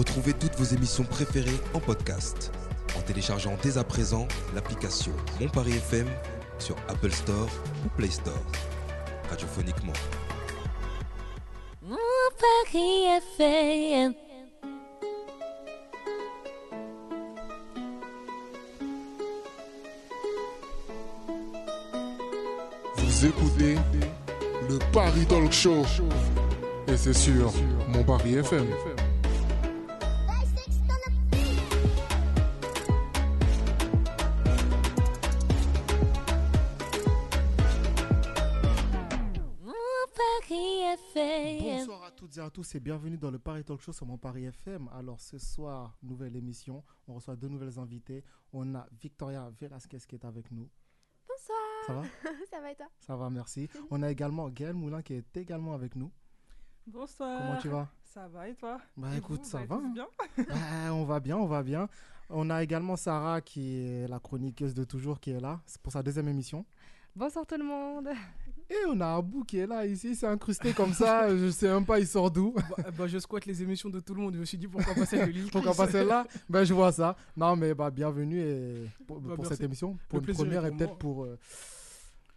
Retrouvez toutes vos émissions préférées en podcast en téléchargeant dès à présent l'application Mon Paris FM sur Apple Store ou Play Store. Radiophoniquement. Mon Paris FM. Vous écoutez le Paris Talk Show. Et c'est sur mon Paris FM. Tous et bienvenue dans le Paris Talk Show sur mon Paris FM. Alors ce soir, nouvelle émission, on reçoit deux nouvelles invités. On a Victoria Velasquez qui est avec nous. Bonsoir. Ça va? Ça va et toi? Ça va, merci. On a également Gaël Moulin qui est également avec nous. Bonsoir. Comment tu vas? Ça va et toi? Bah Et écoute, vous, ça vous va. hein. bien? Bah, on va bien, on va bien. On a également Sarah qui est la chroniqueuse de toujours qui est là. C'est pour sa deuxième émission. Bonsoir tout le monde. Et on a Abou qui est là ici, il s'est incrusté comme ça, je sais même pas il sort d'où. Bah, bah, je squatte les émissions de tout le monde. Je me suis dit pourquoi pas celle de Lil Pourquoi Chris. pas celle-là? Ben je vois ça. Non mais bah bienvenue et pour, Bah, pour cette émission, pour Le une première et peut-être pour euh,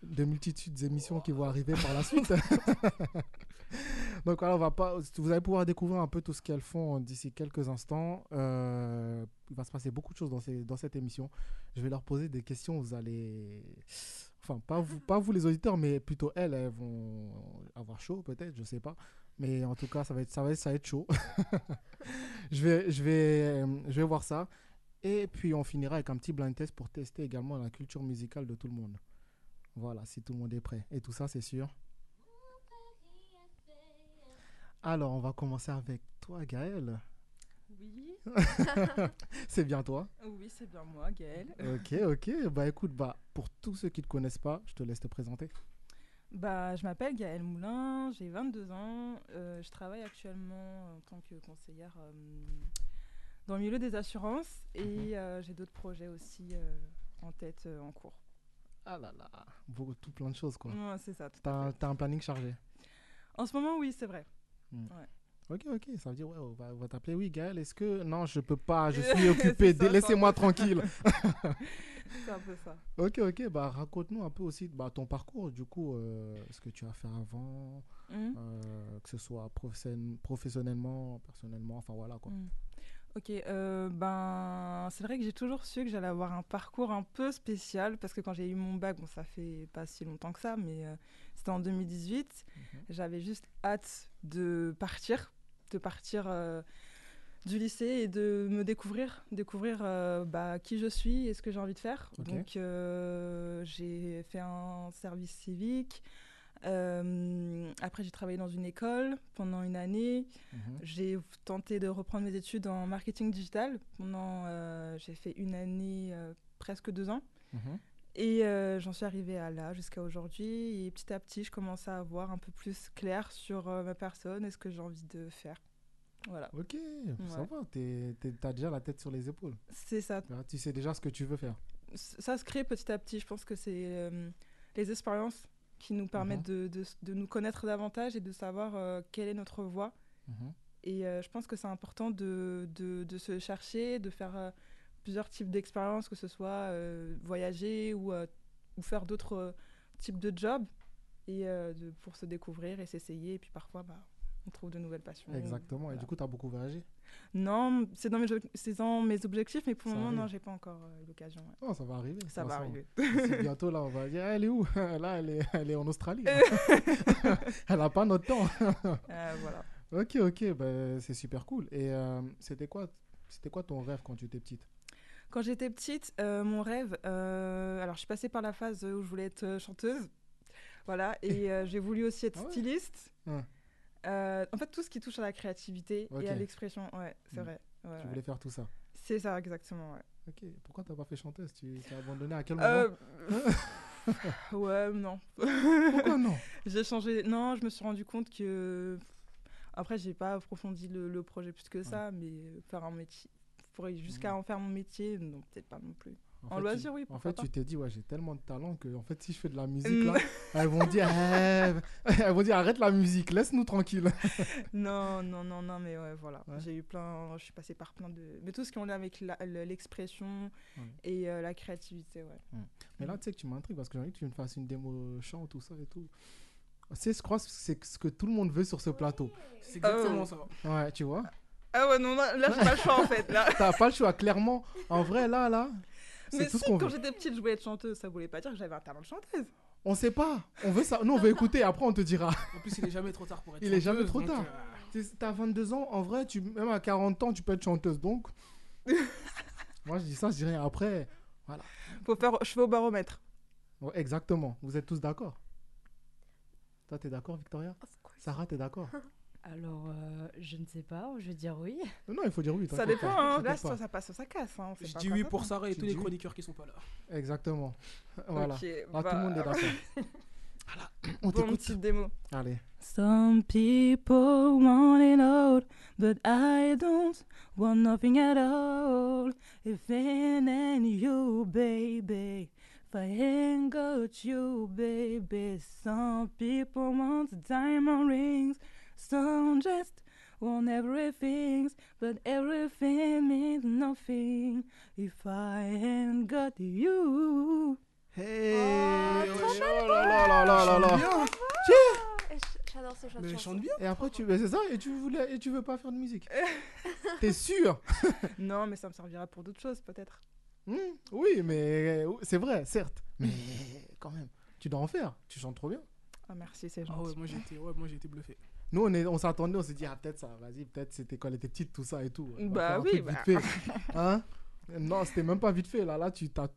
de multitudes d'émissions qui vont arriver par la suite. Donc voilà, on va pas, vous allez pouvoir découvrir un peu tout ce qu'elles font d'ici quelques instants. Euh, il va se passer beaucoup de choses dans, ces, dans cette émission. Je vais leur poser des questions. Vous allez, enfin pas vous, pas vous les auditeurs, mais plutôt elles, elles vont avoir chaud peut-être, je sais pas. Mais en tout cas, ça va être, ça va être, ça va être chaud. je vais, je vais, euh, je vais voir ça. Et puis on finira avec un petit blind test pour tester également la culture musicale de tout le monde. Voilà, si tout le monde est prêt. Et tout ça, c'est sûr. Alors, on va commencer avec toi, Gaël. Oui, c'est bien toi oui, c'est bien moi, Gaëlle. Ok, ok. Bah écoute, bah, pour tous ceux qui ne te connaissent pas, je te laisse te présenter. Bah, je m'appelle Gaëlle Moulin, j'ai 22 ans. euh, je travaille actuellement en tant que conseillère euh, dans le milieu des assurances Mhm. et euh, j'ai d'autres projets aussi en tête, en cours. Ah là là, beaucoup, tout plein de choses quoi. Ouais, c'est ça. T'as un planning chargé. En ce moment, oui, c'est vrai. Ok, ok, ça veut dire, ouais, on va, t'appeler. Oui, Gaël, est-ce que. Non, je peux pas, je suis occupé, laissez-moi tranquille. C'est un peu ça. Ok, ok, bah raconte-nous un peu aussi bah, ton parcours, du coup, euh, ce que tu as fait avant, Mhm. euh, que ce soit professionnel- professionnellement, personnellement, enfin voilà quoi. Mm. Ok, euh, ben c'est vrai que j'ai toujours su que j'allais avoir un parcours un peu spécial parce que quand j'ai eu mon bac, bon ça fait pas si longtemps que ça, mais euh, c'était en 2018. Mhm. J'avais juste hâte de partir, de partir euh, du lycée et de me découvrir, découvrir bah, qui je suis et ce que j'ai envie de faire. Donc j'ai fait un service civique. Euh, après j'ai travaillé dans une école pendant une année. Mhm. J'ai tenté de reprendre mes études en marketing digital. Pendant, euh, j'ai fait une année, euh, presque deux ans. Mhm. Et j'en suis arrivée à là jusqu'à aujourd'hui. Et petit à petit, je commence à avoir un peu plus clair sur ma personne et ce que j'ai envie de faire. Voilà, Ok, ça va, t'as déjà la tête sur les épaules. c'est ça. Tu sais déjà ce que tu veux faire. Ça se crée petit à petit. Je pense que c'est les expériences qui nous permettent de, de- de nous connaître davantage et de savoir euh, quelle est notre voie. Mhm. Et euh, je pense que c'est important de, de, de se chercher, de faire euh, plusieurs types d'expériences, que ce soit voyager ou, ou faire d'autres types de jobs, et, de, pour se découvrir et s'essayer. Et puis parfois, bah, on trouve de nouvelles passions. Exactement, et du coup, t'as beaucoup voyagé? Non, c'est dans, mes ob- c'est dans mes objectifs, mais pour Ça le moment, arrive. non, j'ai pas encore euh, eu l'occasion. ouais. Oh, ça va arriver. Ça va arriver. Bientôt, là, on va dire, elle est où? Là, elle est, elle est en Australie. elle n'a pas notre temps. Euh, voilà. ok, ok, bah, c'est super cool. Et euh, c'était quoi, c'était quoi ton rêve quand tu étais petite? Quand j'étais petite, mon rêve, alors je suis passée par la phase où je voulais être chanteuse, voilà, et j'ai voulu aussi être Ah ouais? styliste. Ouais. Euh, en fait, tout ce qui touche à la créativité et à l'expression, ouais, c'est Mm. vrai. ouais, Tu voulais faire tout ça. C'est ça, exactement, ouais. Ok, pourquoi t'as pas fait chanteuse? Tu t'es abandonné à quel moment? Euh, ouais, non. Pourquoi non? J'ai changé. Non, je me suis rendu compte que. Après, j'ai pas approfondi le, le projet plus que ça, mais faire un métier. Pour jusqu'à en faire mon métier, non, peut-être pas non plus. En fait, loisir, tu- oui, En fait, pas. tu t'es dit, ouais, j'ai tellement de talent que, en fait, si je fais de la musique, Mm. là, elles vont dire, Eh, elles vont dire, arrête la musique, laisse-nous tranquille. Non, non, non, non, mais ouais, voilà. Ouais. J'ai eu plein, je suis passée par plein de. Mais tout ce qui ont lien avec l'expression Ouais. et euh, la créativité, ouais. Mais là, tu sais que tu m'intrigues parce que j'ai envie que tu me fasses une démo chant, tout ça et tout. Tu sais, je crois que c'est ce que tout le monde veut sur ce plateau. C'est exactement Oh. ça. Ouais, tu vois. Ah ouais, non, là, là, j'ai pas le choix en fait. Là. T'as pas le choix, clairement. En vrai, là, là, Mais c'est tout si, ce qu'on quand veut. j'étais petite, je voulais être chanteuse, ça voulait pas dire que j'avais un talent de chanteuse. On sait pas. On veut ça. Nous, on veut écouter. Après, on te dira. En plus, il est jamais trop tard pour être Il est jamais chanteuse, trop donc, tard. euh, T'es- T'as 22 ans. En vrai, tu, même à 40 ans, tu peux être chanteuse. Donc, moi, je dis ça, je dis rien. Après, Faut faire cheveux au baromètre. ouais, exactement. Vous êtes tous d'accord? Toi, t'es d'accord, Victoria? Sarah, t'es d'accord? Alors, euh, je ne sais pas, je vais dire oui. Non, il faut dire oui. Ça dépend, pas, hein. là, pas. soit ça passe, ça casse. Hein. Je dis oui pour Sarah et Tu tous les dis oui chroniqueurs qui sont pas là. Exactement. Voilà. Ok, Là, bah, tout le monde est d'accord. voilà. On Bon, t'écoute. petite démo. Allez. Some people want it all, but I don't want nothing at all. If it ain't you, baby, if I ain't got you, baby. Some people want diamond rings, some just want everything, but everything means nothing if I ain't got you. Hey Oh, trop Oh là là là là là là. J'adore ce de Mais chante bien. Et après, tu... c'est ça Et tu voulais... Et tu veux pas faire de musique T'es sûr? Non, mais ça me servira pour d'autres choses, peut-être. Hmm, Oui, mais c'est vrai, certes. Mais quand même, tu dois en faire. Tu chantes trop bien. Ah, merci, c'est Ah gentil. ouais, moi été, ouais, moi j'ai été bluffé. Nous, on, est, on s'attendait, on s'est dit, ah, peut-être ça, vas-y, peut-être c'était quand elle était petite, tout ça et tout. Bah oui, bah. vite fait. Hein? Non, c'était même pas vite fait. Là, là, tu t'as.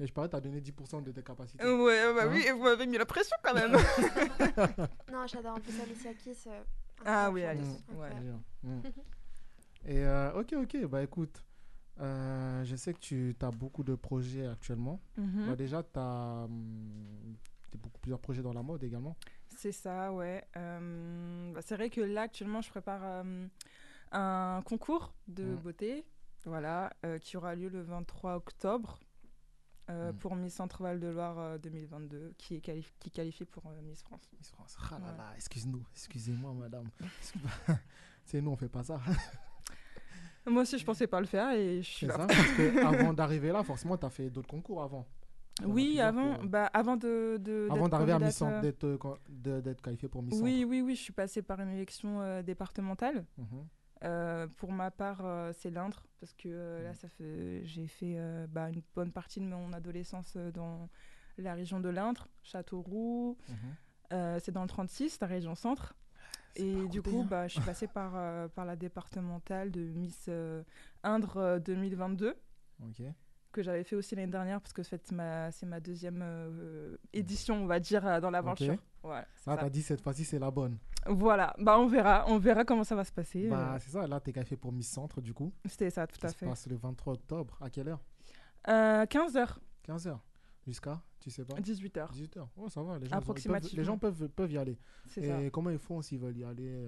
Et je parais, t'as donné 10% de tes capacités. Ouais, bah Hein? oui, et vous m'avez mis la pression quand même. Non, j'adore en plus Alicia Keys. euh, Ah oui, Alice, ouais. Bien. Hmm. Et euh, ok, ok, bah écoute, euh, je sais que tu as beaucoup de projets actuellement. Mhm. Bah, déjà, tu as beaucoup, plusieurs projets dans la mode également. C'est ça, ouais. Euh, bah, c'est vrai que là, actuellement, je prépare euh, un concours de Mhm. beauté, voilà, euh, qui aura lieu le 23 octobre Mhm. pour Miss Centre-Val de Loire euh, 2022, qui est qui qualifie pour Miss France. Miss France. Ah là Ouais. là, excuse-nous, excusez-moi, madame. C'est nous, on fait pas ça. Moi aussi, je pensais pas le faire et je suis C'est là. ça Parce que avant d'arriver là, forcément, tu as fait d'autres concours avant. Oui, avant, bah, avant de, de Avant d'être d'arriver à candidate, Miss Centre, euh, d'être euh, d'être qualifié pour Miss Oui, oui, oui, je suis passée par une élection euh, départementale. Mhm. Euh, pour ma part, euh, c'est l'Indre, parce que là, Mhm. ça fait, j'ai fait bah, une bonne partie de mon adolescence dans la région de l'Indre, Châteauroux. Euh, c'est dans le 36, la région centre. C'est Et du coup, hein. bah, je suis passée par, par la départementale de Miss Indre euh, 2022, Ok. Que j'avais fait aussi l'année dernière, parce que c'est ma, ma deuxième euh, édition, on va dire, euh, dans l'aventure. Voilà, c'est Là, ça. tu as dit cette fois-ci, c'est la bonne. Voilà, bah, on verra, on verra comment ça va se passer. Bah, euh, c'est ça, là, tu es qualifié pour Miss Centre, du coup. C'était ça, tout Ça à se fait. passe le 23 octobre. À quelle heure? Euh, 15h, 15h. Jusqu'à Tu sais pas? 18h, 18h. Oh, ça va. Les gens, ils peuvent, Approximativement. les gens peuvent, peuvent y aller. c'est ça. Et comment ils font s'ils veulent y aller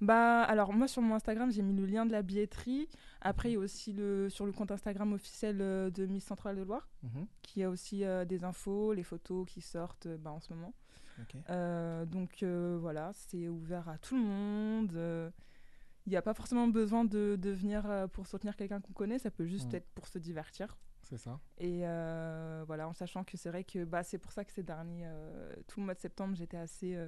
Bah, alors moi sur mon Instagram, j'ai mis le lien de la billetterie. Après, il y a aussi le, sur le compte Instagram officiel euh, de Miss Centrale de Loire, mhm. qui a aussi euh, des infos, les photos qui sortent euh, bah, en ce moment. Ok. Euh, donc voilà, c'est ouvert à tout le monde. Il n'y a pas forcément besoin de, de venir pour soutenir quelqu'un qu'on connaît, ça peut juste Mhm. être pour se divertir. C'est ça. Et voilà, en sachant que c'est vrai que bah, c'est pour ça que ces derniers, tout le mois de septembre, j'étais assez,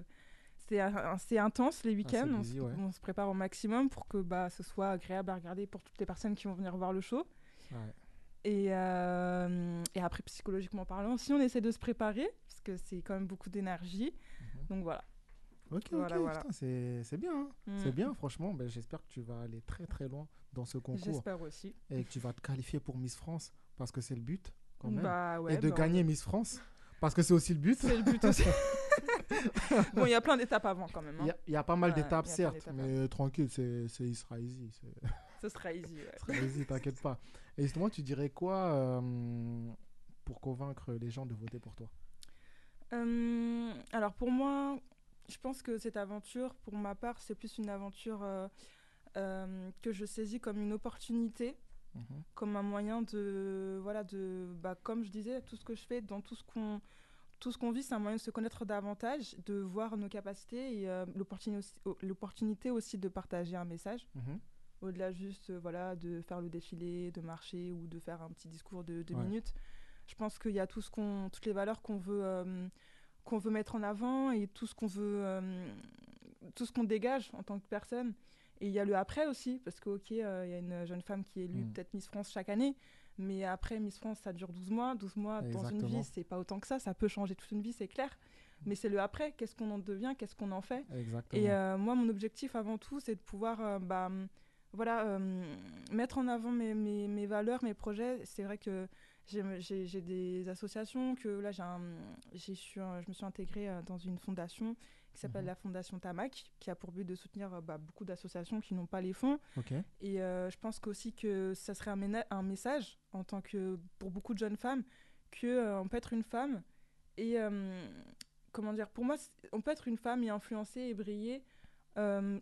assez intense les week-ends. on, busy, se- ouais. on se prépare au maximum pour que bah, ce soit agréable à regarder pour toutes les personnes qui vont venir voir le show. Ouais. Et, euh, et après, psychologiquement parlant, aussi, on essaie de se préparer, parce que c'est quand même beaucoup d'énergie. Mhm. Donc voilà. Ok, Voilà, c'est c'est bien. hein. Mm. C'est bien, franchement. Ben, J'espère que tu vas aller très très loin dans ce concours J'espère aussi. et que tu vas te qualifier pour Miss France parce que c'est le but quand même. Bah, ouais, et de bah, gagner Miss France parce que c'est aussi le but. C'est le but aussi. bon, il y a plein d'étapes avant quand même. Il hein. y, a- il y a pas mal Ouais, d'étapes, certes, mais euh, tranquille, c'est sera easy. c'est- Ce sera easy. ouais. il sera easy, t'inquiète pas. Et justement, tu dirais quoi euh, pour convaincre les gens de voter pour toi? Euh, alors pour moi, je pense que cette aventure, pour ma part, c'est plus une aventure euh, que je saisis comme une opportunité Mhm. comme un moyen de voilà de bah, comme je disais tout ce que je fais dans tout ce qu'on tout ce qu'on vit c'est un moyen de se connaître davantage de voir nos capacités et euh, l'opportunité aussi de partager un message Mhm. au-delà juste euh, voilà de faire le défilé de marcher ou de faire un petit discours de deux Ouais. minutes je pense qu'il y a tout ce qu'on toutes les valeurs qu'on veut euh, qu'on veut mettre en avant et tout ce qu'on veut euh, tout ce qu'on dégage en tant que personne et il y a le après aussi parce que ok euh, il y a une jeune femme qui est élue Mm. peut-être Miss France chaque année mais après Miss France ça dure 12 mois. 12 mois dans une vie c'est pas autant que ça. Ça peut changer toute une vie c'est clair. Mais c'est le après. Qu'est-ce qu'on en devient? Qu'est-ce qu'on en fait? Exactement. et euh, moi, mon objectif avant tout, c'est de pouvoir euh, bah, voilà, euh, mettre en avant mes, mes, mes valeurs, mes projets. C'est vrai que j'ai- des associations, que là, un- je me suis intégrée dans une fondation qui s'appelle Mhm. la Fondation Tamac, qui a pour but de soutenir bah, beaucoup d'associations qui n'ont pas les fonds. Et euh, je pense qu'aussi que ça serait un, message en tant que pour beaucoup de jeunes femmes que euh, on peut être une femme et euh, comment dire pour moi on peut être une femme et influencer et briller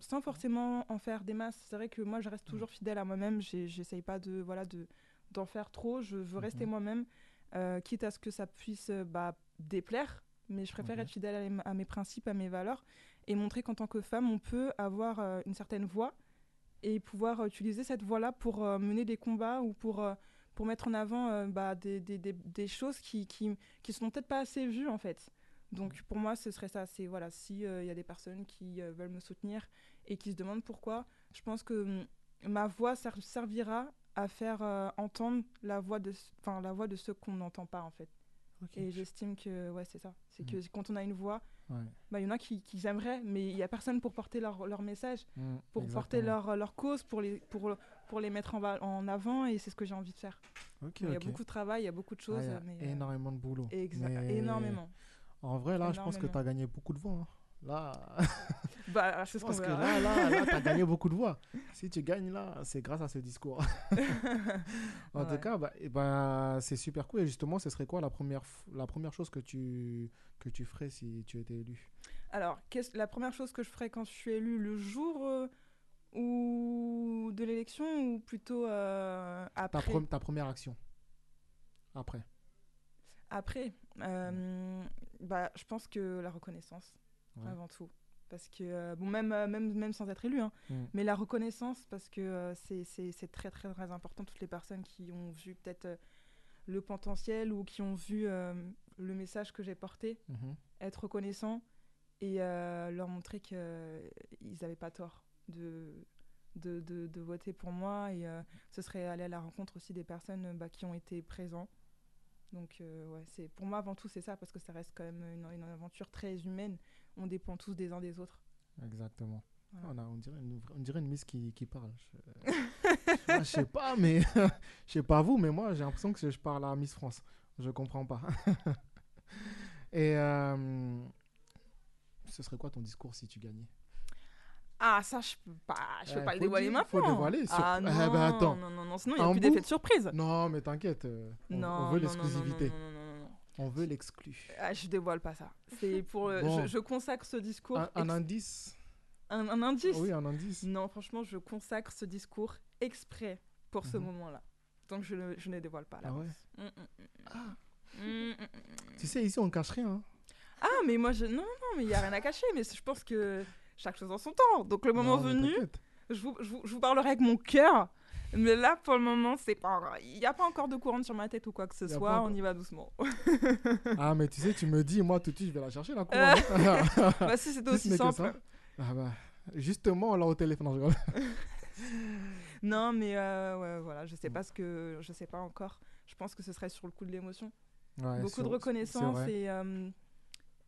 sans forcément en faire des masses. C'est vrai que moi je reste toujours fidèle à moi-même. J'essaye pas de voilà de d'en faire trop. Je veux rester Mhm. moi-même, quitte à ce que ça puisse bah, déplaire. Mais je préfère être fidèle à, mes- à mes principes, à mes valeurs et montrer qu'en tant que femme, on peut avoir euh, une certaine voix et pouvoir utiliser cette voie-là pour euh, mener des combats ou pour, euh, pour mettre en avant bah, des, des, des, des choses qui, qui, qui sont peut-être pas assez vues en fait. Donc pour moi, ce serait ça. C'est voilà, si il y a des personnes qui veulent me soutenir et qui se demandent pourquoi, je pense que hum, ma voix ser- servira à faire entendre la voix de, enfin la voix de ceux qu'on n'entend pas en fait. Et j'estime que ouais, c'est ça. C'est Mhm. que quand on a une voix, Ouais. bah, il y en a qui, qui aimeraient, mais il y a personne pour porter leur, leur message Mm, pour porter leur, leur cause, pour les, pour, pour les mettre en, en avant, et c'est ce que j'ai envie de faire. Il y a beaucoup de travail, il y a beaucoup de Ah, choses. il y a mais, euh, énormément de boulot. exa- Mais Énormément. En vrai, là, je pense que tu as gagné beaucoup de voix. hein. Là, Bah, je pense que là, là, là tu as gagné beaucoup de voix. Si tu gagnes là, c'est grâce à ce discours. en tout Ouais. cas, bah, bah, c'est super cool. Et justement, ce serait quoi la première, la première chose que tu, que tu ferais si tu étais élu? Alors, la première chose que je ferais quand je suis élue, le jour euh, ou de l'élection, ou plutôt euh, ta, après pre- ta première action Après. Après, euh, bah, je pense que la reconnaissance, Ouais. avant tout. Parce que, euh, bon, même, euh, même, même sans être élu, hein, Mm. mais la reconnaissance, parce que euh, c'est très, très, très important. Toutes les personnes qui ont vu peut-être le potentiel ou qui ont vu le message que j'ai porté, Mhm. être reconnaissant et leur montrer qu'ils n'avaient pas tort de, de, de, de voter pour moi. Et euh, ce serait aller à la rencontre aussi des personnes bah, qui ont été présents. Donc, euh, ouais, c'est pour moi, avant tout, c'est ça, parce que ça reste quand même une, une aventure très humaine. On dépend tous des uns des autres. Exactement. Voilà. On, a- on, dirait une, on dirait une miss qui, qui parle. Je, Moi, je sais pas, mais je sais pas vous, mais moi j'ai l'impression que je parle à Miss France. Je comprends pas. Et euh, ce serait quoi ton discours si tu gagnais? Ah, ça, je peux pas, je peux Eh, pas le dévoiler dire, maintenant. faut dévoiler, sur- Ah Eh non, ben, attends. non, non, non, sinon il n'y a plus d'effet de surprise. Non, mais t'inquiète, euh, on, non, on veut non, non, l'exclusivité. Non, non, non, non, non, non. On veut l'exclu. Ah, je dévoile pas ça. C'est pour, Bon. je, je consacre ce discours. Un, indice un- un indice. Oui, un indice. Non, franchement, je consacre ce discours exprès pour ce Mhm. moment-là. Donc je ne, je ne dévoile pas là. Ah ouais Mm, mm, mm. Ah. Tu sais, ici on cache rien. hein. Ah, mais moi, je... non, non, mais il n'y a rien à cacher. Mais je pense que chaque chose en son temps. Donc le moment Non, venu, t'inquiète. je vous, je, vous, je vous parlerai avec mon cœur. Mais là, pour le moment, c'est pas il n'y a pas encore de couronne sur ma tête ou quoi que ce soit. On y va doucement. Ah, mais tu sais, tu me dis, moi tout de suite, je vais la chercher la couronne. bah, si c'était Si aussi simple. ça. Ah bah, justement, l'a au téléphone. non, je rigole. Non, mais euh, ouais, voilà, je sais pas ce que, je sais pas encore. Je pense que ce serait sur le coup de l'émotion. Ouais, beaucoup sur- de reconnaissance et, euh,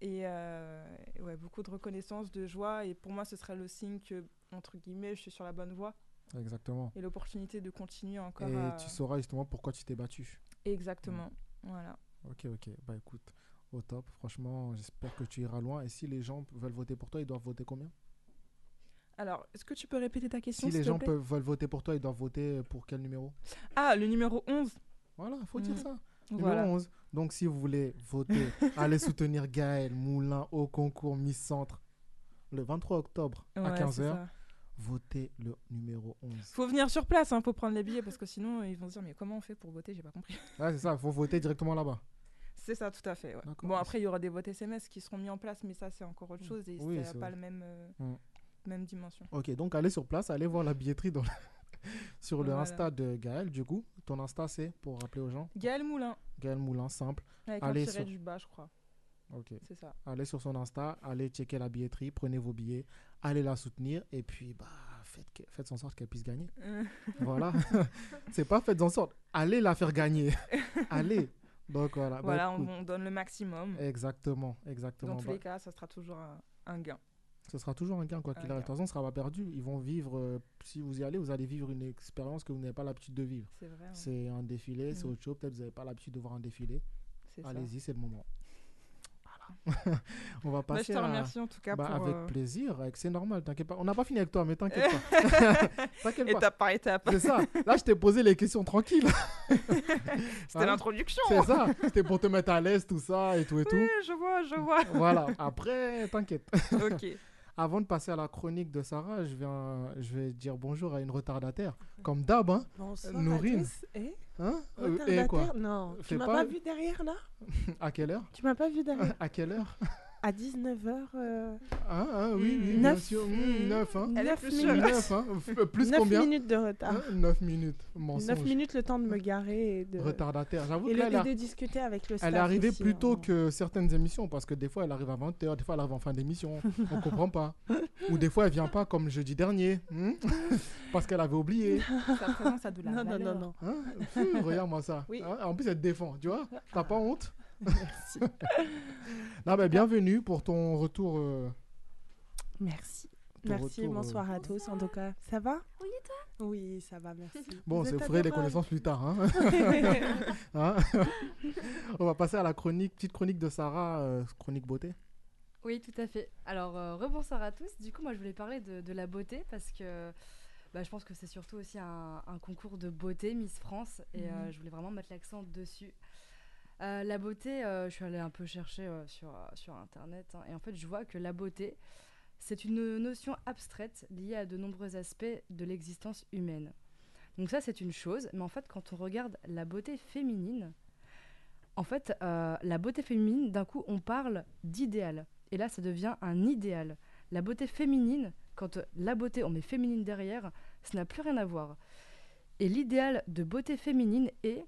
et euh, ouais, beaucoup de reconnaissance, de joie. Et pour moi, ce serait le signe que, entre guillemets, je suis sur la bonne voie Exactement. et l'opportunité de continuer encore Et à... tu sauras justement pourquoi tu t'es battu. Exactement. Voilà. Ok, ok. Bah écoute, au top. Franchement, j'espère que tu iras loin. Et si les gens veulent voter pour toi, ils doivent voter combien? Alors, est-ce que tu peux répéter ta question Si les te gens plaît? peuvent, veulent voter pour toi, ils doivent voter pour quel numéro? Ah, le numéro 11. Voilà, il faut dire Mm. ça. Voilà. Numéro 11. Donc si vous voulez voter, allez soutenir Gaël Moulin au concours Miss Centre le 23 octobre à Ouais, c'est 15h. Votez le numéro 11. Faut venir sur place, hein, faut prendre les billets parce que sinon ils vont se dire mais comment on fait pour voter? J'ai pas compris. Ouais, c'est ça, il faut voter directement là-bas. C'est ça, tout à fait. ouais. Bon après il y aura des votes SMS qui seront mis en place, mais ça c'est encore autre chose et Oui, c'est pas vrai. le même euh, Mm. même dimension. Ok, donc allez sur place, allez voir la billetterie dans sur le Voilà. Insta de Gaël. Du coup, ton Insta, c'est pour rappeler aux gens? Gaël Moulin Gaël Moulin, simple. avec Allez un tiret sur- du bas, je crois. Ok. C'est ça. Allez sur son Insta, allez checker la billetterie, prenez vos billets, allez la soutenir et puis bah faites, que- faites en sorte qu'elle puisse gagner. Voilà. c'est pas faites en sorte, allez la faire gagner. allez. Donc voilà. Bah, voilà, on, on donne le maximum. Exactement, exactement. Dans tous Bah, les cas, ça sera toujours un, un gain. ce sera toujours un gain, quoi qu'il arrive. De toute façon, ce sera pas perdu. Ils vont vivre, euh, si vous y allez, vous allez vivre une expérience que vous n'avez pas l'habitude de vivre. C'est vrai. hein. C'est un défilé, c'est Mm. autre chose. Peut-être vous n'avez pas l'habitude de voir un défilé. C'est ça. Allez-y, c'est le moment. On va Bah, je passer te à... remercie en tout cas Bah, pour. avec euh, plaisir, c'est normal, t'inquiète pas. On n'a pas fini avec toi, mais t'inquiète pas. t'inquiète pas. Étape par étape. C'est ça. Là, je t'ai posé les questions tranquilles. C'était Hein l'introduction. C'est ça. C'était pour te mettre à l'aise, tout ça et tout et tout. Oui, je vois, je vois. Voilà. Après, t'inquiète. ok. Avant de passer à la chronique de Sarah, je, viens, je vais dire bonjour à une retardataire. Comme d'hab, hein. Bonsoir Nourine. à tous. Eh Hein? Euh, Et quoi? Retardataire Non, Fais tu m'as pas- pas... vu derrière là? À quelle heure? Tu m'as pas vu derrière À quelle heure? À 19h. Hein, hein, Oui, oui, Mm. bien Neuf. sûr. Mm, neuf, hein. Elle est 9 plus minutes. sûre. Neuf, hein. F- Plus 9 combien minutes de retard. Hein 9 minutes. 9 Mensonge. minutes le temps de me garer et de, Retardataire. J'avoue et, que le- là, elle et a- de discuter avec le staff. Elle est arrivée aussi, plus tôt hein. que certaines émissions parce que des fois elle arrive à 20h, des fois elle arrive en fin d'émission. On comprend pas. Ou des fois elle vient pas comme jeudi dernier hmm? Parce qu'elle avait oublié. Sa présence a de la Non, non, valeur. non, non. Hein? Regarde-moi ça. Oui. Hein en plus elle te défend, tu vois? T'as pas honte? Merci. Non, mais bienvenue pour ton retour. euh, Merci. ton Merci, retour, euh. bonsoir à tous en tout cas. Ça va? Oui, et toi? Oui, ça va, merci. Bon, Vous c'est êtes ferez les adorable. connaissances plus tard. Hein Hein? On va passer à la chronique, petite chronique de Sarah, euh, chronique beauté. Oui, tout à fait. Alors, euh, rebonsoir à tous. Du coup, moi, je voulais parler de, de la beauté parce que bah, je pense que c'est surtout aussi un, un concours de beauté, Miss France, et euh, Mhm. je voulais vraiment mettre l'accent dessus. Euh, la beauté, euh, je suis allée un peu chercher euh, sur, sur Internet, hein, et en fait, je vois que la beauté, c'est une notion abstraite liée à de nombreux aspects de l'existence humaine. Donc ça, c'est une chose, mais en fait, quand on regarde la beauté féminine, en fait, la beauté féminine, d'un coup, on parle d'idéal. Et là, ça devient un idéal. La beauté féminine, quand la beauté, on met féminine derrière, ça n'a plus rien à voir. Et l'idéal de beauté féminine est,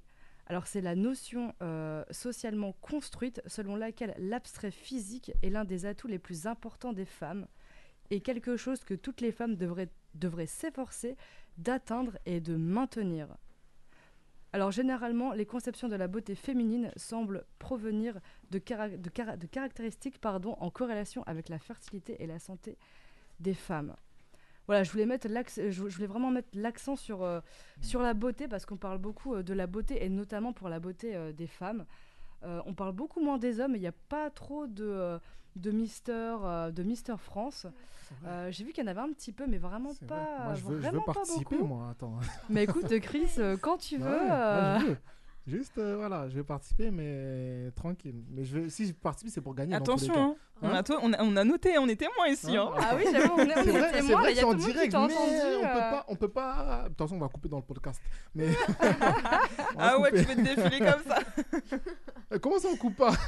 alors c'est la notion euh, socialement construite selon laquelle l'abstrait physique est l'un des atouts les plus importants des femmes et quelque chose que toutes les femmes devraient, s'efforcer d'atteindre et de maintenir. Alors généralement, les conceptions de la beauté féminine semblent provenir de caractéristiques pardon, en corrélation avec la fertilité et la santé des femmes. Voilà, je voulais, mettre l'axe- je voulais vraiment mettre l'accent sur, euh, sur la beauté parce qu'on parle beaucoup euh, de la beauté et notamment pour la beauté euh, des femmes. Euh, on parle beaucoup moins des hommes et il n'y a pas trop de, euh, de, Mister, euh, de Mister France. Euh, J'ai vu qu'il y en avait un petit peu, mais vraiment vrai. pas, Moi, je veux, je veux vraiment pas participer, beaucoup. moi. Attends. Mais écoute, Chris, euh, quand tu veux. Ouais, moi, euh, je veux. Juste, euh, voilà, je vais participer, mais tranquille. Mais je vais, si je participe, c'est pour gagner. Attention, hein. On, Hein a to- on, a, on a noté, on est témoins ici. Hein. Ah oui, j'avoue, on est, on C'est est vrai, c'est témoins, vrai il y que a c'est tout en le monde qui direct, mais entendu. on peut euh, pas, on peut pas. De toute façon, on va couper dans le podcast. Mais Ah ouais, couper. tu veux te défiler comme ça. Euh, Comment ça on coupe pas?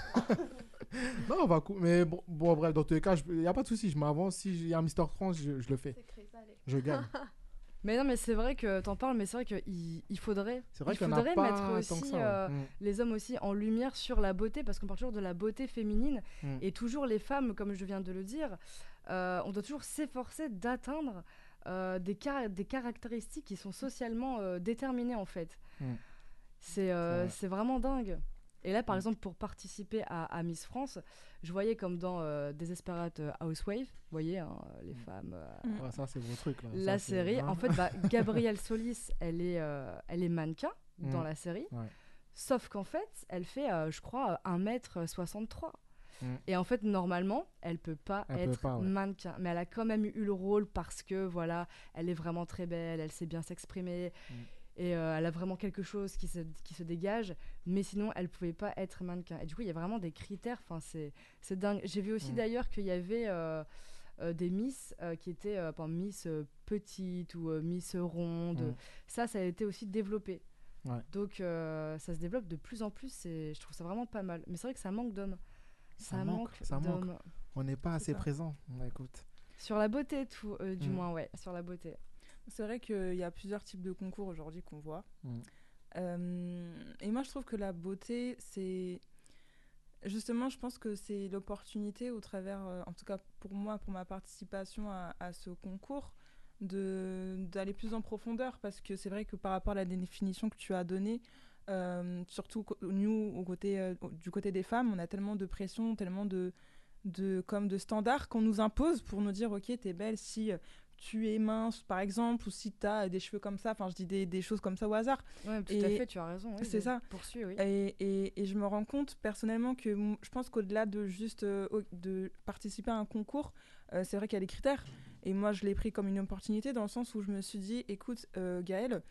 Non, on va couper. Mais bon, bon, bref, dans tous les cas, il n'y a pas de souci. Je m'avance. Si il y a un Mister France, je, je le fais. Je gagne. Mais non, mais c'est vrai que t'en parles, mais c'est vrai qu'il il faudrait, vrai il faudrait mettre aussi ça. ouais. euh, Mm. les hommes aussi en lumière sur la beauté, parce qu'on parle toujours de la beauté féminine, Mm. et toujours les femmes, comme je viens de le dire, euh, on doit toujours s'efforcer d'atteindre euh, des, car- des caractéristiques qui sont socialement déterminées en fait. Mm. C'est vrai. c'est vraiment dingue. Et là, par Mm. exemple, pour participer à, à Miss France, je voyais comme dans euh, Desperate Housewives, vous voyez, hein, les femmes. euh, Ouais, ça, c'est vos trucs. Là. la Ça, série. En fait, bah, Gabrielle Solis, elle est, euh, elle est mannequin dans Mm. la série. Ouais. Sauf qu'en fait, elle fait, euh, je crois, 1m63. Mm. Et en fait, normalement, elle peut pas Elle peut être pas, ouais. mannequin. Mais elle a quand même eu le rôle parce que, voilà, elle est vraiment très belle, elle sait bien s'exprimer. Mm. Et euh, elle a vraiment quelque chose qui se, qui se dégage. Mais sinon, elle pouvait pas être mannequin. Et du coup, il y a vraiment des critères. Enfin, c'est dingue. J'ai vu aussi d'ailleurs qu'il y avait... euh, euh, des Miss qui étaient par Miss petite ou Miss ronde. Mm. Ça, ça a été aussi développé. Ouais. Donc ça se développe de plus en plus et je trouve ça vraiment pas mal. Mais c'est vrai que ça manque d'hommes. Ça Ça, manque, ça manque. On n'est pas assez ça. présent. Écoute. Sur la beauté, tout, du Mm. moins, ouais, sur la beauté. C'est vrai qu'il y a plusieurs types de concours aujourd'hui qu'on voit. Mm. Euh, et moi, je trouve que la beauté, c'est. Justement, je pense que c'est l'opportunité au travers, euh, en tout cas pour moi, pour ma participation à, à ce concours, d'aller plus en profondeur. Parce que c'est vrai que par rapport à la définition que tu as donnée, euh, surtout nous, au côté, au- du côté des femmes, on a tellement de pression, tellement de, de, comme de standards qu'on nous impose pour nous dire ok, t'es belle si tu es mince, par exemple, ou si tu as des cheveux comme ça. Enfin, je dis des, des choses comme ça au hasard. Ouais, tout à fait, tu as raison. oui, c'est ça. Poursuis, oui. Et, et- et je me rends compte personnellement que je pense qu'au-delà de juste euh, de participer à un concours, euh, c'est vrai qu'il y a des critères. Et moi, je l'ai pris comme une opportunité dans le sens où je me suis dit, écoute, euh, Gaëlle,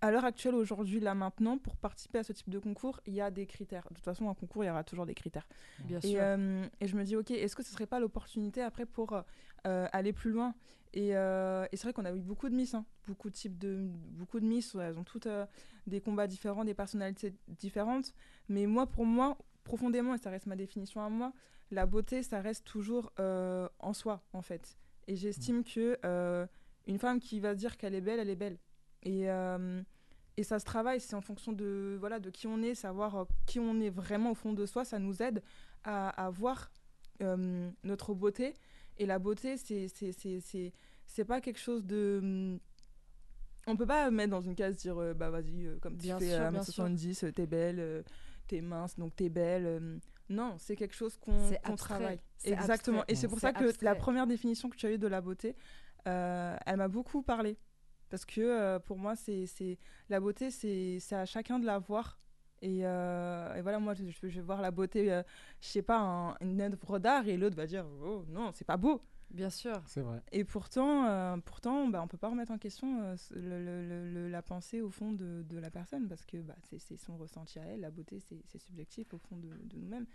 à l'heure actuelle, aujourd'hui, là maintenant, pour participer à ce type de concours, il y a des critères. De toute façon, un concours, il y aura toujours des critères. Bien Et, sûr. euh, et je me dis, ok, est-ce que ce serait pas l'opportunité après pour euh, aller plus loin Et, euh, et c'est vrai qu'on a eu beaucoup de Miss, hein, beaucoup de types de, beaucoup de Miss, elles ont toutes euh, des combats différents, des personnalités différentes. Mais moi, pour moi, profondément, et ça reste ma définition à moi, la beauté, ça reste toujours en soi, en fait. Et j'estime que euh, une femme qui va dire qu'elle est belle, elle est belle. Et, et ça se travaille, c'est en fonction de, voilà, de qui on est, savoir qui on est vraiment au fond de soi, ça nous aide à, à voir notre beauté. Et la beauté, c'est pas quelque chose de. hum, On peut pas mettre dans une case, dire euh, bah vas-y, euh, comme tu Bien fais sûr, à bien 1m70, euh, t'es belle, t'es mince, donc t'es belle. non, c'est quelque chose qu'on abstrait, travaille. Exactement. abstrait. Et c'est pour ça que la première définition que tu as eue de la beauté, elle m'a beaucoup parlé. Parce que pour moi, c'est la beauté, c'est c'est à chacun de la voir. Et, euh, et voilà, moi, je, je vais voir la beauté, euh, je sais pas, un- une œuvre d'art, et l'autre va dire, oh non, c'est pas beau. Bien sûr. C'est vrai. Et pourtant, euh, pourtant bah, on peut pas remettre en question euh, le- le- le- le- la pensée au fond de, de la personne, parce que bah, c'est son ressenti à elle. La beauté, c'est c'est subjectif au fond de, de nous-mêmes.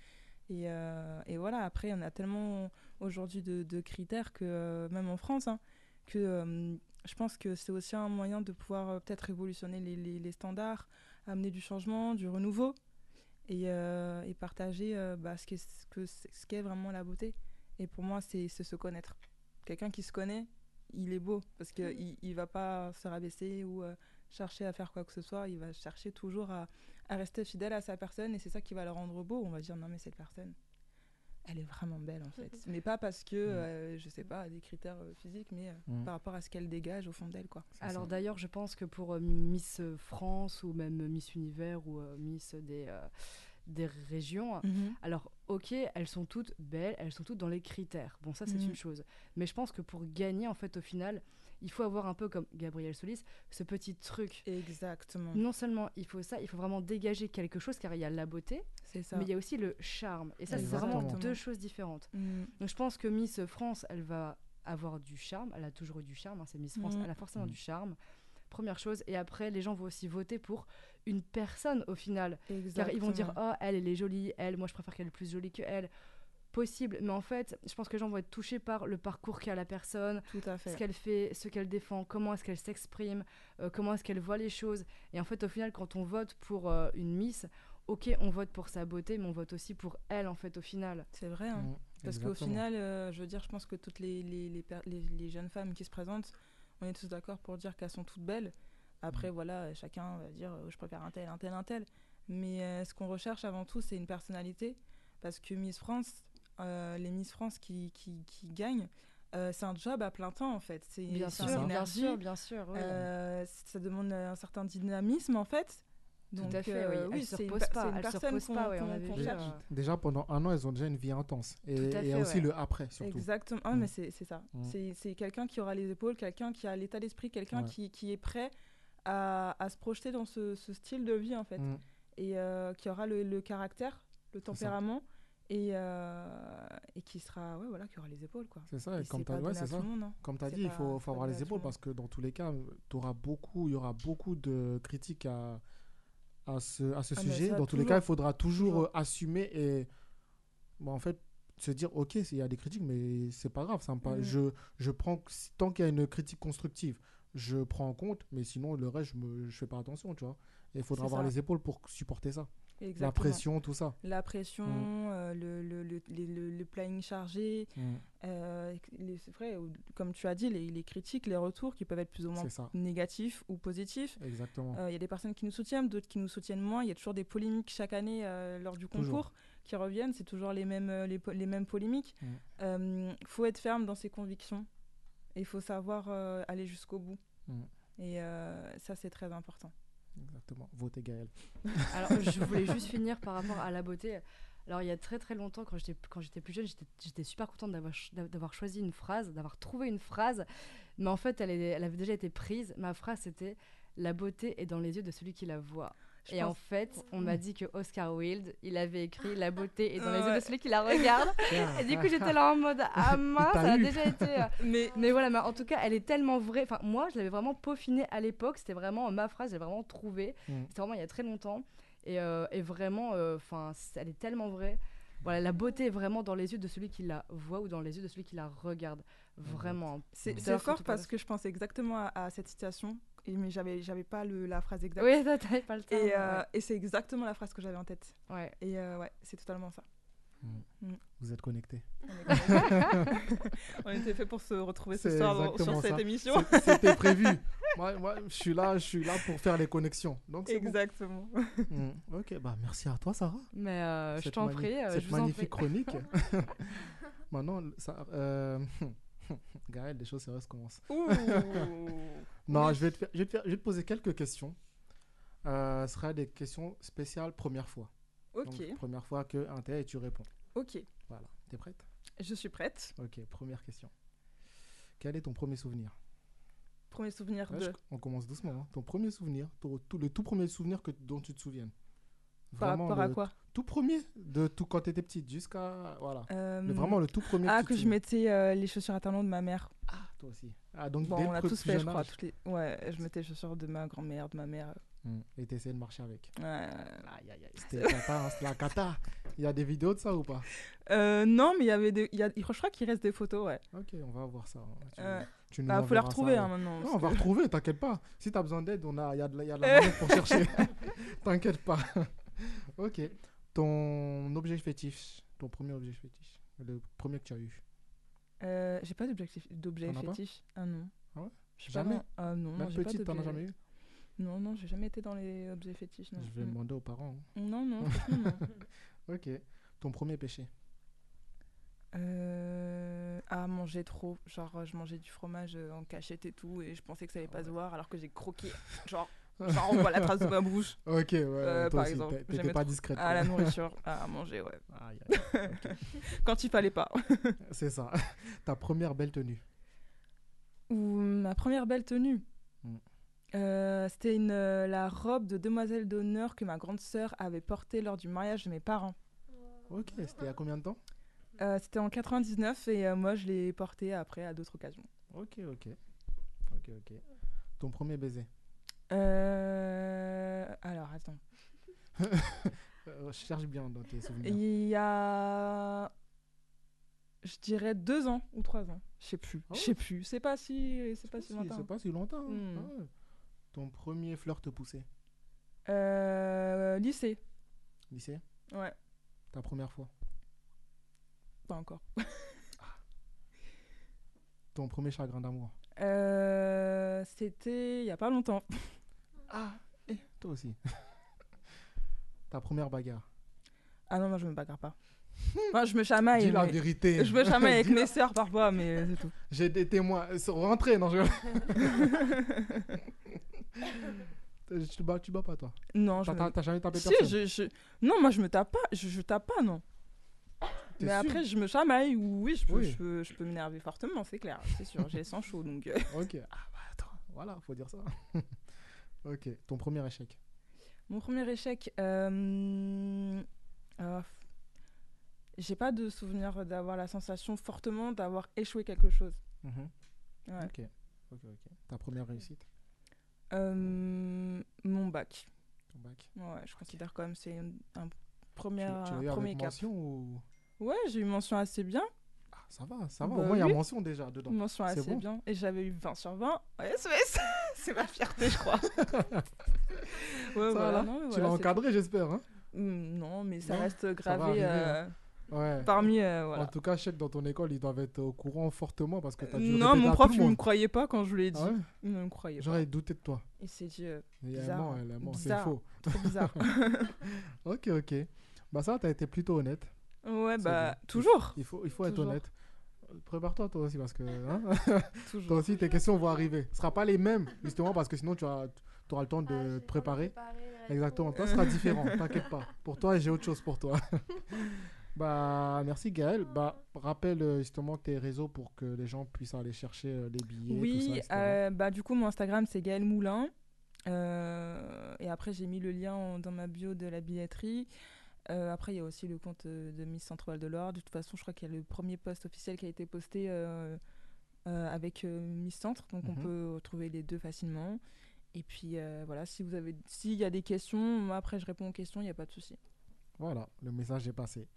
Et, euh, et voilà, après, on a tellement aujourd'hui de, de critères que, euh, même en France, hein, que euh, je pense que c'est aussi un moyen de pouvoir euh, peut-être révolutionner les, les- les standards, amener du changement, du renouveau et, euh, et partager euh, bah, ce qu'est que vraiment la beauté. Et pour moi, c'est se connaître. Quelqu'un qui se connaît, il est beau parce qu'il il, il va pas se rabaisser ou euh, chercher à faire quoi que ce soit. Il va chercher toujours à, à rester fidèle à sa personne et c'est ça qui va le rendre beau. On va dire non, mais cette personne, elle est vraiment belle en fait. mais pas parce que, euh, je sais pas, des critères euh, physiques, mais euh, Mm. par rapport à ce qu'elle dégage au fond d'elle. quoi. Alors d'ailleurs, je pense que pour euh, Miss France ou même Miss Univers ou euh, Miss des, euh, des régions, alors ok, elles sont toutes belles, elles sont toutes dans les critères. Bon, ça c'est Mhm. une chose. Mais je pense que pour gagner, en fait, au final, il faut avoir un peu comme Gabriel Solis, ce petit truc. Exactement. Non seulement il faut ça, il faut vraiment dégager quelque chose car il y a la beauté, C'est ça. mais il y a aussi le charme. Et ça, c'est vraiment deux choses différentes. Mm. Donc je pense que Miss France, elle va avoir du charme. Elle a toujours eu du charme. hein, c'est Miss France, Mhm. elle a forcément Mhm. du charme. Première chose. Et après, les gens vont aussi voter pour une personne au final. Car ils vont dire. Oh, elle, elle est jolie. Elle, moi, je préfère qu'elle est plus jolie que elle. Possible. Mais en fait, je pense que les gens vont être touchés par le parcours qu'a la personne, Tout à fait. ce qu'elle fait, ce qu'elle défend, comment est-ce qu'elle s'exprime, euh, comment est-ce qu'elle voit les choses. Et en fait, au final, quand on vote pour euh, une Miss, ok, on vote pour sa beauté, mais on vote aussi pour elle, en fait, au final. C'est vrai. hein. Mm, Parce qu'au final, euh, je veux dire, je pense que toutes les, les, les, per- les- les jeunes femmes qui se présentent, on est tous d'accord pour dire qu'elles sont toutes belles. Après, voilà, chacun va dire euh, je préfère un tel, un tel, un tel. Mais euh, ce qu'on recherche avant tout, c'est une personnalité. Parce que Miss France, euh, les Miss France qui, qui, qui gagnent, euh, c'est un job à plein temps en fait. C'est Bien sûr, une bien énergie, sûr, bien sûr. oui. euh, ça demande un certain dynamisme en fait. Tout Donc, à fait, euh, oui. C'est une pas, personne qu'on- cherche. Déjà pendant un an, elles ont déjà une vie intense. Et, Tout à et fait, aussi ouais. le après, surtout. Exactement. Ah, Mm. mais c'est c'est ça. Mm. C'est- C'est quelqu'un qui aura les épaules, quelqu'un qui a l'état d'esprit, quelqu'un Ouais. qui, qui est prêt à, à se projeter dans ce, ce style de vie, en fait. Mm. Et euh, qui aura le, le caractère, le tempérament, et, euh, et qui sera, ouais, voilà, qui aura les épaules, quoi. C'est ça, et comme tu pas ouais, hein. As dit, il faut, avoir les épaules le parce que dans tous les cas, auras beaucoup, il y aura beaucoup de critiques à, à ce, à ce Ah, sujet. Dans tous les cas, il faudra toujours, Toujours. euh, assumer et bon, en fait, se dire, ok, il y a des critiques, mais c'est pas grave. Ça me Mhm. je, je prends, tant qu'il y a une critique constructive, je prends en compte, mais sinon, le reste, je, me, je fais pas attention, tu vois. Et il faudra avoir ça. les épaules pour supporter ça. La pression, tout ça. La pression, Mm. euh, le, le, le, le- le planning chargé. euh, les- c'est vrai, comme tu as dit, les, les critiques, les retours qui peuvent être plus ou moins négatifs ou positifs. exactement. Euh, Il y a des personnes qui nous soutiennent, d'autres qui nous soutiennent moins. Il y a toujours des polémiques chaque année euh, lors du Toujours. concours qui reviennent. C'est toujours les mêmes, euh, les, mêmes polémiques. Mm. Il faut être ferme dans ses convictions il faut savoir euh, aller jusqu'au bout. Mm. Et euh, ça, c'est très important. Exactement. Votez Gaël. Alors, je voulais juste finir par rapport à la beauté. Alors, il y a très très longtemps, quand j'étais quand j'étais plus jeune, j'étais- super contente d'avoir d'avoir choisi une phrase, d'avoir trouvé une phrase. Mais en fait, elle, est- elle avait déjà été prise. Ma phrase, c'était La beauté est dans les yeux de celui qui la voit. Je Et en pense- fait, on m'a dit que Oscar Wilde, il avait écrit La beauté est dans les yeux de celui qui la regarde. Et du coup, j'étais là en mode Ah mince, ça a eu. déjà été. euh, Mais mais voilà, mais en tout cas, elle est tellement vraie. Enfin, moi, je l'avais vraiment peaufinée à l'époque. C'était vraiment ma phrase, j'ai vraiment trouvé. Mm. C'était vraiment il y a très longtemps. Et, euh, et vraiment, euh, enfin, elle est tellement vraie. Voilà, la beauté est vraiment dans les yeux de celui qui la voit ou dans les yeux de celui qui la regarde. Vraiment. c'est fort parce que je pensais exactement à, à cette situation. Et, mais j'avais j'avais pas le, la phrase exacte. Oui, ça, t'avais pas le temps. Et, euh, et c'est exactement la phrase que j'avais en tête. ouais. Et euh, ouais, c'est totalement ça. Vous êtes connectés. On, était fait pour se retrouver ce soir sur cette ça. émission. C'était prévu. moi, moi, je suis là, je suis là pour faire les connexions. Donc c'est bon. Exactement. Mm. Ok, bah merci à toi, Sarah. Mais euh, je Cette t'en prie, cette je vous en magnifique prie. chronique. Maintenant, ça, euh, Gaël, les choses sérieuses commencent. Ouh. Non, je vais, te faire- je, vais te faire- je vais te poser quelques questions. Euh, ce sera des questions spéciales première fois. ok, Donc, première fois que un et tu réponds. ok. Voilà. T'es prête? Je suis prête. Ok, première question. Quel est ton premier souvenir? Premier souvenir Ouais, de. je- On commence doucement. hein. Ton premier souvenir, ton- le tout premier souvenir que, dont tu te souviennes. Par Vraiment, rapport à le quoi Tout premier, de tout quand tu étais petite, jusqu'à. Voilà. Euh, Le- vraiment le tout premier. Ah, que je mettais euh, les chaussures à talons de ma mère. Ah, toi aussi. Ah, donc Bon, dès on le a tous plus fait, je jeune crois. âge. Toutes les... Ouais, je mettais les chaussures de ma grand-mère, de ma mère. Mm. Et t'essayais de marcher avec. Ouais. Aïe, aïe, aïe. C'était cata, hein, c'était la cata. Il y a des vidéos de ça ou pas? Euh, non, mais il y avait des. il Y a... Je crois qu'il reste des photos, ouais. Ok, on va voir ça. hein. Tu, tu nous Bah, faut ça, retrouver ouais. hein, maintenant. Non, on va retrouver, t'inquiète pas. Si t'as besoin d'aide, on a, il y a de la, il y a de la manette pour chercher. t'inquiète pas. ok. Ton objet fétiche, ton premier objet fétiche, le premier que tu as eu. Euh, j'ai pas d'objet pas fétiche. Ah non. Ah ouais? Pas Jamais dans- Ah non, non, Même pas petite, t'en as jamais eu? Non, non, j'ai jamais été dans les objets fétiches. Non. Je vais Mm. demander aux parents. hein. Non, non, non. Ok. Ton premier péché? Euh... Ah, manger trop. Genre, je mangeais du fromage euh, en cachette et tout, et je pensais que ça allait pas se voir, alors que j'ai croqué. Genre, genre, on voit la trace de ma bouche. Ok, ouais. Euh, toi par aussi, exemple, t'étais pas trop. discrète. À la nourriture, à manger, ouais. Quand il fallait pas. C'est ça. Ta première belle tenue. Ou ma première belle tenue. Mm. Euh, C'était une, euh, la robe de demoiselle d'honneur que ma grande sœur avait portée lors du mariage de mes parents. Ok, c'était il y a combien de temps? Euh, C'était en 99 et euh, moi je l'ai portée après à d'autres occasions. Ok, ok. Ok, ok. Ton premier baiser? Euh, Alors attends. Je cherche bien dans tes souvenirs. Il y a. Je dirais deux ans ou trois ans. Je sais plus. Ah Je sais plus. C'est pas si, c'est pas si Si, lointain. C'est pas si longtemps. hein. Hmm. Ah. Ton premier flirt poussé. Euh, lycée. Lycée? Ouais. Ta première fois? Pas encore. Ton premier chagrin d'amour? Euh, C'était il y a pas longtemps. Ah, et toi aussi. Ta première bagarre. Ah non, moi je me bagarre pas. Enfin, je me chamaille. Dis la mais- vérité. Je me chamaille avec mes sœurs parfois, mais c'est tout. J'ai des témoins. Ils sont rentrés, non, je. tu, te bats, tu bats pas, toi? Non, je T'as me- t'as- t'as jamais tapé Si, personne? je, je- Non, moi je me tape pas. Je, je tape pas, non. T'es Mais sûr? après, je me chamaille. ou Oui, je peux, Oui. je peux, je peux m'énerver fortement, c'est clair. C'est sûr, j'ai le sang chaud. Donc, euh. Ok. Ah bah attends, voilà, faut dire ça. Ok. Ton premier échec. Mon premier échec. euh, euh, J'ai pas de souvenir d'avoir la sensation fortement d'avoir échoué quelque chose. Mhm. Ouais. Ok. Ok, ok. Ta première réussite. Euh, mon bac. Ton bac. Ouais, je considère quand même c'est un premier, tu tu un premier cap. mention ou? Ouais, j'ai eu mention assez bien. Ah, ça va, ça va. Bah Au moins, il y a mention déjà dedans. Mention C'est assez bon. bien. Et j'avais eu 20 sur 20 en SES. c'est ma fierté, je crois. ouais, voilà. là non, mais Tu voilà, l'as c'est encadré, j'espère. Hein. Hmm, Non, mais ça Non, reste gravé arriver, euh, ouais. parmi. euh, En voilà. tout cas, je sais que dans ton école, ils doivent être au courant fortement parce que tu as dû Non, répéter mon à prof, tout il le me monde. croyait pas quand je lui ai dit. Ah ouais Il ne me croyait pas. J'aurais douté de toi. Il s'est dit, euh, elle Bizarre. ment, elle ment, c'est Bizarre. faux. trop bizarre. Ok, ok. Bah ça, t'as été plutôt honnête. ouais, bah, bien. toujours. Il faut, il faut être Toujours. honnête. Prépare-toi toi aussi parce que hein, toi aussi tes questions vont arriver. Ce sera pas les mêmes justement parce que sinon tu auras, auras le temps Ah, de te préparer. Exactement. Toi, ce sera différent. T'inquiète pas. Pour toi, j'ai autre chose pour toi. bah merci Gaël. Bah rappelle euh, justement tes réseaux pour que les gens puissent aller chercher euh, les billets. tout ça, Oui, euh, bah, du coup, mon Instagram, c'est Gaël Moulin. Euh, et après, j'ai mis le lien en- dans ma bio de la billetterie. Euh, après, il y a aussi le compte euh, de Miss Centre-Val de Loire. De toute façon, je crois qu'il y a le premier post officiel qui a été posté euh, euh, avec euh, Miss Centre. Donc, on Mhm. peut retrouver les deux facilement. Et puis, euh, voilà, si vous avez, s'il y a des questions, moi, après, je réponds aux questions, il n'y a pas de souci. Voilà, le message est passé.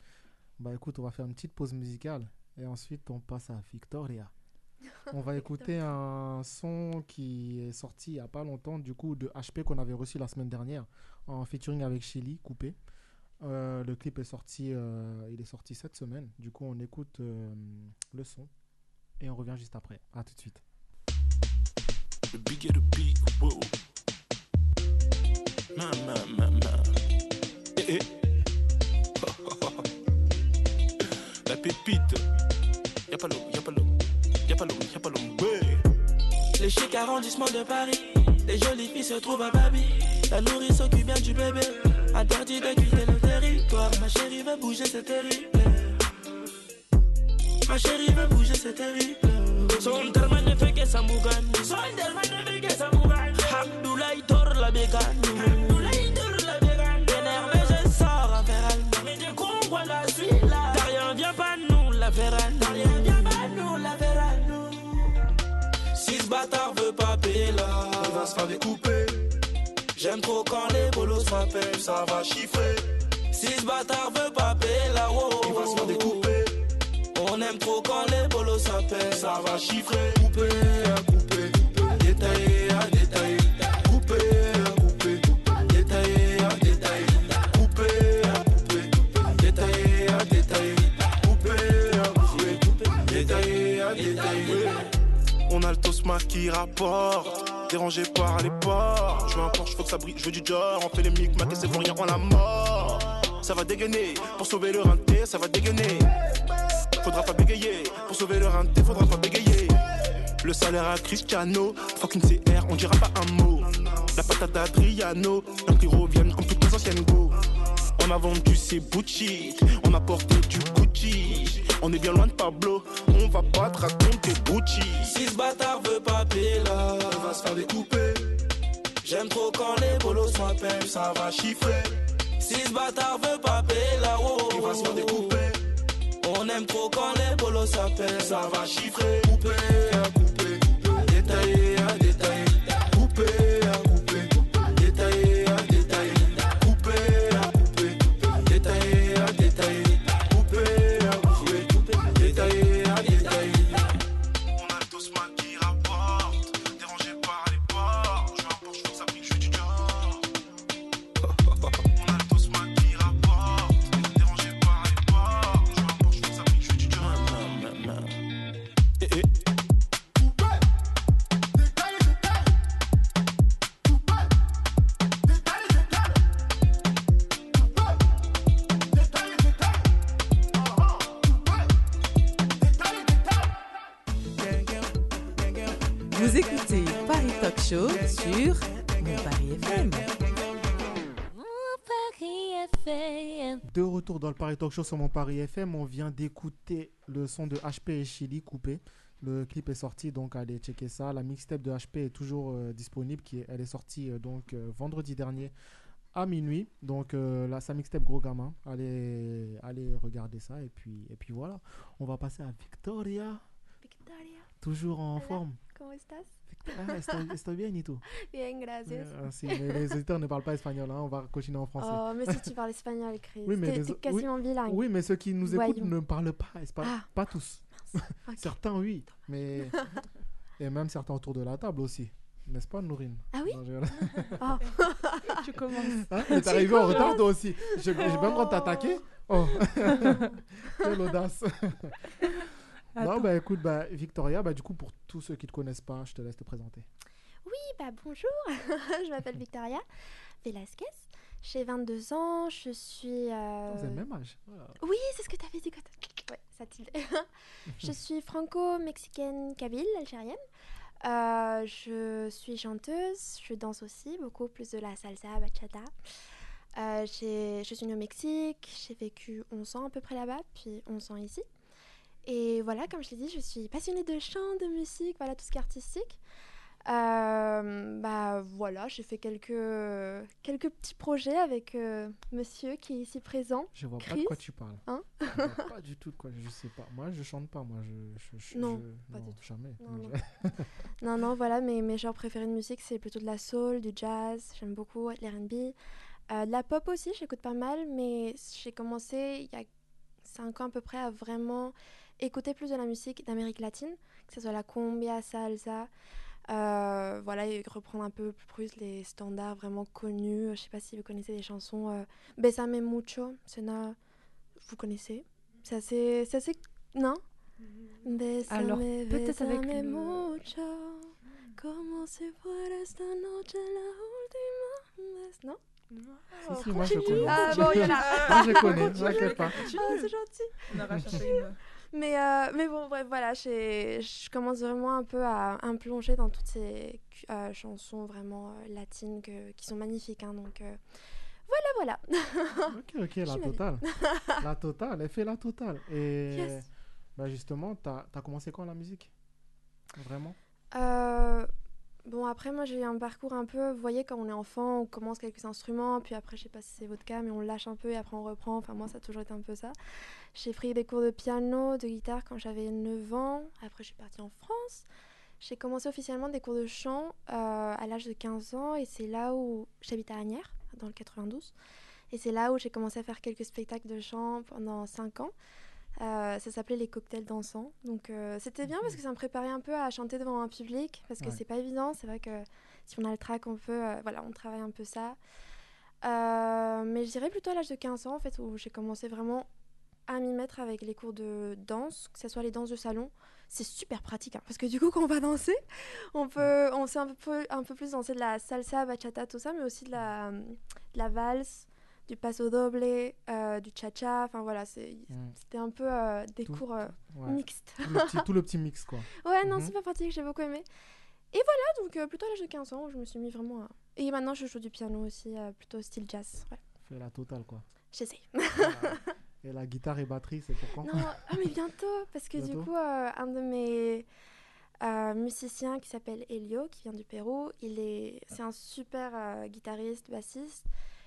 Bah écoute, on va faire une petite pause musicale et ensuite on passe à Victoria. On va écouter un son qui est sorti il n'y a pas longtemps, du coup, de HP qu'on avait reçu la semaine dernière en featuring avec Shelly, coupé. Euh, le clip est sorti, euh, il est sorti cette semaine. Du coup, on écoute euh, le son et on revient juste après. À tout de suite. The bigger the beat, whoa. Ma, ma, ma, ma. Eh, eh. La pépite. Y'a pas l'eau, y'a pas l'eau. Y'a pas l'eau, y'a pas l'eau. Ouais. Le chic arrondissement de Paris, les jolies filles se trouvent à Babi. La nourrice s'occupe bien du bébé, interdit de quitter le Ma chérie veut bouger, c'est terrible. Ma chérie veut bouger, c'est terrible. Son terme ne fait que ça mougane. Son terme ne fait que ça mougane. Abdoulaye la bégane. Abdoulaye tord la bégane. Énervé, je sors en Ferrari. Mais du coup, on la suite là. T'as rien, viens pas nous la Ferrari. T'as rien, viens pas nous la Ferrari. Si ce bâtard veut pas payer là, On va se faire découper. j'aime trop quand les bolos m'appellent. Ça va chiffrer. Si ce bâtard veut pas payer là, oh, Il va se faire découper. On aime trop quand les bolos s'appellent. Ça va chiffrer. Couper, à couper. Détailler, à détailler. Couper, à couper. Détailler, à détailler. Couper, à couper. Détailler, à détailler. Couper, à couper. Détailler, à détailler. On a le tosma qui rapporte. Dérangé par les ports. Je veux un Porsche, faut que ça brille. Je veux du genre. On fait les micmacs et c'est pour rien, on la mort. Ça va dégainer. Pour sauver le rinté, ça va dégainer. Faudra pas bégayer. Pour sauver le rinté, faudra pas bégayer. Le salaire à Cristiano. Fuck une CR, on dira pas un mot. La patate d'Adriano. Un qui reviennent comme toutes les anciennes go. On a vendu ses boutiques. On a porté du Gucci. On est bien loin de Pablo. On va pas te raconter Gucci. Si ce bâtard veut pas payer là, On va se faire découper. j'aime trop quand les bolos m'appellent. Ça va chiffrer. Si ce bâtard veut pas payer là, oh, Il va se faire découper. On aime trop quand les bolos s'appellent. Ça va chiffrer. Couper dans le Paris Talk Show sur mon Paris FM, on vient d'écouter le son de HP et Chili coupé. Le clip est sorti, donc allez checker ça. La mixtape de HP est toujours euh, disponible. Qui est- elle est sortie euh, donc euh, vendredi dernier à minuit. Donc là, sa mixtape gros gamin. Allez, allez regarder ça et puis et puis voilà. On va passer à Victoria. Toujours en forme. ¿Cómo estás? Ah, estoy, estoy bien et tout. Bien, gracias. Mais les auditeurs ne parlent pas espagnol, hein, on va continuer en français. Oh, mais si tu parles espagnol, Chris. Oui, mais T'es les t'es o- quasiment bilingue. Oui, mais ceux qui nous écoutent Voyons. ne parlent pas espagnol. Ah. Pas tous. Ok. Certains, oui. Mais... Et même certains autour de la table aussi. N'est-ce pas, Nourine? Ah oui? Non, je. Oh. Tu commences. Hein T'es arrivé en retard, toi aussi. Je- J'ai même droit de t'attaquer Oh Quelle audace Non, bah écoute, bah, Victoria, bah, du coup, pour tous ceux qui ne te connaissent pas, je te laisse te présenter. Oui, bah bonjour. je m'appelle Victoria Velasquez. J'ai 22 ans. Je suis. euh, Vous avez le même âge. Voilà. Oui, c'est ce que tu avais dit quand Ouais, ça tilde. je suis franco-mexicaine kabyle, algérienne. Euh, je suis chanteuse, je danse aussi beaucoup, plus de la salsa, bachata. Euh, je suis née au Mexique, j'ai vécu 11 ans à peu près là-bas, puis 11 ans ici. Et voilà, comme je l'ai dit, je suis passionnée de chant, de musique, voilà, tout ce qui est artistique. Euh, bah voilà, j'ai fait quelques, quelques petits projets avec euh, monsieur qui est ici présent. Je vois pas de quoi tu parles. Hein Je vois pas du tout de quoi. Je sais pas. Moi, je chante pas. Moi, je. je, je- Non, je- pas du tout. Jamais. Non, non, voilà, mes, mes genres préférés de musique, c'est plutôt de la soul, du jazz, j'aime beaucoup l'R&B. Euh, de la pop aussi, j'écoute pas mal, mais j'ai commencé il y a 5 ans à peu près à vraiment écouter plus de la musique d'Amérique latine, que ce soit la cumbia, salsa, euh, voilà, et reprendre un peu plus les standards vraiment connus. Je sais pas si vous connaissez des chansons euh, Besame Mucho, Sena, vous connaissez? C'est assez, c'est assez... Non? Besame, Alors, peut-être avec besame le- mucho, como si fuera esta noche la última vez. Non? Si, si, moi, je connais. Ah bon, il y en a. Moi, je connais. Continue, T'inquiète pas. Ah, c'est gentil. On aura cherché une. Mais, euh, mais bon, bref, voilà, je commence vraiment un peu à, à me plonger dans toutes ces euh, chansons vraiment euh, latines que- qui sont magnifiques. hein, donc voilà, voilà. Ok, ok, la totale. la totale, elle fait la totale. Et Yes. bah justement, t'as as commencé quand la musique? Vraiment? Bon, après, moi, j'ai un parcours un peu, vous voyez, quand on est enfant, on commence quelques instruments, puis après, je sais pas si c'est votre cas, mais on lâche un peu et après on reprend. Enfin, moi, ça a toujours été un peu ça. J'ai pris des cours de piano, de guitare quand j'avais 9 ans. Après, je suis partie en France. J'ai commencé officiellement des cours de chant euh, à l'âge de 15 ans et c'est là où j'habite à Agnières, dans le 92. Et c'est là où j'ai commencé à faire quelques spectacles de chant pendant 5 ans. Euh, ça s'appelait les cocktails dansants. Donc euh, c'était bien parce que ça me préparait un peu à chanter devant un public parce que Ouais. c'est pas évident. C'est vrai que si on a le track, on peut, euh, voilà, on travaille un peu ça. Mais je dirais plutôt à l'âge de 15 ans en fait où j'ai commencé vraiment à m'y mettre avec les cours de danse, que ce soit les danses de salon. C'est super pratique hein, parce que du coup quand on va danser, on peut, on sait un peu, un peu plus danser de la salsa, bachata, tout ça, mais aussi de la, de la valse, du paso doble, euh, du cha-cha. Enfin voilà, Mm. c'était un peu euh, des Tout- cours euh, Ouais. mixtes. tout, le petit, tout le petit mix, quoi. Ouais, non, Mhm. super pratique, j'ai beaucoup aimé. Et voilà, donc euh, plutôt à l'âge de 15 ans, je me suis mis vraiment à... Et maintenant, je joue du piano aussi, plutôt style jazz. Ouais, Fait la totale, quoi. j'essaie. Et la guitare et batterie, c'est pour quand? Non, ah, mais bientôt, parce que du coup, un de mes euh, musiciens qui s'appelle Elio, qui vient du Pérou, il est... c'est un super euh, guitariste, bassiste,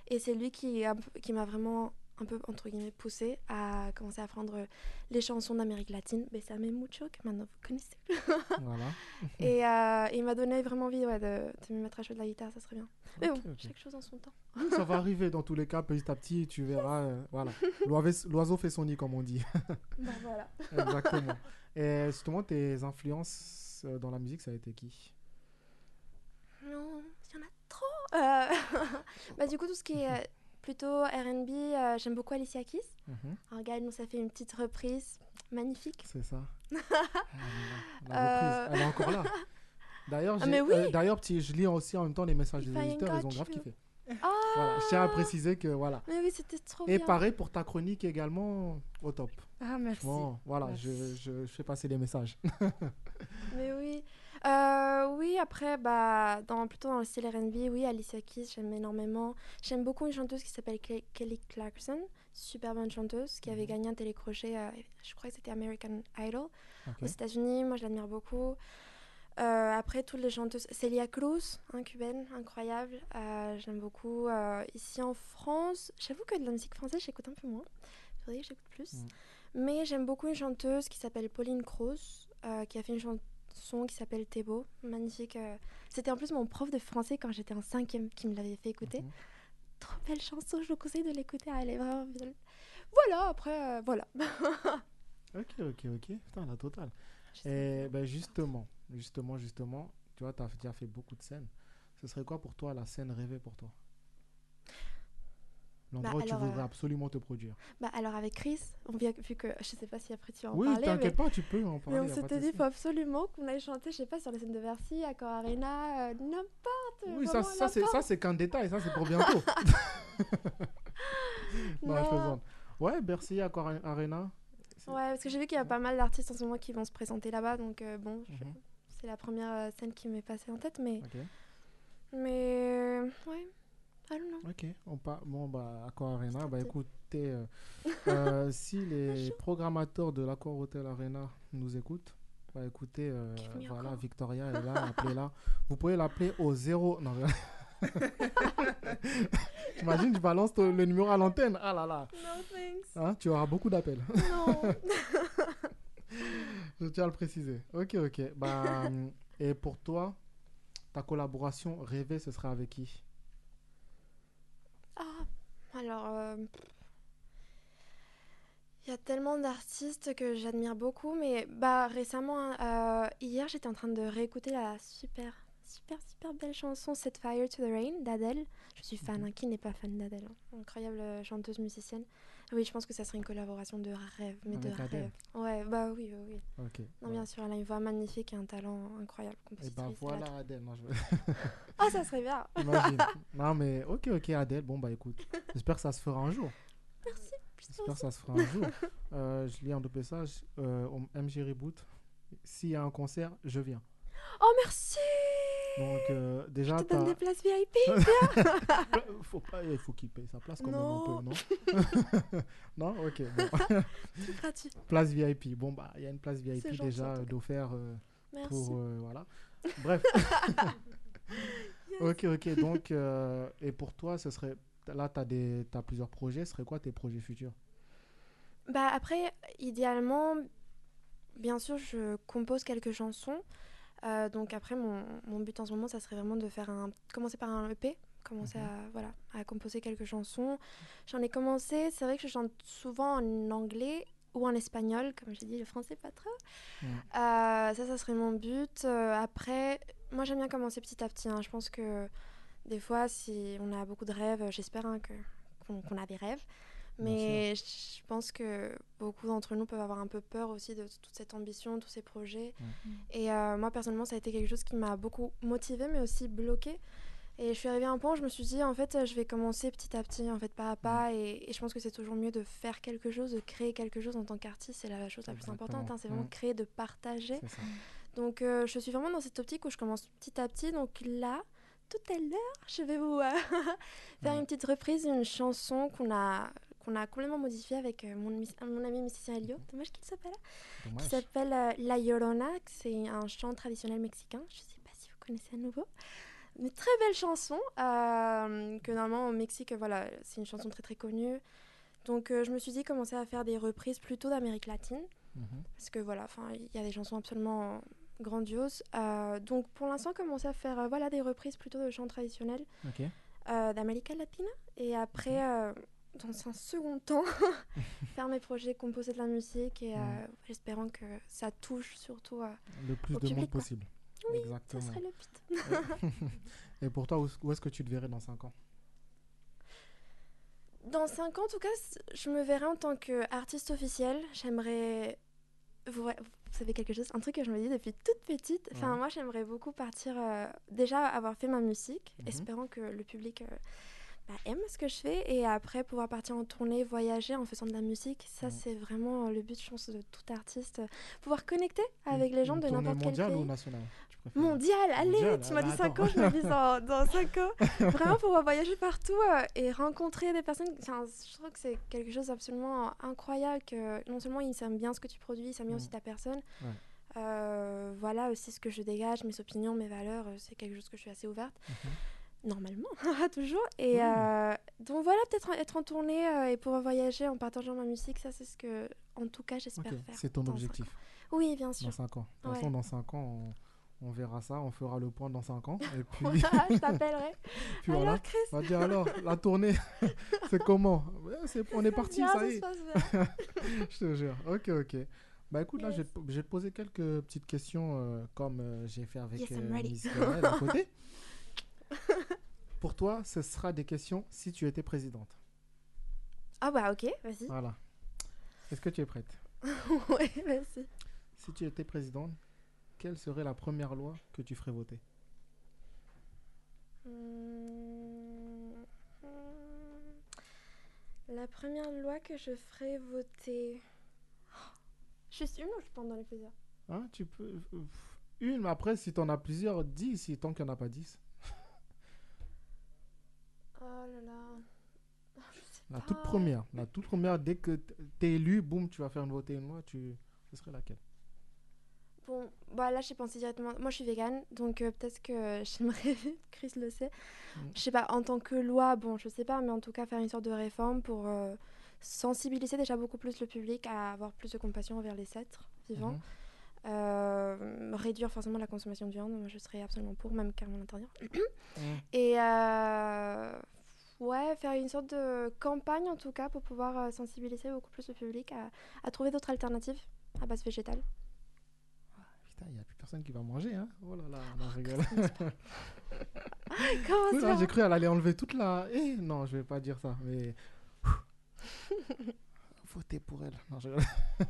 et c'est lui qui, qui m'a vraiment un peu, entre guillemets, poussé à commencer à apprendre les chansons d'Amérique latine, Besame Mucho, que maintenant vous connaissez. Voilà. Et euh, il m'a donné vraiment envie ouais, de, de me mettre à jouer de la guitare, ça serait bien. Mais bon, chaque chose en son temps. Ça va arriver dans tous les cas, petit à petit, tu verras. euh, voilà. L'oiseau fait son nid, comme on dit. Bah voilà. Exactement. Et justement, tes influences euh, dans la musique, ça a été qui? Non, trop. Euh, bah, du coup, tout ce qui est euh, plutôt RB, euh, j'aime beaucoup Alicia Keys. Mhm, Alors, regarde, nous, ça fait une petite reprise magnifique. C'est ça. Ah. La reprise, elle est encore là. D'ailleurs, Ah, j'ai- mais oui. euh, d'ailleurs, petit- je lis aussi en même temps les messages des auditeurs, ils ont grave you. kiffé. Ah Voilà, je tiens à préciser que voilà. Mais oui, c'était trop Et bien. pareil pour ta chronique également, au top. Ah, merci. Bon, voilà, je, Merci. je, je fais passer les messages. Mais oui. Euh, oui, après, bah, dans, plutôt dans le style R&B, oui, Alicia Keys, j'aime énormément. J'aime beaucoup une chanteuse qui s'appelle Ke- Kelly Clarkson, super bonne chanteuse, qui avait Mhm. gagné un télécrochet, euh, je crois que c'était American Idol, aux États-Unis. Moi, je l'admire beaucoup. Euh, après, toutes les chanteuses. Celia Cruz, cubaine, incroyable. Euh, J'aime beaucoup. Euh, ici en France, j'avoue que de la musique française, j'écoute un peu moins. J'écoute plus. Mm. Mais j'aime beaucoup une chanteuse qui s'appelle Pauline Cross, qui a fait une, son qui s'appelle beau, magnifique. euh. C'était en plus mon prof de français quand j'étais en cinquième qui me l'avait fait écouter. Mhm. Trop belle chanson, je vous conseille de l'écouter, elle est vraiment. Voilà, après, euh, voilà. Ok, ok, ok. Putain, la totale. Et ben justement, justement, justement, tu vois, tu as déjà fait beaucoup de scènes. Ce serait quoi pour toi la scène rêvée pour toi? L'endroit où tu voudrais euh, absolument te produire. Bah alors avec Chris, on vient, vu que je sais pas si après tu vas en Oui, parler, mais, t'inquiète pas, tu peux en mais parler. on pas de s'était dit faut absolument qu'on aille chanter, je sais pas, sur les scènes de Bercy, à Cor Arena, euh, n'importe. Oui, ça, ça c'est ça n'importe. c'est qu'un détail, ça c'est pour bientôt. non, je Non. plaisante. Ouais, Bercy, Accor Arena. Ouais, parce que j'ai vu qu'il y a pas mal d'artistes en ce moment qui vont se présenter là-bas, donc euh, bon, Mhm. c'est la première euh, scène qui m'est passée en tête, mais mais ouais, I don't know. ok. On part. Bon, bah, Accor Arena, bah écoutez, euh, euh, si les programmateurs de l'Accor Hotel Arena nous écoutent, bah écoutez, euh, voilà, call. Victoria est là, appelez-la. Vous pouvez l'appeler au 0. Non, T'imagines, tu balances le numéro à l'antenne. Ah là là. No thanks. Hein, tu auras beaucoup d'appels. Non. Je tiens à le préciser. Ok, ok. Bah, et pour toi, ta collaboration rêvée, ce serait avec qui? Ah, alors, euh, il y a tellement d'artistes que j'admire beaucoup, mais bah récemment, euh, hier, j'étais en train de réécouter la super, super, super belle chanson Set Fire to the Rain d'Adèle. Je suis fan, hein, qui n'est pas fan d'Adèle hein. Incroyable euh, chanteuse musicienne. Oui, je pense que ça serait une collaboration de rêve, mais de rêve. Ouais, bah oui, oui. Non, bah, bien sûr, elle a une voix magnifique et un talent incroyable. Et bah elle a voilà. Adèle. Non, je- Oh, ça serait bien. Imagine. non, mais ok, ok, Adèle. Bon, bah écoute. J'espère que ça se fera un jour. Merci. J'espère que ça se fera un jour. Euh, je lis un deux messages. Euh, au MG Reboot. S'il y a un concert, je viens. Oh, merci. Donc, euh, déjà, Je te donne des places VIP. faut pas, il faut qu'il paye sa place quand même Non. un peu, non Non, ok. Bon. C'est gratuit. place VIP. Bon, bah, il y a une place VIP gentil, déjà d'offert euh, Merci. pour. euh, voilà. Bref. Ok, ok. Donc, euh, et pour toi, ce serait. Là, tu as, as plusieurs projets. Ce serait quoi tes projets futurs? Bah après, idéalement, bien sûr, je compose quelques chansons. Euh, donc après, mon, mon but en ce moment, ça serait vraiment de faire un... Commencer par un EP, commencer Mhm. à, voilà, à composer quelques chansons. J'en ai commencé, c'est vrai que je chante souvent en anglais ou en espagnol, comme j'ai dit, le français pas trop. Mhm. Euh, ça, ça serait mon but. Euh, après, moi j'aime bien commencer petit à petit. hein. Je pense que des fois, si on a beaucoup de rêves, j'espère hein, qu'on a des rêves. Mais je pense que beaucoup d'entre nous peuvent avoir un peu peur aussi de toute cette ambition, tous ces projets. Et euh, moi, personnellement, ça a été quelque chose qui m'a beaucoup motivée, mais aussi bloquée. Et je suis arrivée à un point où je me suis dit, en fait, je vais commencer petit à petit, en fait, pas à pas. Et, et je pense que c'est toujours mieux de faire quelque chose, de créer quelque chose en tant qu'artiste. C'est la chose la plus importante. hein. c'est vraiment Mm. créer, de partager. Donc, euh, je suis vraiment dans cette optique où je commence petit à petit. Donc là, tout à l'heure, je vais vous euh, faire Ouais. une petite reprise d'une chanson qu'on a qu'on a complètement modifiée avec euh, mon, mon ami musicien Elio, dommage qu'il soit pas là, qui s'appelle euh, La Llorona, c'est un chant traditionnel mexicain. Je sais pas si vous connaissez à nouveau. Une très belle chanson, euh, que normalement au Mexique, voilà, c'est une chanson très très connue. Donc je me suis dit commencer à faire des reprises plutôt d'Amérique latine. Mhm. Parce que voilà, il y a des chansons absolument grandioses. Euh, donc pour l'instant, commencer à faire euh, voilà, des reprises plutôt de chants traditionnels euh, d'Amérique latine. Et après, dans un second temps, faire mes projets, composer de la musique et euh, espérant que ça touche surtout à... Le plus Au de monde public, quoi. possible. Oui, Exactement. ça serait le but. Et pour toi, où, est-ce que tu te verrais dans 5 ans? Dans 5 ans, en tout cas, je me verrai en tant qu'artiste officielle. J'aimerais. Vous, savez quelque chose? Un truc que je me dis depuis toute petite. Enfin, Ouais. moi, j'aimerais beaucoup partir. euh, déjà, avoir fait ma musique, Mhm. espérant que le public euh, bah, aime ce que je fais. Et après, pouvoir partir en tournée, voyager en faisant de la musique. Ça, Mhm. c'est vraiment euh, le but, je pense, de tout artiste. Pouvoir connecter avec les gens de n'importe quel pays. ou préfères Mondial, allez, Mondial, tu m'as ah dit bah 5 ans, attends. je me dis dans, dans 5 ans. Vraiment pouvoir voyager partout euh, et rencontrer des personnes. Enfin, je trouve que c'est quelque chose d'absolument incroyable que non seulement ils aiment bien ce que tu produis, ils aiment bien aussi ta personne. Ouais. Euh, voilà aussi ce que je dégage, mes opinions, mes valeurs, euh, c'est quelque chose que je suis assez ouverte. Normalement, toujours. Et euh, donc voilà, peut-être être en tournée euh, et pouvoir voyager en partageant ma musique, ça c'est ce que, en tout cas, j'espère Ok, faire. c'est ton objectif. Oui, bien sûr. Dans 5 ans. De toute façon, dans 5 ans, on, on verra ça, on fera le point dans 5 ans. Et puis, je t'appellerai. puis Alors, voilà. Chris On va dire alors, la tournée, c'est comment? On est parti, ça ça y est. Je te jure. Ok, ok. Bah écoute, là, je vais, Yes. te, je vais te poser quelques petites questions euh, comme euh, j'ai fait avec Yes, euh. Miss à côté. Pour toi, ce sera des questions si tu étais présidente. Ah bah ok, vas-y. Voilà. Est-ce que tu es prête? Ouais, vas-y. Si tu étais présidente, quelle serait la première loi que tu ferais voter? Hmm. La première loi que je ferai voter. Juste une ou je peux en donner plusieurs Hein, tu peux. euh, Une, mais après, si tu en as plusieurs, 10, si tant qu'il n'y en a pas 10. Oh là là. Oh, je sais La pas. toute première. La toute première, dès que tu es élu, boum, tu vas faire une loi, tu... ce serait laquelle? Bon, bah là j'ai pensé directement. Moi je suis végane, donc euh, peut-être que j'aimerais, Chris le sait. Mm. Je sais pas, en tant que loi, bon, je sais pas, mais en tout cas faire une sorte de réforme pour euh, sensibiliser déjà beaucoup plus le public à avoir plus de compassion envers les êtres vivants. Mhm. Euh, réduire forcément la consommation de viande, moi je serais absolument pour, même carrément l'interdire. Mhm. Et euh, ouais, faire une sorte de campagne en tout cas pour pouvoir euh, sensibiliser beaucoup plus le public à, à trouver d'autres alternatives à base végétale. Putain, il n'y a plus personne qui va manger, hein Oh là là, non, je rigole. Comment ça J'ai cru qu'elle allait enlever toute la... Eh, non, je vais pas dire ça, mais... Votez pour elle. Non, je rigole.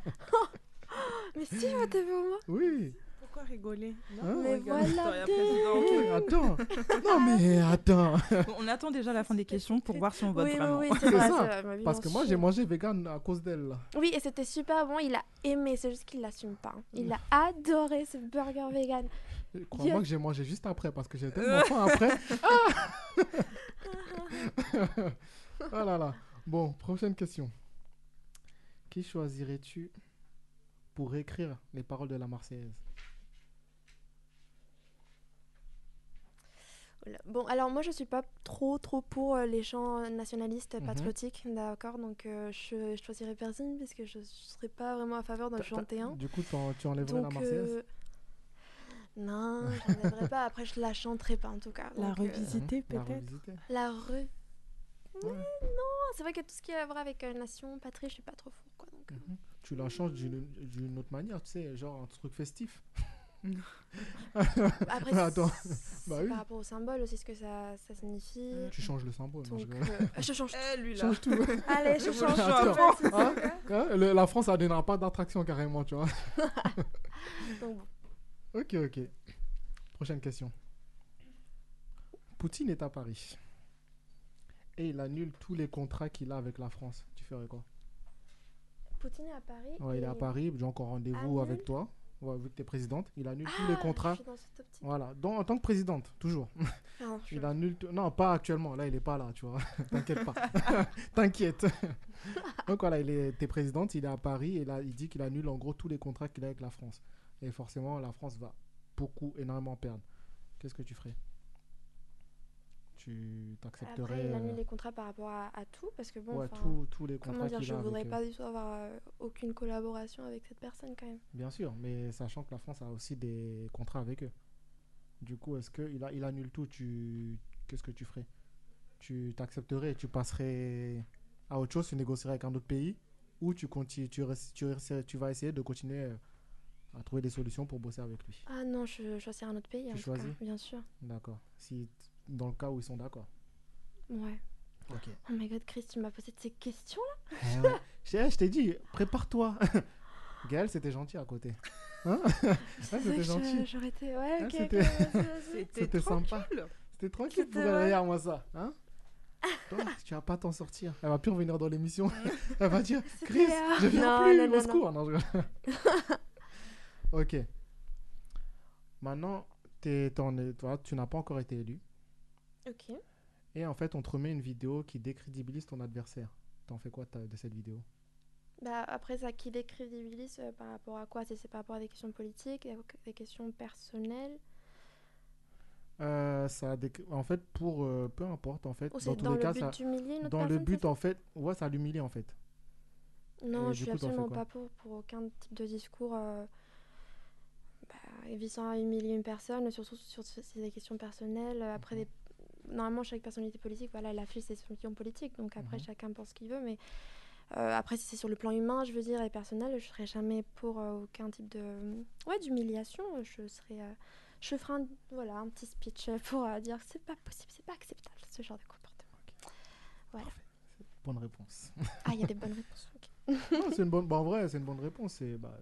Mais si, votez pour moi Oui. Pourquoi rigoler Hein Mais voilà. Présidente. Attends. Non, mais attends. On attend déjà la fin des questions pour voir si on vote Oui, oui, vraiment. oui, C'est c'est vrai, ça, vrai, Parce que moi, j'ai mangé vegan à cause d'elle. là. Oui, et c'était super bon, il a aimé, c'est juste qu'il l'assume pas. Il a adoré ce burger vegan. Crois-moi que j'ai mangé juste après parce que j'ai tellement faim après. Ah oh là là. Bon, prochaine question. Qui choisirais-tu pour écrire les paroles de la Marseillaise? Bon, alors moi je suis pas trop trop pour euh, les chants nationalistes Mhm. patriotiques, d'accord Donc euh, je, je choisirais personne parce que je serais pas vraiment à faveur t'as- chanter un. Du coup, tu enlèverais la Marseillaise? euh, non, je n'aimerais pas. Après je la chanterai pas en tout cas. La Donc, revisiter La peut-être? revisiter. La re. Ouais. Non, c'est vrai que tout ce qui a à voir avec euh, nation, patrie, je suis pas trop fou quoi. Donc, euh, Mhm. Tu la changes d'une d'une autre manière, tu sais, genre un truc festif. Après, attends. Bah oui. par rapport au symbole aussi, ce que ça, ça signifie. Tu changes le symbole. non, je Donc, euh, je change tout. Eh, lui là. Change tout. Allez, je change Attends, tout. hein, hein, le- la France, ça donnera pas d'attraction carrément, tu vois. Donc, bon. Ok, ok. Prochaine question. Poutine est à Paris. Et il annule tous les contrats qu'il a avec la France. Tu ferais quoi? Poutine est à Paris. Ouais, il est à Paris, j'ai encore rendez-vous avec toi. Ouais, vu que tu es présidente, il annule tous Ah, les contrats. je suis dans cette optique. Voilà, donc en tant que présidente, toujours. Je- Il annule. Non, pas actuellement. Là, il est pas là, tu vois. T'inquiète pas. T'inquiète. Donc voilà, il est, t'es présidente, il est à Paris et là, il dit qu'il annule en gros tous les contrats qu'il a avec la France. Et forcément, la France va beaucoup, énormément perdre. Qu'est-ce que tu ferais? Tu t'accepterais Après, il annule euh, les contrats par rapport à, à tout, parce que bon, ouais, enfin, tous- les contrats comment dire, je avec, voudrais euh, pas du tout avoir euh, aucune collaboration avec cette personne quand même. Bien sûr, mais sachant que la France a aussi des contrats avec eux. Du coup, est-ce qu'il il annule tout tu... Qu'est-ce que tu ferais? Tu t'accepterais tu passerais à autre chose, tu négocierais avec un autre pays? Ou tu, continues, tu, tu, tu vas essayer de continuer euh, à trouver des solutions pour bosser avec lui? Ah non, je choisirais un autre pays, Tu en tout choisis? cas, bien sûr. D'accord. Si, dans le cas où ils sont d'accord. Ouais. Ok. Oh my god, Chris, tu m'as posé de ces questions-là Eh ouais. je je t'ai dit, prépare-toi. Gaël, c'était gentil à côté. Hein C'était gentil. J'aurais été... Ouais, Ah, c'était- sympa. C'était tranquille pour vrai. regarde-moi ça. Hein Toi, tu vas pas t'en sortir. Elle va plus revenir dans l'émission. Elle va dire Chris, je viens non, plus, non, au non, secours. Non, je ok. Maintenant, toi, tu n'as pas encore été élu. Ok. Et en fait, on te remet une vidéo qui décrédibilise ton adversaire. T'en fais quoi de cette vidéo? Bah, après, ça qui décrédibilise euh, par rapport à quoi? C'est par rapport à des questions politiques, à des questions personnelles? Euh, ça En fait, pour euh, peu importe, en fait, dans tous dans les le cas, but ça... dans le but, en fait, ouais, ça l'humilie en fait. Non, Et je suis coup, absolument pas pour, pour aucun type de discours euh, bah, visant à humilier une personne, surtout sur c- c'est des questions personnelles. euh, Après, Mhm. des... normalement, chaque personnalité politique, voilà, elle affiche ses opinions politiques, donc après, Mhm. chacun pense ce qu'il veut. Mais euh, après, si c'est sur le plan humain, je veux dire, et personnel, je serais jamais pour euh, aucun type de ouais, d'humiliation. Je serais, euh, je ferai un, voilà, un petit speech pour euh, dire que c'est pas possible, c'est pas acceptable ce genre de comportement. Voilà. Bonne réponse. Ah, il y a des bonnes réponses. ok. Non, c'est une bonne. bah, en vrai, c'est une bonne réponse. C'est bah,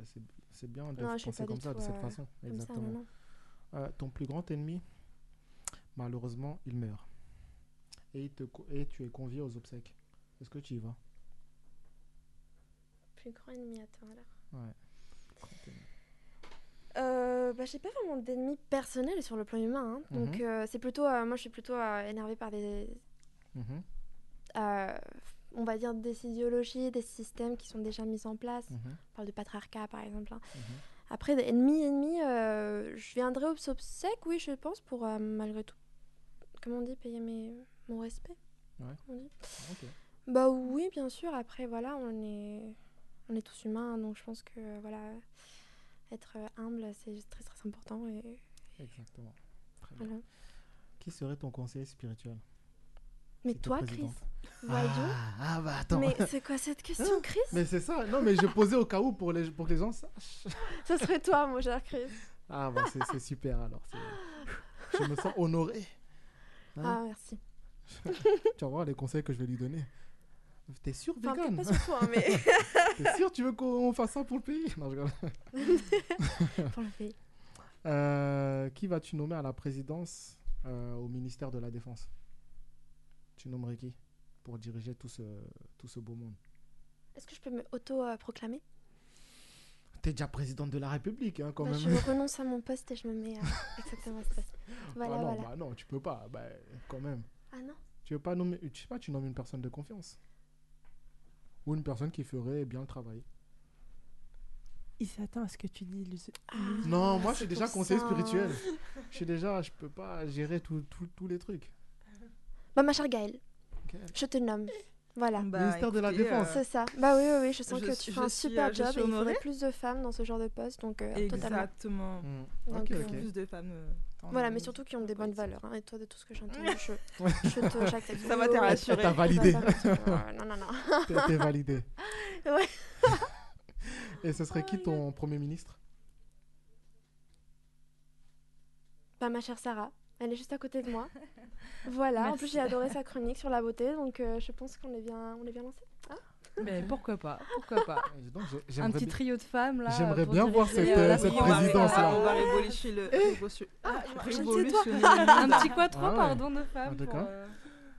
c'est- bien de Non, penser pas comme ça, de tout, cette euh, façon. ça, Exactement. Euh, ton plus grand ennemi, malheureusement, il meurt. Et, il te co- et tu es convié aux obsèques. Est-ce que tu y vas? Plus grand ennemi à toi alors. Ouais. Euh, bah, j'ai pas vraiment d'ennemis personnels sur le plan humain. hein. Donc, Mhm. euh, c'est plutôt. euh, moi, je suis plutôt euh, énervée par des. Mhm. on va dire des idéologies, des systèmes qui sont déjà mis en place. Mhm. On parle de patriarcat, par exemple. hein. Après, ennemis, ennemis, je viendrai aux obsèques, oui, je pense, pour malgré tout. Comment on dit Payer mes... mon respect Ouais. Comment on dit Ok. Bah oui, bien sûr. Après, voilà, on est, on est tous humains, donc je pense que voilà, être humble, c'est très très important. Et Exactement. Très bien. voilà. Qui serait ton conseiller spirituel? Mais toi, Chris, voyons. Ah, ah, bah attends. Mais c'est quoi cette question, Chris? Mais c'est ça. Non, mais j'ai posé au cas où pour, les, pour que les gens sachent. Ça serait toi, mon cher Chris. Ah, bah c'est super alors. Je me sens honoré. Hein Ah, merci. tu vas voir les conseils que je vais lui donner. T'es sûr, Enfin, vegan pas sur toi, hein, mais- T'es sûr, tu veux qu'on fasse ça pour le pays? Non, je rigole. Pour le pays. Euh, qui vas-tu nommer à la présidence euh, au ministère de la Défense? Tu nommerais qui pour diriger tout ce, tout ce beau monde? Est-ce que je peux me auto-proclamer? T'es déjà présidente de la République, hein, quand Bah, même. Je renonce à mon poste et je me mets euh, exactement à ce poste. Voilà, ah non, voilà. bah non, tu peux pas. Bah, quand même. Ah non Tu veux pas nommer, je sais pas, tu nommes une personne de confiance. Ou une personne qui ferait bien le travail. Il s'attend à ce que tu dis. le- Ah, Non, moi, je suis déjà conseiller ça. spirituel. Je suis déjà, je peux pas gérer tout- tout- tous les trucs. Bah, ma chère Gaëlle, je te nomme. Voilà. Bah, Ministère de la Défense. euh, C'est ça. Bah oui, oui, oui, je sens je que suis- tu fais un je suis, super euh, je job et il faudrait plus de femmes dans ce genre de poste, donc euh, totalement. Exactement. Hmm. Donc, euh. Plus de femmes. euh, Voilà, mais surtout qui ont des bonnes valeurs. hein, Et toi, de tout ce que j'entends, je, Ouais. je te j'accepte. Ça va Oui, te oui, oui. rassurer. T'as validé. Ouais, Non, non, non. T'es t'es validé. Ouais. Et ce serait qui ton premier ministre? Bah, ma chère Sarah, elle est juste à côté de moi. Voilà, en plus j'ai adoré sa chronique sur la beauté, donc euh, je pense qu'on est bien, on est bien lancé. Hein Mais pourquoi pas Pourquoi pas donc, Un petit trio de femmes là. J'aimerais bien voir cette, euh, euh, cette Oui, on va ré- présidence-là. On va révolutionner le. révolution- Ah, sais révolutionner le Un petit quattro, Ah ouais. pardon, de femmes. d'accord.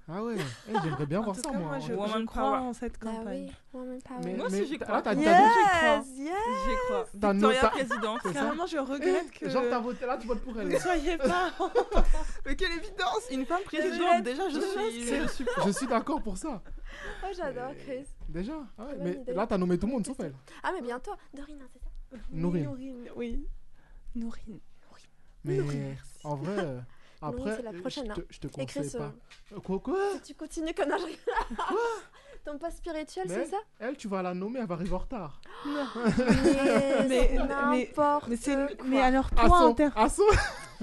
Euh, Ah ouais, Eh, j'aimerais bien En voir tout ça, cas, moi. moi, je. Woman je crois power. en cette Bah campagne. oui, woman power. Mais- Moi aussi, j'y t'as- crois. ah, t'as- Yes, yes. J'y crois. T'as Victoria présidente. Carrément, je regrette que. Genre, t'as voté là, tu votes pour elle. Ne soyez pas. Mais quelle évidence Une femme présidente, déjà, je suis. Je suis Je suis d'accord pour ça. Oh, j'adore Chris. Déjà Ah ouais, Mais idée. là, t'as nommé tout le monde sauf elle. Ah, mais bientôt. Dorine, hein, c'est ça? Nourine. Nourine, oui. Nourine. Mais Nourine. en vrai, euh, après, c'est la euh, prochaine, je te, hein. je te Chris, conseille pas. euh, Quoi, quoi si tu continues comme un Ton poste spirituel, c'est ça Elle, tu vas la nommer, elle va arriver en retard. Mais, Mais- mais- n'importe Mais, quoi. alors, toi, son- en, ter- son-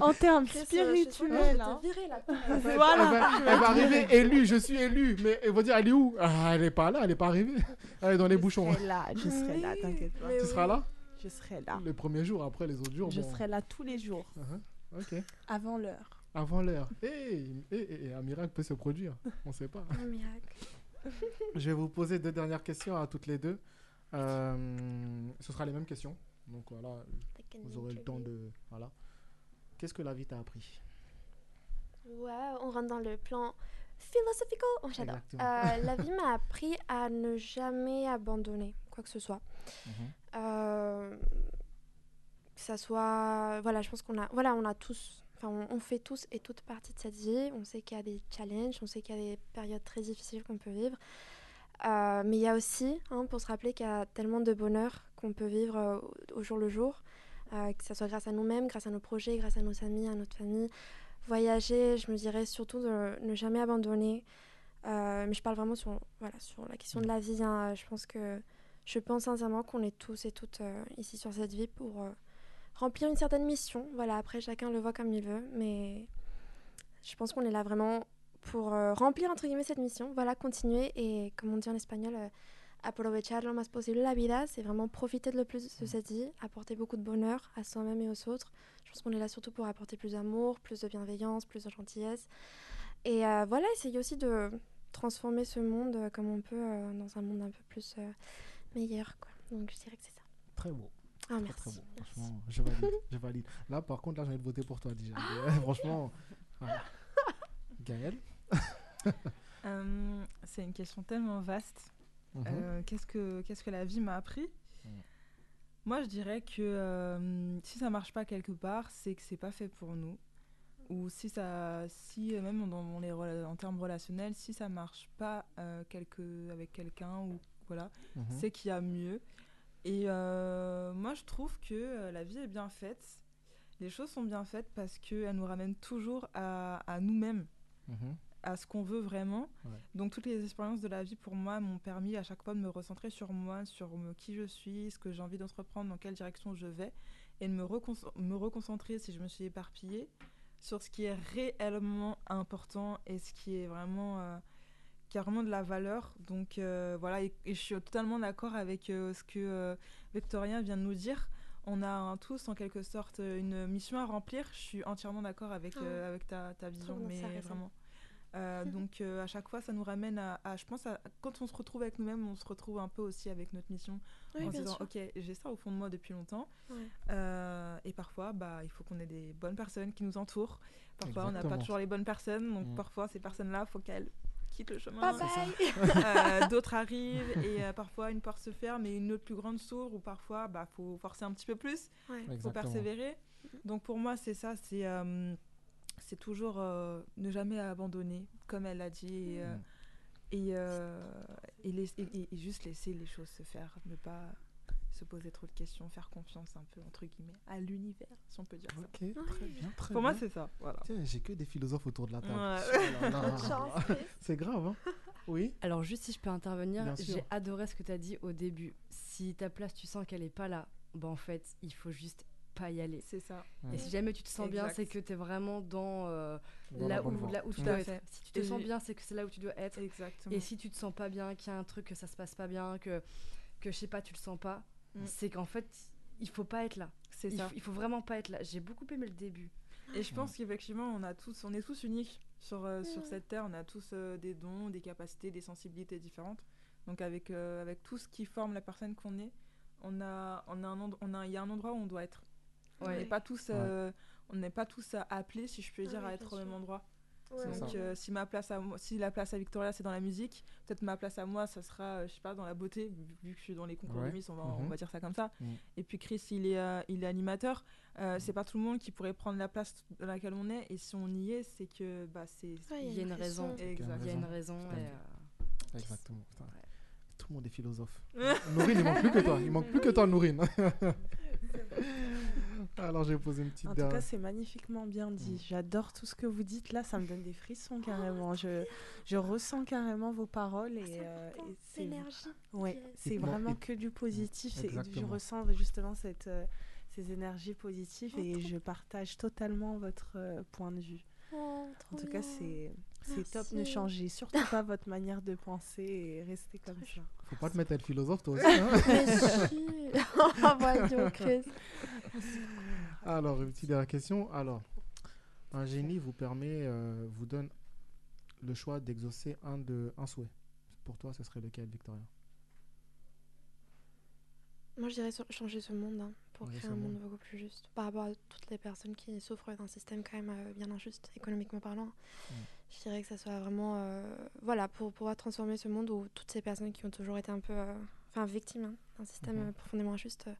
en termes je je spirituels, hein. te virer, là. Elle va- Voilà. Elle va, elle va arriver élue, je suis élue. Mais elle va dire, elle est où? Ah, Elle est pas là, elle est pas arrivée. Elle est dans les bouchons. Je serai là, je serai là, t'inquiète pas. Tu oui. seras là? Je serai là. Le premier jour, après les autres jours. Je bon. serai là tous les jours, Uh-huh. Ok. avant l'heure. Avant l'heure. Et, un miracle peut se produire. On sait pas. Un miracle. Je vais vous poser deux dernières questions à toutes les deux. Euh, ce sera les mêmes questions. Donc voilà, vous aurez le temps de. Voilà. Qu'est-ce que la vie t'a appris? Ouais, on rentre dans le plan philosophico. Oh, J'adore. Euh, la vie m'a appris à ne jamais abandonner quoi que ce soit. Mhm. Euh, que ça soit. Voilà, je pense qu'on a. Voilà, on a tous. On, fait tous et toutes partie de cette vie. On sait qu'il y a des challenges, on sait qu'il y a des périodes très difficiles qu'on peut vivre. Euh, mais il y a aussi, hein, pour se rappeler qu'il y a tellement de bonheur qu'on peut vivre euh, au- jour le jour, euh, que ce soit grâce à nous-mêmes, grâce à nos projets, grâce à nos amis, à notre famille, voyager, je me dirais surtout de ne jamais abandonner. Mais je parle vraiment sur, voilà, sur la question de la vie. hein. Je pense que je pense sincèrement qu'on est tous et toutes ici sur cette vie pour remplir une certaine mission. Voilà, après chacun le voit comme il veut, mais je pense qu'on est là vraiment pour euh, remplir entre guillemets cette mission. Voilà, continuer et comme on dit en espagnol, euh, aprovechar lo más posible la vida, c'est vraiment profiter de le plus de cette vie, apporter beaucoup de bonheur à soi-même et aux autres. Je pense qu'on est là surtout pour apporter plus d'amour, plus de bienveillance, plus de gentillesse. Et euh, voilà, essayer aussi de transformer ce monde euh, comme on peut dans un monde un peu plus meilleur. Quoi. Donc je dirais que c'est ça. Très beau. Ah, Très, merci. Franchement, je valide, je valide. Là, par contre, là, j'ai envie de voter pour toi déjà. Mais, franchement, voilà. Gaël Euh, c'est une question tellement vaste. Mhm. Euh, qu'est-ce que qu'est-ce que la vie m'a appris Moi, je dirais que euh, si ça marche pas quelque part, c'est que c'est pas fait pour nous. Ou si ça, si euh, même dans les en termes relationnels, si ça marche pas euh, quelque, avec quelqu'un ou voilà, Mhm. c'est qu'il y a mieux. Et euh, moi, je trouve que euh, la vie est bien faite. Les choses sont bien faites parce qu'elles nous ramènent toujours à, à nous-mêmes Mhm. à ce qu'on veut vraiment. Ouais. Donc toutes les expériences de la vie pour moi m'ont permis à chaque fois de me recentrer sur moi, sur qui je suis, ce que j'ai envie d'entreprendre, dans quelle direction je vais, et de me, recon- me reconcentrer si je me suis éparpillée sur ce qui est réellement important et ce qui est vraiment euh, qui a vraiment de la valeur. Donc euh, voilà, et, et je suis totalement d'accord avec euh, ce que euh, Victorien vient de nous dire. On a un- tous en quelque sorte une mission à remplir. Je suis entièrement d'accord avec, Ah. euh, avec ta, ta vision, mais vraiment. Euh, donc euh, à chaque fois, ça nous ramène à, à- je pense, à- quand on se retrouve avec nous-mêmes, on se retrouve un peu aussi avec notre mission, Oui, en se disant, sûr. ok, j'ai ça au fond de moi depuis longtemps. Ouais. Euh, et parfois, bah, il faut qu'on ait des bonnes personnes qui nous entourent. Parfois, on n'a pas toujours les bonnes personnes, donc Mm. parfois ces personnes-là, faut qu'elles quittent le chemin. Bye bye. Euh, D'autres arrivent et euh, parfois une porte se ferme et une autre plus grande s'ouvre ou parfois bah faut forcer un petit peu plus, Ouais. faut persévérer. Donc pour moi c'est ça, c'est euh, c'est toujours euh, ne jamais abandonner comme elle l'a dit et, euh, Mm. euh, et- et juste laisser les choses se faire, ne pas se poser trop de questions, faire confiance un peu entre guillemets à l'univers si on peut dire ça. Ok, très bien, très Pour moi c'est ça, voilà. Tiens, j'ai que des philosophes autour de la table. Ouais. Oh. C'est grave, hein Oui Alors juste si je peux intervenir, j'ai adoré ce que tu as dit au début. Si ta place tu sens qu'elle est pas là, bah en fait il faut juste pas y aller. C'est ça. Et si jamais tu te sens bien, c'est que tu es vraiment dans, euh, Dans là, où, là où tu dois être. Si tu te sens bien, c'est que c'est là où tu dois être. Exactement. Et si tu te sens pas bien, qu'il y a un truc que ça se passe pas bien, que que je sais pas, tu le sens pas, Mm. c'est qu'en fait il faut pas être là. C'est Il, ça. faut- il faut vraiment pas être là. J'ai beaucoup aimé le début. Et je pense qu'effectivement, on a tous, on est tous uniques sur, euh, sur cette terre. On a tous euh, des dons, des capacités, des sensibilités différentes. Donc avec, euh, avec tout ce qui forme la personne qu'on est, on a, on a un, end- on a, il y a un endroit où on doit être. On n'est pas tous, euh, on n'est pas tous appelés, si je peux Ah dire, oui, à être au même endroit. Ouais, Donc euh, si ma place à moi, si la place à Victoria c'est dans la musique, peut-être ma place à moi ça sera, euh, je sais pas, dans la beauté. Vu, que je suis dans les concours Ouais. de Miss, on va, on Mhm. va dire ça comme ça. Mhm. Et puis Chris, il est, euh, il est animateur. Euh, C'est pas tout le monde qui pourrait prendre la place dans laquelle on est. Et si on y est, c'est que bah c'est. Ouais, Il y a une raison. Exact. Il y a une raison. Tout à et, fait. euh, Exactement. putain. Ouais. Tout le monde est philosophe. Nourine, il manque plus que toi. Il manque plus que toi, Nourine. Alors, j'ai posé une petite En tout dernière. cas, c'est magnifiquement bien dit. J'adore tout ce que vous dites. Là, ça me donne des frissons carrément. Je, je ressens carrément vos paroles et, euh, et c'est énergie. ouais, c'est vraiment que du positif. C'est- Je ressens justement cette, euh, ces énergies positives et je partage totalement votre euh, point de vue. Oh, En tout cas, bien. c'est c'est top. Ne changez surtout pas votre manière de penser et restez comme ça. Faut pas te mettre à être philosophe, toi aussi. hein voyons, Chris. Alors, une petite dernière question. Alors, un génie vous permet, euh, vous donne le choix d'exaucer un, de, un souhait. Pour toi, ce serait lequel, Victoria? Moi, je dirais changer ce monde hein, pour créer un monde beaucoup plus juste. Par rapport à toutes les personnes qui souffrent d'un système quand même euh, bien injuste, économiquement parlant. Mm. Je dirais que ça soit vraiment. euh, voilà, pour pouvoir transformer ce monde où toutes ces personnes qui ont toujours été un peu. euh, Enfin, victimes hein, d'un système Mhm. euh, profondément injuste. euh,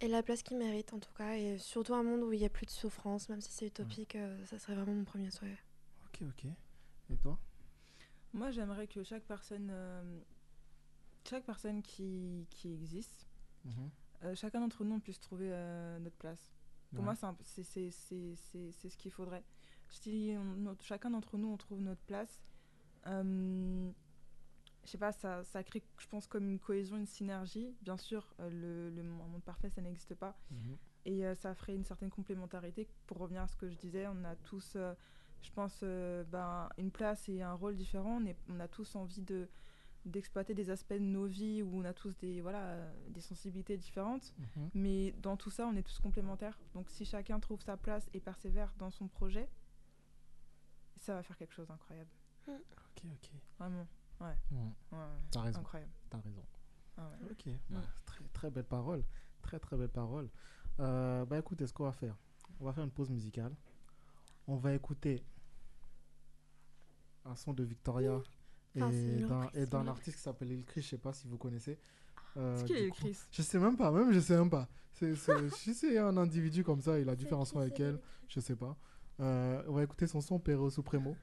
aient la place qu'ils méritent en tout cas. Et surtout un monde où il n'y a plus de souffrance, même si c'est utopique, euh, ça serait vraiment mon premier souhait. Ok, ok. Et toi? Moi, j'aimerais que chaque personne, euh, chaque personne qui, qui existe, Mhm. Euh, chacun d'entre nous on puisse trouver euh, notre place. Pour Ouais. moi, c'est ce qu'il faudrait. Si on- notre- chacun d'entre nous, on trouve notre place, euh, je sais pas, ça, ça crée, je pense, comme une cohésion, une synergie. Bien sûr, euh, le, le monde parfait, ça n'existe pas. Mhm. Et ça ferait une certaine complémentarité. Pour revenir à ce que je disais, on a tous, je pense, ben, une place et un rôle différent. On, est- on a tous envie de d'exploiter des aspects de nos vies où on a tous des voilà des sensibilités différentes Mhm. mais dans tout ça on est tous complémentaires donc si chacun trouve sa place et persévère dans son projet ça va faire quelque chose d'incroyable Ok, ok. vraiment ouais, Mhm. Ouais, ouais, T'as raison. incroyable T'as raison. Ah ouais. Ok, Mm. bah, très, très belle parole. Très, très belle parole. Euh, bah écoutez, ce qu'on va faire, on va faire une pause musicale. On va écouter un son de Victoria Ah, et d'un artiste qui s'appelle Lil Chris, je sais pas si vous connaissez. Euh, C'est qui du Lil coup- Chris? Je sais même pas, même je sais même pas. C'est c'est- un individu comme ça, il a différents sons avec elle, je sais pas. Euh, on va écouter son son Perreo Supremo.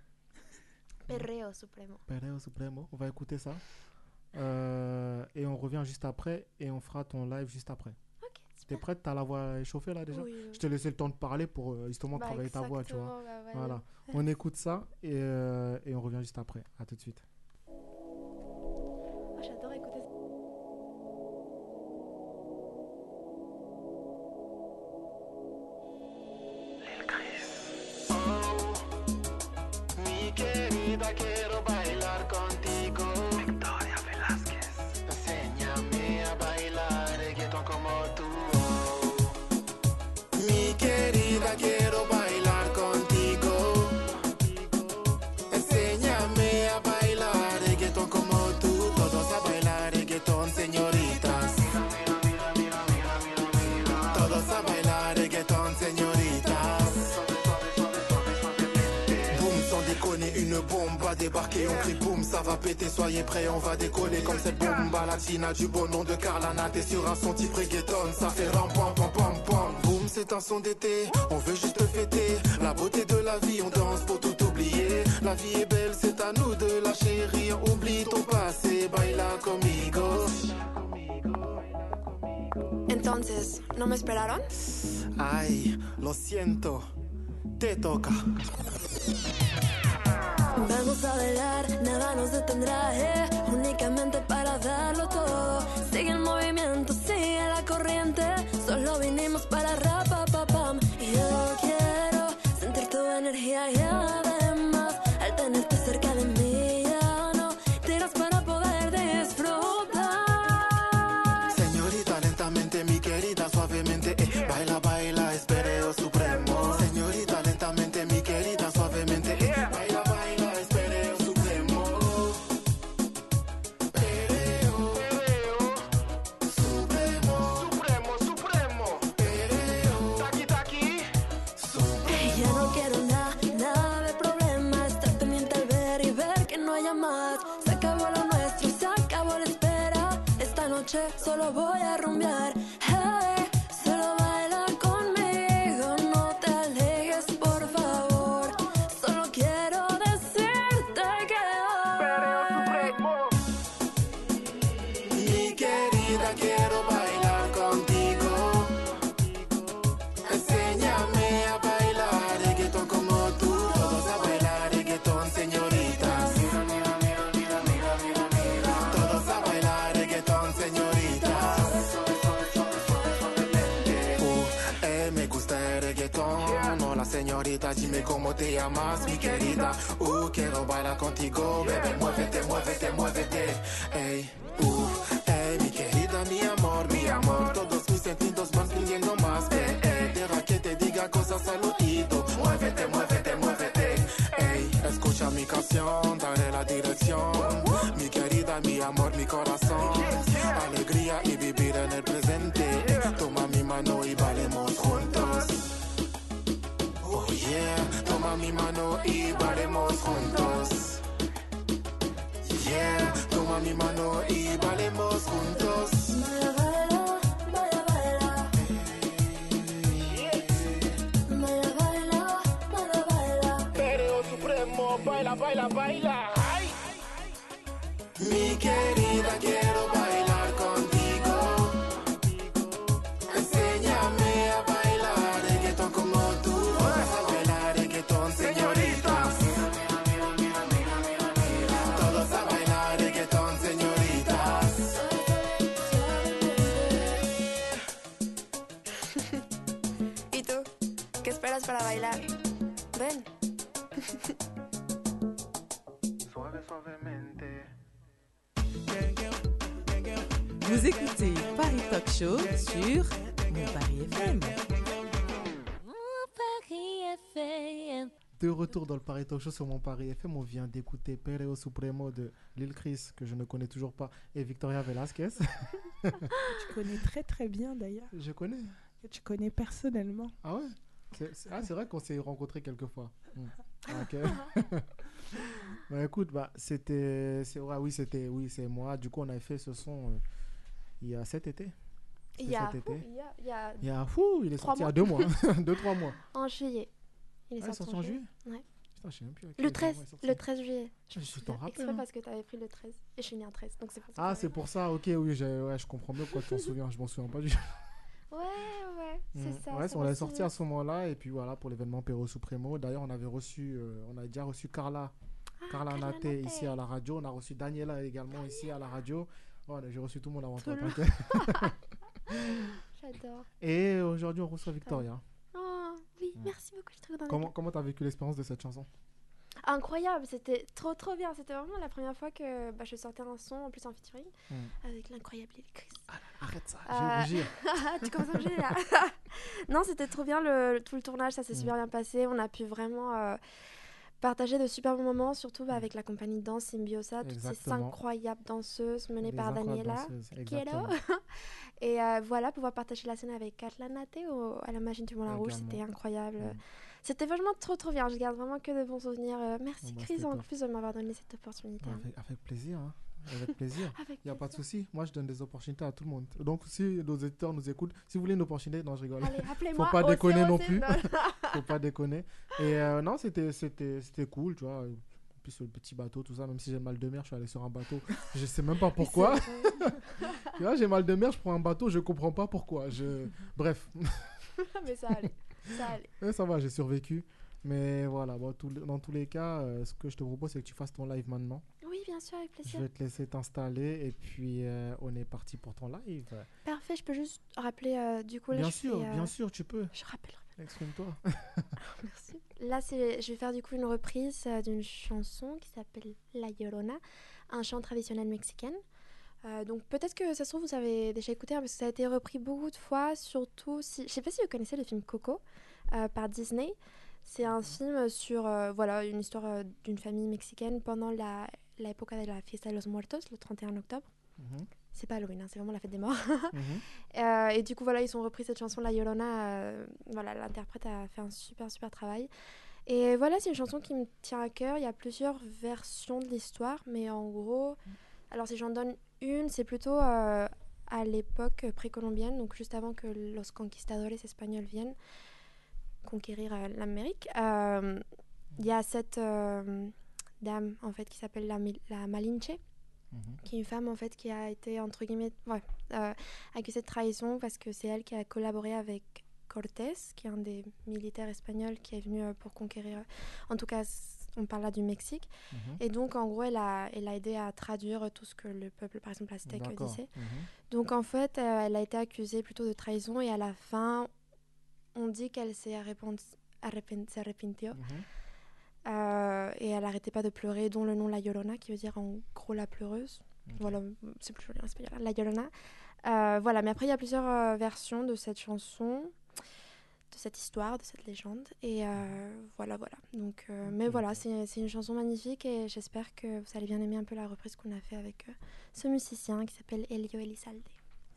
Perreo Supremo. Perreo Supremo. On va écouter ça. Euh, et on revient juste après et on fera ton live juste après. T'es prête? T'as la voix échauffée là déjà? Oui, oui. Je t'ai laissé le temps de parler pour euh, justement Bah, travailler ta voix, tu vois. bah, voilà. On écoute ça et, euh, et on revient juste après. À tout de suite. Débarquer. On crie boum, ça va péter, soyez prêts, on va décoller comme cette bombe latina du beau nom de Carlana. T'es sur un son type reggaeton, ça fait ram pam pam pam pam. Boum, c'est un son d'été, on veut juste fêter. La beauté de la vie, on danse pour tout oublier. La vie est belle, c'est à nous de la chérir. Oublie ton passé, baila conmigo. Entonces, ¿no me esperaron? Ay, lo siento, te toca. Vamos a bailar, nada nos detendrá, eh, únicamente para darlo todo. Sigue el movimiento, sigue la corriente, solo vinimos para rapapapam. Solo voy retour dans le Paris Talk Show sur mon Paris FM, on vient d'écouter Pereo Supremo de Lil Chris, que je ne connais toujours pas, et Victoria Velasquez. Tu connais très très bien d'ailleurs. Je connais. Que tu connais personnellement. Ah ouais? C'est c'est- ah, c'est vrai qu'on s'est rencontrés quelques fois. Hmm. Ok. bah écoute, bah, c'était. c'est- ouais, oui, c'était. Oui, c'est moi. Du coup, on avait fait ce son euh, il y a cet été. Il y a, il y a, il y a Il y a. Fou, il est sorti il y a mois. deux mois. deux, trois mois. en juillet. Il est Ah, il est sorti, en juillet Ouais. Putain, je sais même plus. Le quel moment 13, il est sorti. le 13 juillet. Je me je rappelle. Exprès hein. parce que tu avais pris le 13. Et je suis née un 13, donc c'est pour ça. Ah, c'est pour ça, ok, oui, ouais, je comprends mieux pourquoi tu t'en souviens. Je m'en souviens pas du Ouais, ouais, c'est Mm. ça. Ouais, on l'a sorti à ce moment-là, et puis voilà, pour l'événement Perro Supremo. D'ailleurs, on avait reçu, euh, on a déjà reçu Carla, Carla Ah, Carla Nate. ici à la radio. On a reçu Daniela également ici à la radio. Ouais, j'ai reçu tout le monde avant Tout toi. J'adore. Et aujourd'hui, on reçoit Victoria. Merci beaucoup. Je suis trop contente Comment comment t'as vécu l'expérience de cette chanson? Incroyable, c'était trop trop bien. C'était vraiment la première fois que bah, je sortais un son en plus en featuring Mm. avec l'incroyable Chris. Arrête ça, Euh, vais rougir. tu commences à rougir là. non, c'était trop bien le, tout le tournage, ça s'est Mm. super bien passé. On a pu vraiment euh, partager de super bons moments, surtout bah, avec la compagnie de danse Symbiosa, toutes ces Mm. Incroyables danseuses menées par Daniela. exactement. Et euh, voilà, pouvoir partager la scène avec Katla Nate au- à la Machine du Moulin Rouge, c'était incroyable. Mm. C'était vraiment trop trop bien. Je garde vraiment que de bons souvenirs. Euh, merci Oh, bah, Chris en top. plus de m'avoir donné cette opportunité. hein. Avec, avec plaisir, hein. Avec plaisir. Il n'y a pas de souci. Moi, je donne des opportunités à tout le monde. Donc, si nos éditeurs nous écoutent, si vous voulez une opportunité, non, je rigole. Allez, Faut pas déconner non plus. Faut pas déconner. Et euh, non, c'était c'était c'était cool, tu vois. En plus, le petit bateau, tout ça, même si j'ai mal de mer, je suis allé sur un bateau. Je sais même pas pourquoi. tu vois, j'ai mal de mer, je prends un bateau, je comprends pas pourquoi. Je... Bref. Mais ça allait. Ça allait. Ouais, ça va, j'ai survécu. Mais voilà, bon, tout- dans tous les cas, euh, ce que je te propose, c'est que tu fasses ton live maintenant. Oui, bien sûr, avec Je plaisir. vais te laisser t'installer et puis euh, on est parti pour ton live. Parfait, je peux juste rappeler euh, du coup là. bien je sûr, fais, bien sûr, tu peux. Je rappelle. Exprime-toi. Merci. Là, c'est, je vais faire du coup une reprise d'une chanson qui s'appelle La Llorona, un chant traditionnel mexicain. Euh, donc peut-être que ça se trouve vous avez déjà écouté hein, parce que ça a été repris beaucoup de fois, surtout si je sais pas si vous connaissez le film Coco euh, par Disney. C'est un film sur euh, voilà une histoire euh, d'une famille mexicaine pendant la la época de la fiesta de los muertos, le 31 octobre. Mhm. C'est pas Halloween, hein, c'est vraiment la fête des morts. Mhm. Euh, et du coup, voilà, ils ont repris cette chanson, La Yolona. euh, voilà, l'interprète a fait un super, super travail. Et voilà, c'est une chanson qui me tient à cœur. Il y a plusieurs versions de l'histoire, mais en gros, alors si j'en donne une, c'est plutôt à l'époque précolombienne, donc juste avant que los conquistadores espagnols viennent conquérir euh, l'Amérique. Euh, Il y a cette euh, dame, en fait, qui s'appelle la, Malinche qui est une femme en fait qui a été entre guillemets ouais, euh, accusée de trahison parce que c'est elle qui a collaboré avec Cortés, qui est un des militaires espagnols qui est venu euh, pour conquérir, en tout cas on parle là du Mexique, Mhm. et donc en gros elle a, elle a aidé à traduire tout ce que le peuple par exemple aztèque disait. Mhm. Donc en fait euh, elle a été accusée plutôt de trahison et à la fin on dit qu'elle s'est arrepent- arrepent- s'est arrepentio. Mhm. Euh, et elle arrêtait pas de pleurer, dont le nom La Llorona, qui veut dire en gros la pleureuse. Voilà, c'est plus joli en espagnol, La Llorona. Euh, voilà, mais après il y a plusieurs euh, versions de cette chanson, de cette histoire, de cette légende. Et euh, voilà, voilà. Donc, mais voilà, c'est une chanson magnifique et j'espère que vous allez bien aimer un peu la reprise qu'on a fait avec ce musicien qui s'appelle Elio Elizalde.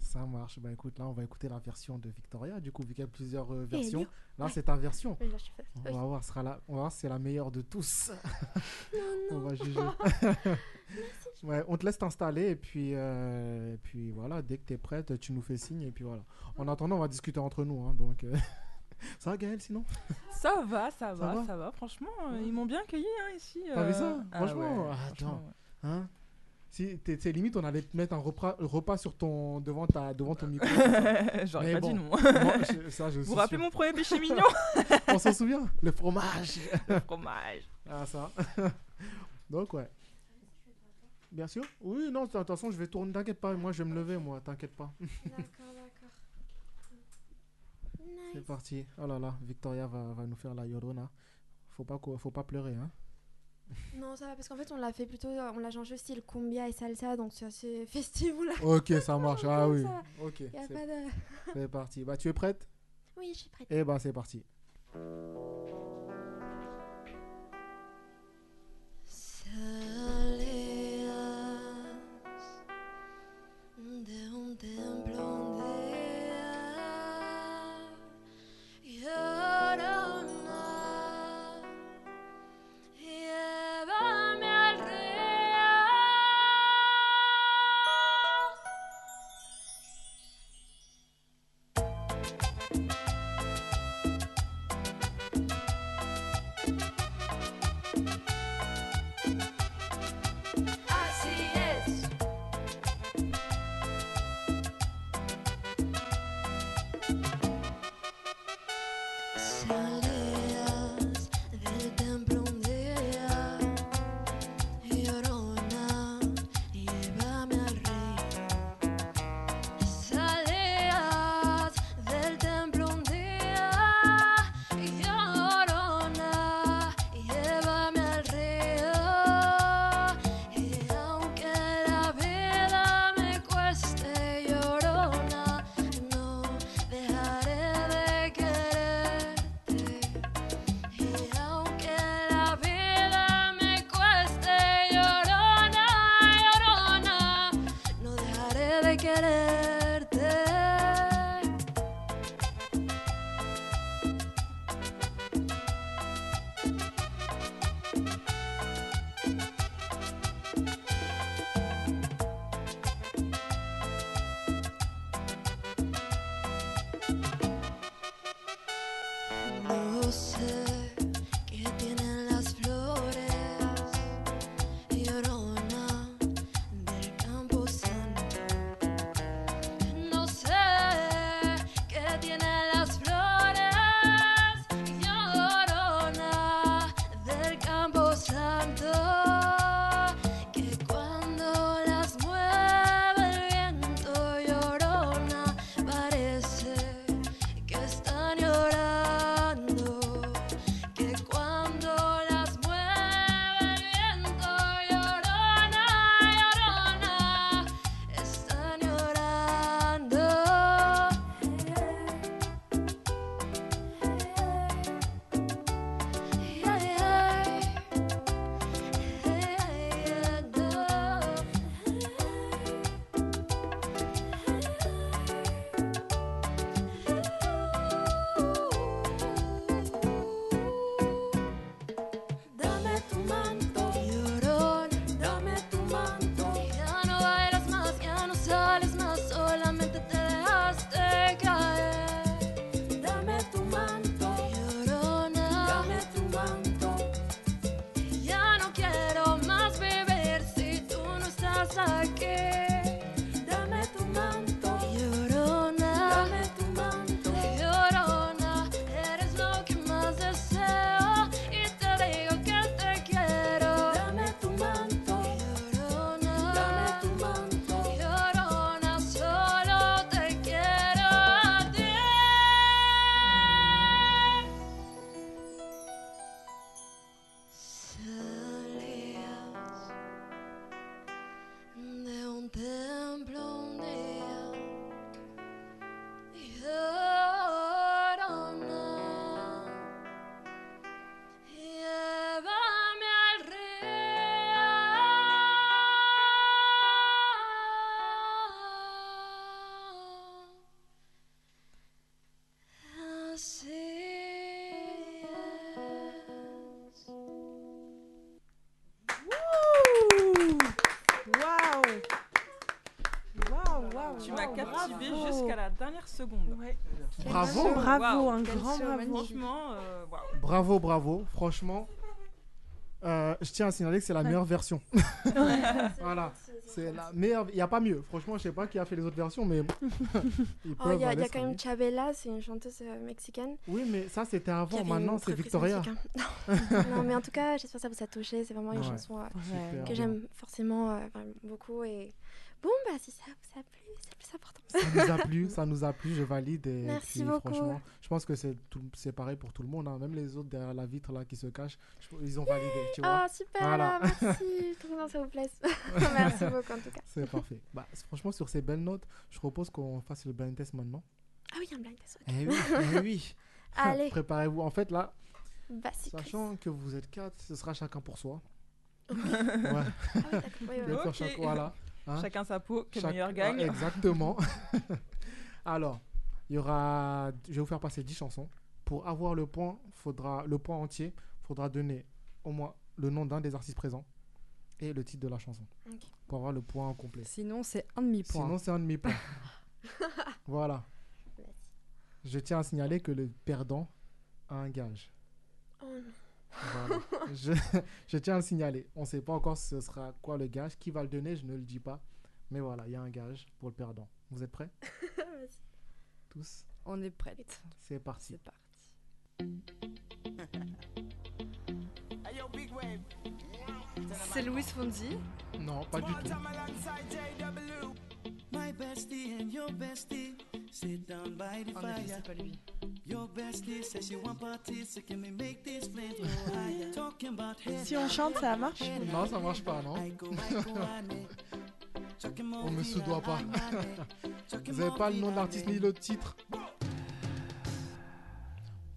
Ça marche. Bah écoute, là, on va écouter la version de Victoria. Du coup, vu qu'il y a plusieurs euh, versions, Elio. là, Ouais. c'est ta version. Là, On va voir, sera la... on va voir si c'est la meilleure de tous. on va juger. ouais, on te laisse t'installer et puis, euh, et puis voilà, dès que tu es prête, tu nous fais signe et puis voilà. En attendant, on va discuter entre nous. hein, donc, euh, ça va, Gaël, sinon? Ça va, ça Ça va, ça va. Franchement, ils m'ont bien accueilli hein, ici. T'as vu ça? Ah ouais, ah, franchement, attends. Hein? Si t'es t'es limite, on allait te mettre un repas, repas sur ton, devant, ta, devant ton micro. J'aurais Mais pas dit non. moi, je- ça, je Vous suis vous rappelez sûr. mon premier péché mignon On s'en souvient Le fromage. Le fromage. Ah, ça. Donc, ouais. Bien sûr. Oui, non, de toute façon, je vais tourner. T'inquiète pas, moi, je vais me lever, moi, t'inquiète pas. D'accord, d'accord. C'est parti. Oh là là, Victoria va, va nous faire la Yorona. Faut pas, faut pas pleurer. Hein. Non, ça va, parce qu'en fait, on l'a fait plutôt, on l'a changé au style cumbia et salsa, donc c'est assez festif. l'a- Ok, ça marche. Ah oui. Ça. Ok. Y a c'est- pas de- C'est parti. Bah, tu es prête? Oui, je suis prête. Eh ben, c'est parti. Dernière seconde. Bravo. Bravo, un Quel grand bravo. Franchement, euh. Bravo, bravo. Franchement, euh, je tiens à signaler que c'est la Ouais. meilleure version. Ouais. voilà. C'est la meilleure. Il n'y a pas mieux. Franchement, je sais pas qui a fait les autres versions, mais. Oh, il y a, y a quand même. Chabela, c'est une chanteuse euh, mexicaine. Oui, mais ça, c'était avant. Maintenant, c'est Victoria. non, mais en tout cas, j'espère que ça vous a touché. C'est vraiment une Ouais. chanson euh, que j'aime forcément euh, beaucoup. Et Bon, bah, si ça vous a plu, c'est le plus important. Ça nous a plu, ça nous a plu, je valide. Et Merci puis, beaucoup. Franchement, je pense que c'est tout- c'est pareil pour tout le monde. hein. Même les autres derrière la vitre là qui se cachent, je- ils ont validé. Tu vois Ah, super, Voilà. merci. Trop bien, ça vous plaise. merci beaucoup, en tout cas. C'est parfait. Bah, franchement, sur ces belles notes, je propose qu'on fasse le blind test maintenant. Ah oui, un blind test. ok. Eh oui, eh oui. Allez. Préparez-vous. En fait, là, Basique. sachant que vous êtes quatre, ce sera chacun pour soi. Ouais. Ah oui, d'accord. Oui, oui, Bien oui. sûr, Ok. chaque- voilà. Hein Chacun sa peau, que le meilleur ah, gagne. exactement. Alors, il y aura. Je vais vous faire passer 10 chansons. Pour avoir le point, faudra le point entier, faudra donner au moins le nom d'un des artistes présents et le titre de la chanson. Pour avoir le point complet. Sinon, c'est un demi-point. Sinon, c'est un demi-point. voilà. Je tiens à signaler que le perdant a un gage. Oh non. Voilà. je, je tiens à le signaler. On ne sait pas encore ce sera quoi le gage. Qui va le donner, je ne le dis pas. Mais voilà, il y a un gage pour le perdant. Vous êtes prêts? Tous? On est prête. C'est parti. C'est parti. C'est Louis Fonzi. Non, pas du tout. My bestie and your bestie sit down by the En effet, fire. c'est pas lui. Si on chante, ça marche Non, ça marche pas, non On me soudoie pas. Vous avez pas le nom de l'artiste ni le titre?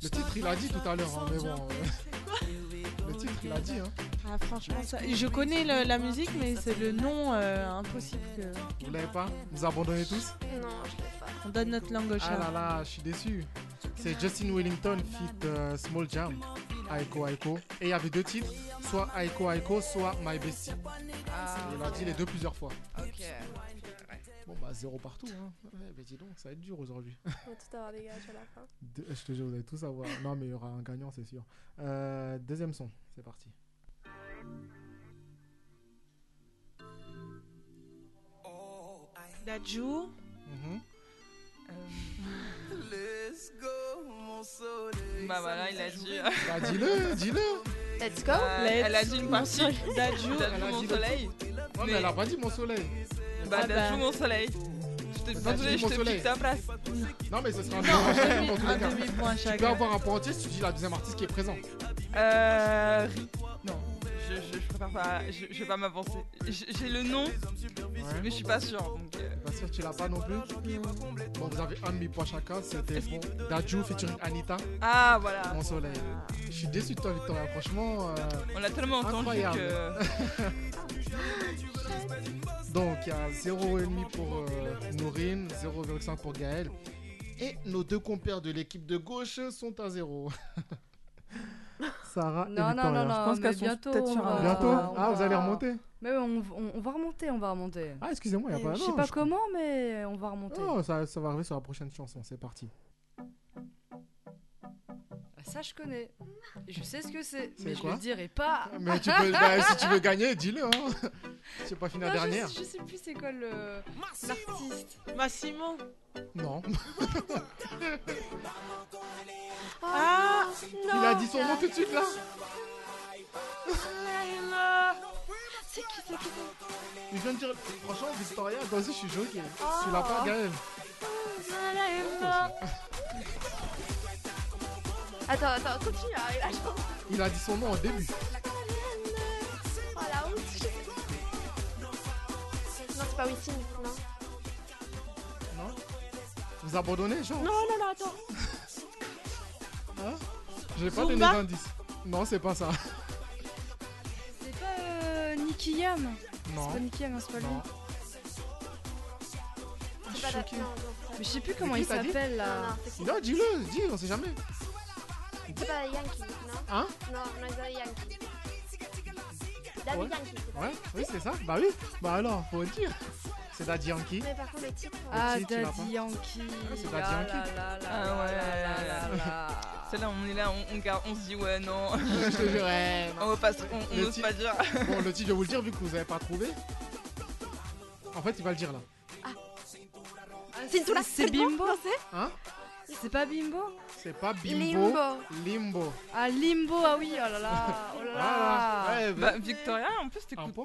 Le titre, il a dit tout à l'heure, hein, mais bon. euh, le titre, il a dit. Hein. Ah, franchement, ça... je connais le- la musique, mais c'est le nom euh, impossible que. Vous l'avez pas? Vous abandonnez tous? Non, je l'ai pas. On donne notre langue au Ah chat. là là, je suis déçu. C'est Justin Wellington feat euh, Small Jam, Aiko Aiko. Et il y avait deux titres, soit Aiko Aiko, soit My Bestie. Il a dit les deux plusieurs fois. Ok. Bon bah zéro partout. Hein. Ouais, mais dis donc, ça va être dur aujourd'hui. On va tout avoir des gages à la fin. Je te jure, vous allez tous avoir. Non mais il y aura un gagnant, c'est sûr. Euh, deuxième son, c'est parti. Dadju. Mhm. Let's go, mon soleil. Bah voilà, il a dit. Bah dis-le, dis-le. Let's go. Euh, Let's elle a dit une partie. A mon dit le soleil. Ouais, mais elle a pas dit mon soleil. Bah, Ah bah. mon soleil. Je te, je pique ta place. Non mais ce sera un Non, chacun demi- dans tous un les cas. demi-point Tu peux chacun. avoir un point entier si tu dis la deuxième artiste qui est présent. Euh. Non, je, je, je préfère pas. Je, je vais pas m'avancer. J'ai le nom, mais je suis pas sûre. Donc, euh, Pas sûr que tu l'as pas non plus Bon, vous avez un demi-point chacun. C'était bon. Daju featuring Anita, Ah, voilà. Mon soleil. Je suis déçu de toi, Victoria. Franchement. euh, On l'a tellement entendu que. Donc, il y a 0,5 pour euh, Nourine, 0,5 pour Gaël. Et nos deux compères de l'équipe de gauche sont à 0. Sarah et Non, non, Victoria. non, non, Je pense qu'elles sont bientôt. peut-être sur un- va- Bientôt Ah, vous allez remonter Mais on, on- on va remonter, on va remonter. Ah, excusez-moi, il n'y a pas Je non, sais pas je- comment, mais on va remonter. Oh, ça, ça va arriver sur la prochaine chanson. C'est parti. Ça, je connais. Je sais ce que c'est, C'est mais je le dirai pas. Mais tu peux, bah, si tu veux gagner, dis-le. Hein. J'ai pas fini la Non, je- dernière. Je, sais plus c'est quoi le l'artiste. Massimo. Non. Ah Il a dit son nom tout de suite là. C'est qui, c'est qui Il vient de dire. Franchement, Victoria, toi aussi, je suis choqué. Oh. Tu l'as pas, Gaël Attends, attends, continue à arriver. Attends. Il a dit son nom au début. Oh la honte. je Non, c'est pas Wisin, non. Non Vous abandonnez, genre Non, non, non, attends. Hein? J'ai pas donné d'indice. Non, c'est pas ça. C'est pas euh, Nicky Yam. Non. C'est pas Nicky Yam, hein, c'est pas lui. Non. Choquée. non, non, Mais je sais plus comment il t'as dit s'appelle là. non, c'est Non, dis-le, dis, on sait jamais. C'est pas Yankee, non Hein? Non, non, c'est pas Yankee. Daddy Ouais. Yankee, c'est Ouais, oui, c'est ça. Bah oui. Bah alors, faut le dire. C'est Daddy Yankee. Mais par contre, le titre. euh, Ah, titre, tu l'as Daddy pas Yankee. c'est Daddy Ah Yankee. là là là Ah là ouais. là là là. Celle-là, on est là, on, on, garde- on se dit ouais, non. Je te jure, ouais, on va pas, se- on, on Le n'ose ti- pas dire. Bon, le titre, je vais vous le dire vu que vous avez pas trouvé. En fait, il va le dire là. C'est une toula. C'est Bimbo Hein? C'est pas Bimbo C'est pas Bimbo. Limbo. Limbo. Ah Limbo, ah oui, oh là là, oh là là. Voilà. Ouais, Bah, Victoria, en plus, t'écoutes.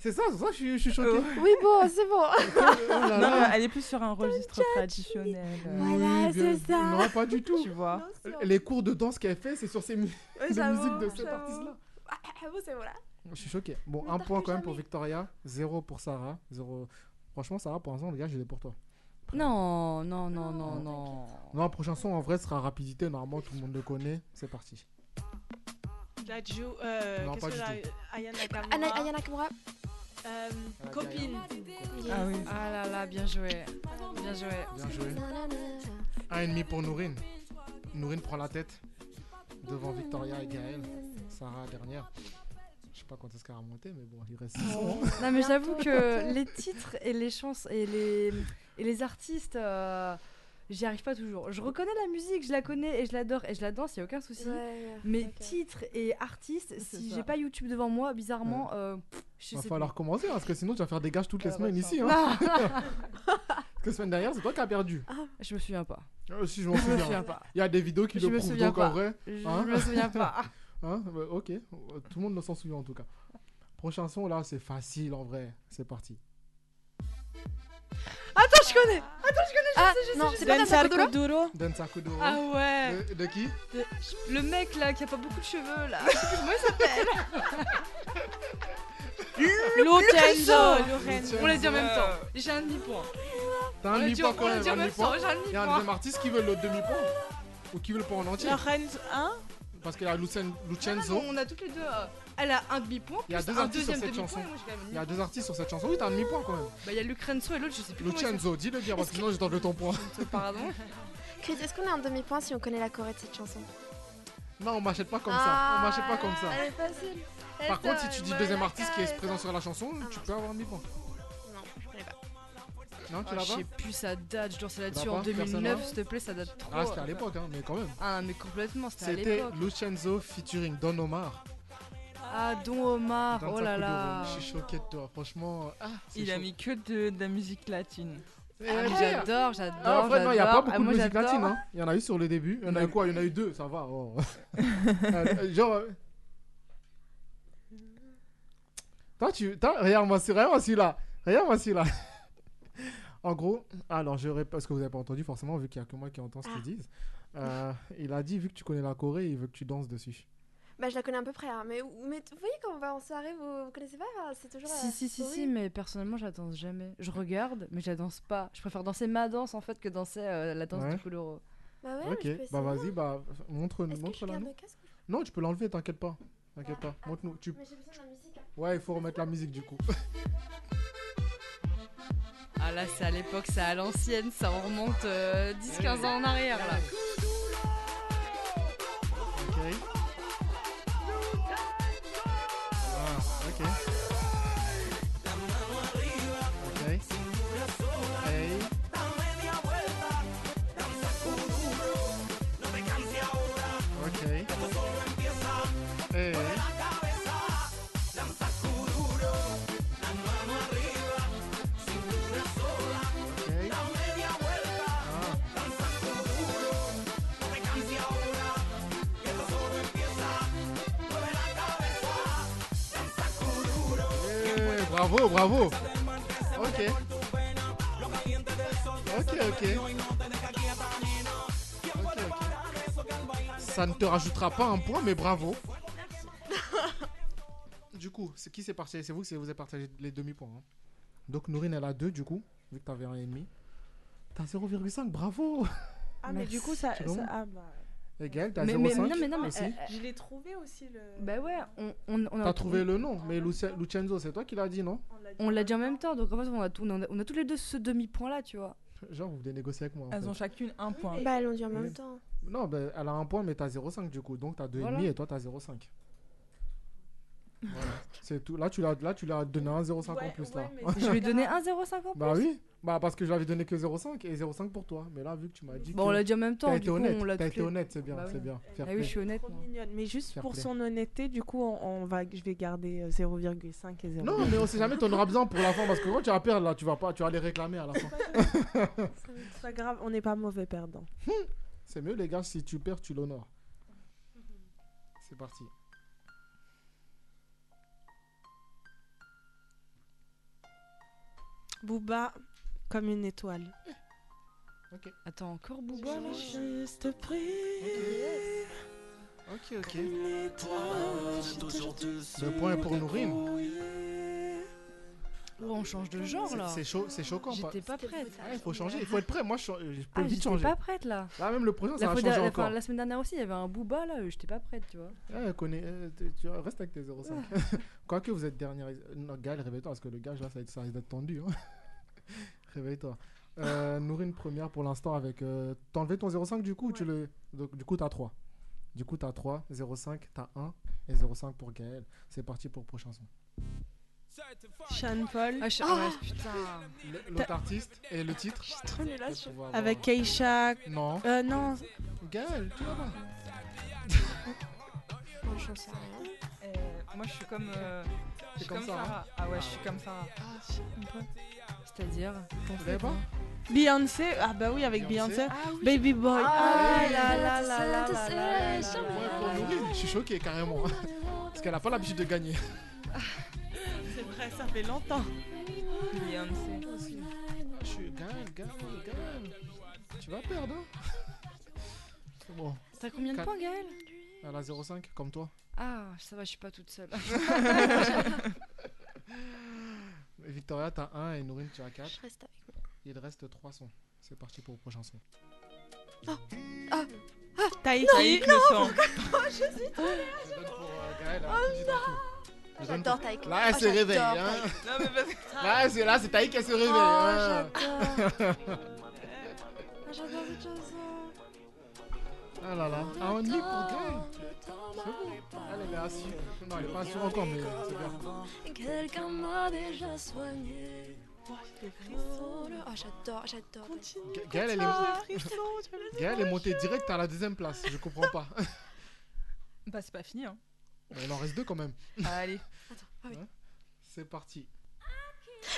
C'est ça, c'est ça, je suis, je suis choqué. Oui, bon, c'est bon. Oh là Non, là. elle est plus sur un registre traditionnel. Voilà, Oui, c'est ça. Non, pas du tout. Tu vois. Les cours de danse qu'elle fait, c'est sur ces mu- Ouais, de musique de cet j'avoue. artiste-là. Ah, bon, c'est bon là. Je suis choqué. Bon, Mais un point quand même pour. Victoria, zéro pour Sarah. Zéro... Franchement, Sarah, pour l'instant, les gars, je l'ai pour toi. Non, non, non, non, non. Non, la prochaine chanson, en vrai, sera rapidité. Normalement, tout le monde le connaît. C'est parti. La euh, Non, pas que du la- tout. Aya Nakamura. Ana- Aya Nakamura. Euh, Ah, copine. Ah oui. Ah là là, bien joué. Bien joué. Bien joué. Un ennemi pour Nourine. Nourine prend la tête devant Victoria et Gaël. Sarah dernière. Je sais pas quand est-ce qu'elle a remonté, mais bon, il reste six ans. Non mais j'avoue que les titres et les chansons et les et les artistes, euh, j'y arrive pas toujours. Je reconnais la musique, je la connais et je l'adore et je la danse, y a aucun souci. Ouais, ouais, mais titres et artistes, si j'ai pas YouTube devant moi, bizarrement, euh, pff, je Va sais falloir commencer parce que sinon tu vas faire des gages toutes les Euh, semaines bah, ici. Hein. parce que la semaine dernière, c'est toi qui as perdu. Je me souviens pas. Euh, si je m'en souviens. souviens pas. Il y a des vidéos qui Je le me prouvent donc en pas. vrai. Je hein. me souviens pas. Hein, bah, ok, tout le monde ne s'en souvient en tout cas. Prochain son là, c'est facile en vrai. C'est parti. Attends, je connais. Attends, je connais. Je Ah, sais, je sais, non, je c'est sais. pas Danza Kuduro. Danza Kuduro. Ah ouais. De, de qui De- Le mec là qui a pas beaucoup de cheveux là. Je sais plus comment il s'appelle. Lorenzo. Lorenzo. On l'a dit en même temps. J'ai un demi-point. T'as un demi-point on quand l'a même. dit en un même demi-point. temps, j'ai un Il y a un demi-point. deuxième artiste qui veut le demi-point Ou qui veut le point en entier Lorenzo, hein? Parce qu'il y a Lucen- Ah, Lucenzo. non, on a toutes les deux. euh, Elle a un demi-point. Il y a deux artistes sur cette chanson. Il y a deux artistes sur cette chanson. Oui, t'as un demi-point quand même. Bah, il y a Lucrenzo et l'autre, je sais plus. Lucenzo, dis-le bien parce que sinon je t'enlève ton point. Pardon. Chris, est-ce qu'on a un demi-point si on connaît la choré de cette chanson? Non, on m'achète pas comme ça. Ah, On m'achète pas comme ça. Elle est facile. Par contre, si tu dis deuxième artiste qui est présent sur la chanson, tu peux avoir un demi-point. Non, tu Ah, l'as je pas sais plus, ça date. Je dois c'est là-dessus T'as en pas Personne 2009, n'a s'il te plaît, ça date trop. Ah, c'était à l'époque, hein, mais quand même. Ah, mais complètement, c'était à C'était l'époque. Lucenzo featuring Don Omar. Ah, Don Omar, oh là là. Je suis choqué de toi, franchement. Ah, Il a mis que de, de la musique latine. Ah, mais j'adore, j'adore. Ah, en fait, non, il n'y a pas beaucoup Ah, de musique latine. Hein. Il y en a eu sur le début. Il y en a eu quoi Il y en a eu deux, ça va. oh. Euh, genre. euh, Toi, tu. toi, Regarde-moi regarde-moi celui-là. Regarde-moi celui-là. En gros, alors je répète parce que vous n'avez pas entendu forcément, vu qu'il n'y a que moi qui entends ce qu'ils disent. Euh, il a dit, vu que tu connais la Corée, il veut que tu danses dessus. Bah, je la connais à peu près, hein, mais, mais vous voyez quand on va en soirée, vous, vous connaissez pas C'est toujours. Si, euh, si, si, si, mais personnellement, je la danse jamais. Je regarde, mais je la danse pas. Je préfère danser ma danse en fait que danser euh, la danse Ouais. du Kuduro. Bah ouais, ok, mais je peux bah vas-y, bah montre, montre la nous. Non, tu peux l'enlever, t'inquiète pas. T'inquiète pas. Montre-nous. Tu... Mais j'ai besoin de la musique. hein. Ouais, il faut remettre la musique du coup. Ah là, c'est à l'époque, c'est à l'ancienne, ça remonte euh, 10-15 ans en arrière là. Bravo, bravo. Ok. Ok, ok. Ça ne te rajoutera pas un point, mais bravo. Du coup, c'est qui c'est partagé? C'est vous qui vous avez partagé les demi-points. hein. Donc Nourine, elle a 2 du coup, vu que t'avais un et demi. T'as 0,5, bravo Ah, mais du coup, ça. Ça- ah, bah. Et Gaël, t'as Mais- 0,5 mais- non, mais non, mais, aussi. euh, euh, Je l'ai trouvé aussi le. Bah ouais, on, on, on a T'as trouvé le nom, mais Luce- Lucenzo, c'est toi qui l'as dit, non On l'a dit en même temps, donc en fait on a, tout, on a, on a tous les deux ce demi-point là, tu vois. Genre, vous venez négocier avec moi. Elles fait. ont chacune un point. Bah, elles l'ont dit en Oui. même temps. Non, ben, elle a un point, mais t'as 0,5 du coup. Donc t'as 2,5 Voilà. et toi t'as 0,5. Voilà. C'est tout. Là, tu l'as là, tu l'as donné un 0,5 en plus ouais, là. mais Je lui ai donné un 0,5 en plus. Bah oui. Bah parce que je l'avais donné que 0,5 et 0,5 pour toi. Mais là, vu que tu m'as dit Bon, que on l'a dit en même temps, T'as du été été honnête, c'est bien, Bah c'est oui. bien. Fair Ah oui, play. je suis honnête. Mais juste Fair pour play. son honnêteté, du coup, on, on va, je vais garder euh, 0,5 et 0. Non, mais on sait jamais, t'en auras besoin pour la fin parce que quand tu vas perdre là, tu vas pas, tu vas les réclamer à la fin. C'est pas grave, on n'est pas mauvais perdant. c'est mieux les gars, si tu perds, tu l'honores. C'est parti. Booba, comme une étoile. Ok. Attends, encore Booba là Juste pris. Ok, ok. Le point est pour Nourine. Oh, on change de genre C'est- là. C'est chaud, c'est choquant. pas- J'étais pas prête. Ah, il faut changer, il faut être prêt. Moi, je, je peux Ah, vite j'étais changer. pas prête là. Là, même le prochain, ça La, va fois changer encore. la semaine dernière aussi, il y avait un Booba là, j'étais pas prête, tu vois. Ah, elle connaît, euh, tu- restes avec tes 0,5. Quoique vous êtes dernière. euh, Non, Gaël, réveille-toi parce que le gage là, ça, va être- ça risque d'être tendu. hein. Réveille-toi. Euh, Nourine première pour l'instant avec. Euh, T'as enlevé ton 0,5 du coup ou tu le. Donc, du coup, t'as 3. Du coup, t'as 3, 0,5, t'as 1 et 0,5 pour Gaël. C'est parti pour le prochain son. Sean Paul. Ah, je- Oh ouais, putain. L'autre artiste et le titre trop nulle à Peut ce pouvoir Avec Keisha. Non. Euh, non. Gaël, tu vas pas. Euh, moi, je suis comme. Euh, hein. Ah ouais, je ah. suis comme Sarah. Ah, C'est-à-dire Beyoncé, ah bah oui, avec Beyoncé. Baby Boy. Ah, ah oui. ah là là Je suis choquée carrément. Parce qu'elle n'a pas l'habitude de gagner. C'est vrai, ça fait longtemps. Beyoncé. Je suis gagne. Tu vas perdre. Hein. C'est bon. T'as combien de points, Gaël elle a 0,5 comme toi. Ah, ça va, je suis pas toute seule. Et Victoria, t'as 1 et Nourine, tu as 4. Je reste avec moi. Il reste 3 sons. C'est parti pour le prochain son. Ah, Taïki. Taïk le sang. je suis trop Je donne pour euh, Gaël. hein, Oh tout. Je donne J'adore pour- Taïk. Là, elle Oh, se réveille. j'adore Hein. Taïk. Non, mais parce- Là, c'est là, c'est Taïk qui se réveille. Oh, hein. j'adore. Ah, J'adore cette chanson. Ah là là. Ah, on pour Gaël. C'est bon. Elle, est assise. Non, elle est pas assise encore, mais c'est bien. Quelqu'un m'a déjà soigné. Oh, j'adore, j'adore. Ga- Gaël, elle est... Gaël est montée direct à la deuxième place. Je comprends pas. Bah, c'est pas fini, hein. Mais il en reste deux quand même. Allez. Ah oui. Hein C'est parti.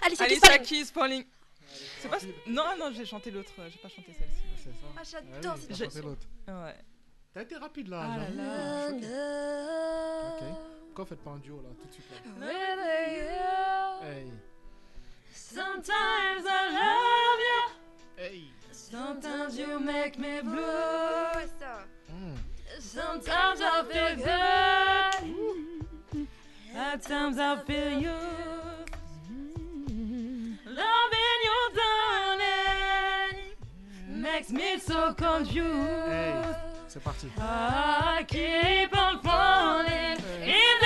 Allez, c'est Allez, qui, ça. C'est pas. Non, non, j'ai chanté l'autre. euh, J'ai pas chanté celle-ci. C'est ça. Ah, j'adore oui, cette t'as chanson. chanté l'autre. Ouais. T'as été rapide là. Ah là là. Ok. Pourquoi faites pas un duo là tout de suite là Hey. Sometimes I love you. Hey. Sometimes you make me blue. Mm. Sometimes I feel good. At times I feel you. Me so confused. Hey. C'est parti. I keep on falling in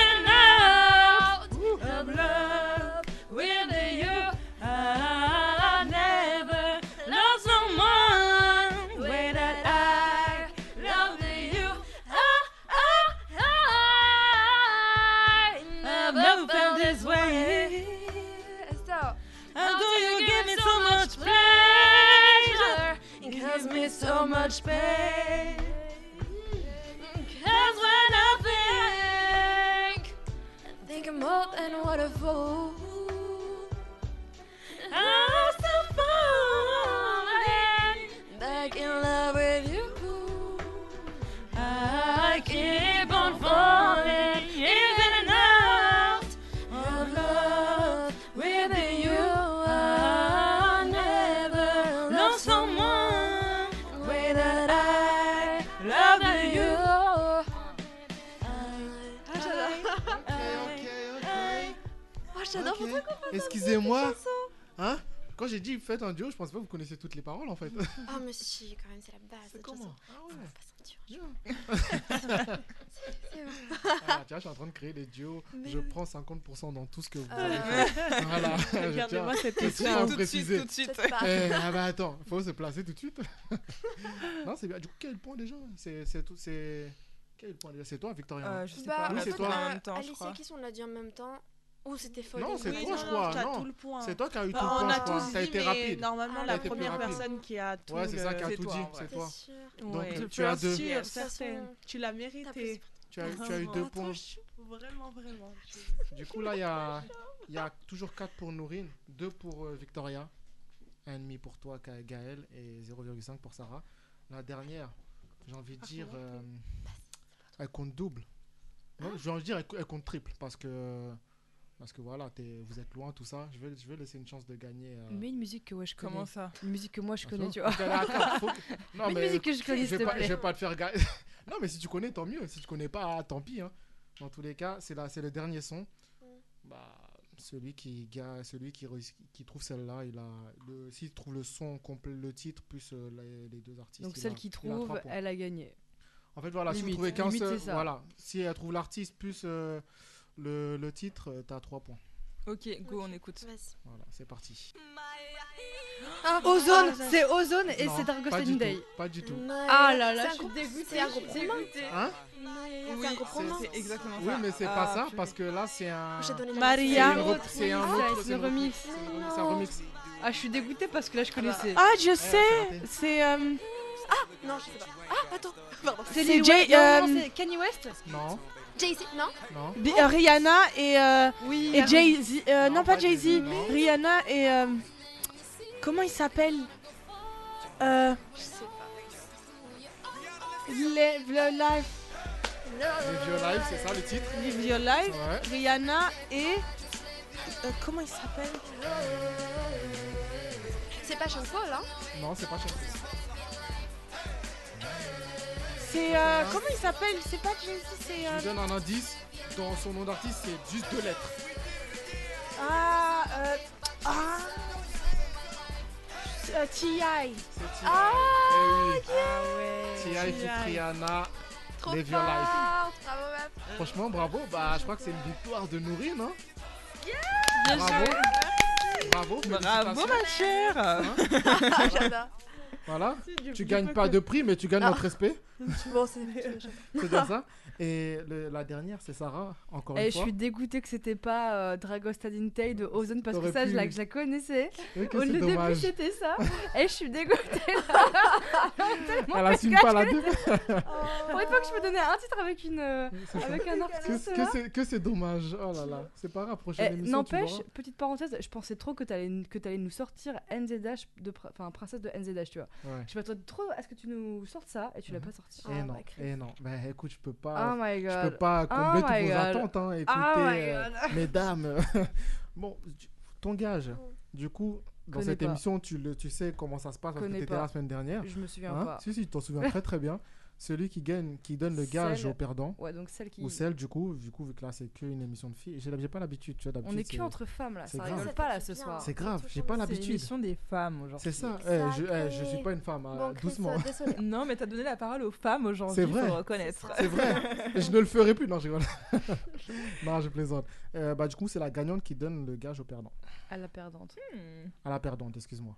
so much pain. Cause when I think, I think I'm more than what a fool. Excusez-moi. chanson. Hein Quand j'ai dit faites un duo, je pense pas que vous connaissez toutes les paroles en fait. Ah, mais si, quand même, c'est la base. cette comment. Ah ouais. C'est. Ah, tiens, je suis en train de créer des duos. Mais je oui. prends 50% dans tout ce que vous Ah. avez fait. voilà. je Regardez-moi tiens- cette à Tout de suite, tout de suite. Eh, ah bah attends, faut se placer tout de suite. non, c'est bien. Du coup, quel point déjà? C'est c'est tout. C'est quel point déjà? C'est toi, Victoria? Euh, hein je sais Bah, pas. Oui, c'est toi. En même temps, je Alice crois. et Kiss, on l'a dit en même temps. Ou c'était faux Non, c'est Oui, toi, non, je crois. t'as non. tout le point. C'est toi qui as eu tout Bah, le on point. a je crois. tous dit, été mais rapide. normalement, Ah, la première personne qui a tout. Ouais, c'est ça qui a le- tout dit. C'est toi. Donc Ouais. tu, as deux. sûr, certaine. Tu l'as mérité. Tu as, tu as eu deux Attends, points. Vraiment, vraiment. Du coup, là, il y a, y a toujours 4 pour Nourine, 2 pour euh, Victoria, 1,5 pour toi, Gaël, et 0,5 pour Sarah. La dernière, j'ai envie de dire, euh, elle compte double. J'ai envie de dire, elle compte triple, parce que Parce que voilà, t'es- vous êtes loin, tout ça. Je vais, je vais laisser une chance de gagner. euh, Mais une musique que ouais, je connais. Comment ça Une musique que moi je Ah, connais, tu vois, Non, Mais une musique que je connais, je s'il vais te pas, plaît. je vais pas te faire gagner. non, mais si tu connais, tant mieux. Si tu connais pas, tant pis. hein. Dans tous les cas, c'est là, c'est le dernier son. Bah, celui qui, celui qui, trouve celle-là, il a le, s'il trouve le son complet, le titre plus euh, les, les deux artistes. Donc celle a- qui a trouve, elle a gagné. En fait, voilà, si vous trouvez qu'un seul, voilà, si elle trouve l'artiste plus euh, le, le titre, euh, t'as 3 points. Ok, go, on écoute. Voilà, c'est parti. Ah, Ozone, c'est Ozone et Non, c'est Dark pas Ghost du and Day. tout, Pas du tout. Ah là là, C'est je un suis groupe- dégoûtée. c'est un groupe dégoûtée. Hein? C'est un groupe. C'est exactement Oui, ça. mais c'est Ah, pas ça, purée. parce que là, c'est un. J'ai donné la Maria. C'est une rep- C'est un autre. c'est une remix. C'est une- c'est un remix. Ah, je suis dégoûtée parce que là je connaissais. Ah, je c'est sais, raté. c'est euh, Ah Non, je sais pas. Ah, attends. Pardon. C'est c'est Jay- non, euh, c'est Kanye West Non, Jay-Z, non non. Euh, Rihanna et euh, Oui. et Jay-Z. euh, non, Non, pas pas Jay-Z. Jay-Z. Rihanna et euh, comment il s'appelle euh, Je sais pas. Live Your Life. Les Vieux Live, c'est ça le titre? Live Your Life. Ouais. Rihanna et euh, comment il s'appelle? C'est pas Sean Paul, hein? Non, c'est pas Chef. C'est euh, comment il s'appelle? C'est pas Jay-Z, c'est Je euh, vous donne un indice. Dans son nom d'artiste, c'est juste deux lettres. ah euh, ah euh, T.I. C'est T.I. Ah, Eh oui. ouais. T.I. feat T.I. Rihanna. Trop Live Your Life. Bravo, meuf Franchement, bravo. Bah, je crois que c'est une victoire de Nourine. Hein Bien bravo. joué. Bravo. Bravo, félicitations. ma chère. Ah, J'adore. Voilà. Tu gagnes pas de prix, mais tu gagnes Ah. notre respect. Bon, c'est. C'est bien ça. Et le- la dernière, c'est Sarah, encore Et une Eh, je fois. suis dégoûtée que c'était pas euh, Dragostadintei de Ozone parce que ça, je, la, je connaissais. Oui, Au lieu début, dommage. c'était ça. Et je suis dégoûtée Elle assume pas je la deux. Pour une fois que je me donnais un titre avec, une, euh, avec un artiste. Que, c'est- dommage. Oh là là. C'est pas grave, prochaine Eh, N'empêche, petite parenthèse, je pensais trop que t'allais nous sortir NZH de enfin princesse de NZH, tu vois. Ouais. Je m'attendais trop à ce que tu nous sortes ça et tu l'as Mhm. pas sorti. Et non, et non. Bah écoute, je peux pas. Oh my Je god. peux pas Oh combler toutes my vos attentes, hein. Écoutez, Oh my euh, mesdames. bon, gage. Du coup, dans Connais cette pas. émission, tu, le, tu sais comment ça se passe parce que tu étais pas. la semaine dernière. Je me souviens Hein pas. Si, si, tu t'en souviens très très bien. Celui qui gagne, qui donne le gage Celle- au perdant. Ouais, donc celle qui- Ou celle, du coup, du coup, vu que là, c'est qu'une émission de filles. J'ai pas l'habitude, tu vois, On est que c'est- entre femmes là, c'est ça grave. rigole pas là ce soir. C'est grave, j'ai pas C'est l'habitude. l'émission des femmes aujourd'hui. C'est ça, eh, je, eh, je suis pas une femme, hein, doucement. Non, mais t'as donné la parole aux femmes aujourd'hui, C'est vrai. reconnaître. C'est vrai. Je ne le ferai plus. Non, je rigole. non, je plaisante. Euh, bah, du coup, c'est la gagnante qui donne le gage au perdant. À la perdante. À la perdante, excuse-moi.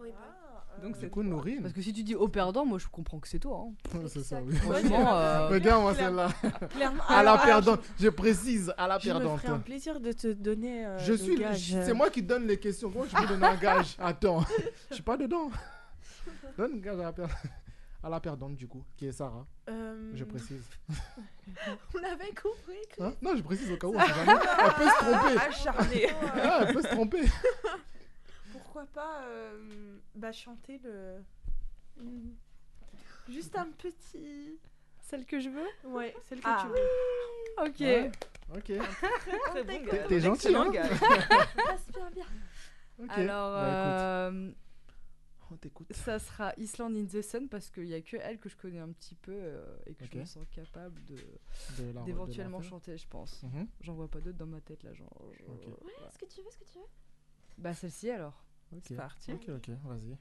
Oui, bah. Donc Du coup, Nourine. Parce que si tu dis au perdant, moi je comprends que c'est toi. hein. c'est ça, oui. Franchement, euh, Regarde-moi celle-là. Clairement. À la perdante. Je précise, à la Je me perdante. ferai un plaisir de te donner euh, Je suis. gage. C'est moi qui donne les questions. Comment je peux donner un gage? Attends, je suis pas dedans. Donne un gage à la, per- à la perdante, du coup, qui est Sarah. Euh, Je précise. On avait compris. que- Hein? Non, je précise au cas où. on sait jamais. Elle peut se tromper. Acharnée. Ouais, elle peut se tromper. Pourquoi pas euh, bah, chanter le. Juste un petit. Celle que je veux Ouais, celle que Ah. tu veux. Ok. Ouais. Ok. Très bon T'es- gars. T'es gentil, hein gars. Bien. Alors, Bah, euh, On t'écoute. ça sera Island in the Sun parce qu'il y a que elle que je connais un petit peu euh, et que je me sens capable de d'éventuellement chanter, je pense. Mhm. J'en vois pas d'autres dans ma tête là, genre. je- Ouais, ce que tu veux, ce que tu veux. Bah celle-ci alors. Ok. C'est parti. Ok, ok, vas-y.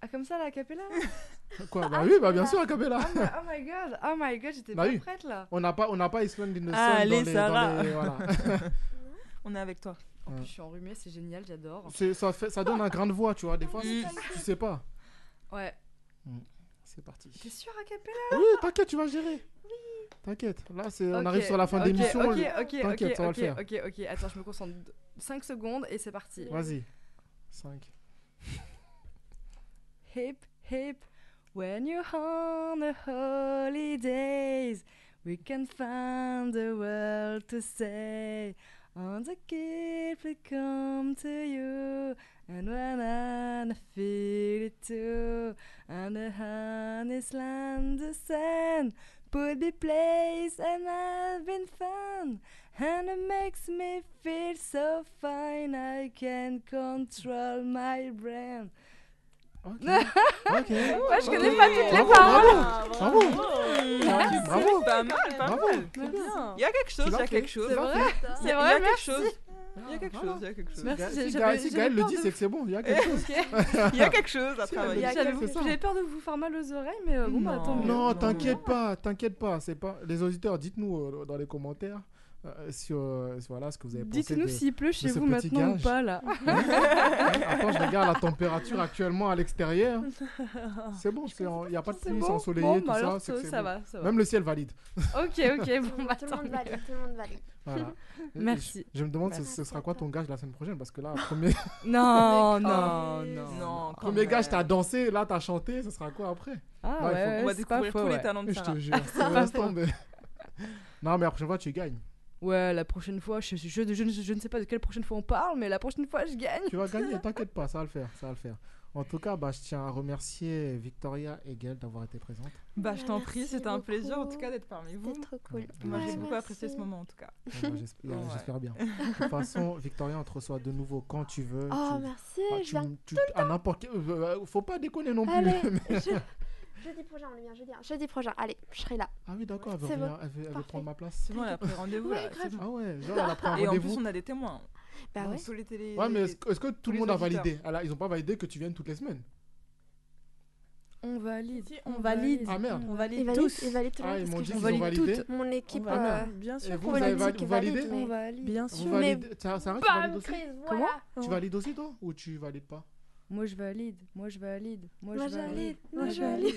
Ah comme ça la capella? Quoi Bah oui, bah bien sûr, Acapella. oh, my, oh my god, oh my god, j'étais Bah pas oui. prête là. On n'a pas, on n'a pas Island in the Sun Allez, dans les, Sarah. dans les- voilà. On est avec toi. En Ouais. plus je suis enrhumée, c'est génial, j'adore. C'est- ça, fait, ça donne un grain de voix, tu vois. Des fois, Mm. tu sais pas. Ouais. C'est parti. T'es sûr à capella? Oui, t'inquiète, tu vas gérer. T'inquiète. Là, c'est, on arrive sur la fin de l'émission. Ok, ok, T'inquiète, ok, ça va ok, le faire. ok, ok. Attends, je me concentre. 5 secondes et c'est parti. Vas-y. 5. Hip, hip, when you're on the holidays, we can find the world to say. On the gift will come to you, and when I feel it too, and the honest land the sun, would be place and I've been fun. And it makes me feel so fine. I can control my brain. Ok. Moi, je connais pas toutes les Bravo, paroles. Bravo. Merci. Bravo. Pas mal, pas Bravo. mal. Il y a quelque chose, Tu il y l'as a fait. quelque chose. C'est vrai. Il y a- C'est il y a vrai, quelque merci. chose. Il y a quelque chose, il y a quelque chose. Merci, Si j'ai- Gaël- le peur dit, de- c'est que c'est bon. Il y a quelque chose. Il y a quelque chose à Si, elle le travailler. dit, J'avais peur de vous faire mal aux oreilles, mais euh, bon, bah tant mieux. Non, t'inquiète pas, t'inquiète pas. C'est pas les auditeurs. Dites-nous euh, dans les commentaires euh, sur, euh, sur, voilà ce que vous avez pensé. Dites-nous s'il pleut chez vous maintenant ou pas, là. Ouais. Attends, je regarde la température actuellement à l'extérieur. C'est bon, il n'y a pas de pluie, c'est bon ensoleillé, Bon, tout bah ça. ça- ça bon. va, ça va. Même le ciel valide. Ok, ok, bon, bah Tout le monde valide, tout le monde valide. Voilà. Merci. Je, je me demande ce, Merci ce sera quoi ton gage la semaine prochaine parce que là, premier, Non, non, quand- non. Premier même. gage, t'as dansé, là, t'as chanté, ce sera quoi après? Ah Là, il faut- ouais, On va c'est pas découvrir faux, tous les ouais. talents de Je Sarah. te jure. Laisse faux. tomber. Non, mais la prochaine fois, tu gagnes. Ouais, la prochaine fois, je, je, je, je ne- je ne sais pas de quelle prochaine fois on parle, mais la prochaine fois, je gagne. Tu vas gagner, t'inquiète pas, ça va le faire, ça va le faire. En tout cas, bah, je tiens à remercier Victoria et Gaëlle d'avoir été présentes. Bah, je t'en prie, c'était un plaisir en tout cas d'être parmi vous. C'était trop cool. Moi, j'ai Ouais, beaucoup apprécié ce moment en tout cas. Ouais, Ouais. J'espère bien. De toute façon, Victoria, on te reçoit de nouveau quand tu veux. Oh, tu- merci, Ah, je tu, viens tu- à n'importe quel. euh, euh, faut pas déconner non plus. Allez, mais- je- jeudi prochain, on est bien, jeudi, hein. jeudi prochain. Allez, je serai là. Ah oui, d'accord, elle veut, venir- elle veut- elle veut Parfait. prendre ma place. C'est bon, elle a pris rendez-vous. Ouais, bon. Ah ouais, genre, elle a pris un Et en plus, rendez-vous. on a des témoins. Bah ouais. tous les télé- Ouais, mais est-ce que, est-ce que tout le monde a validé? Elle a- Ils ont pas validé que tu viennes toutes les semaines. On valide. on valide. Ah merde. On Ils valide valident, tous. ils valident tout le Ah, ils m'ont dit qu'ils ont valide validé. toutes. Mon équipe. Ah, merde. euh, Bien Et sûr vous, qu'on vous avez valide. validé- vous valide, mais- On valide. Bien Vous sûr. Mais validez Sarah, Sarah, tu valides aussi? Comment? Tu valides aussi toi? Ou tu valides pas? Moi, je valide. Moi, je valide. Moi, Moi, je valide. Moi, je valide.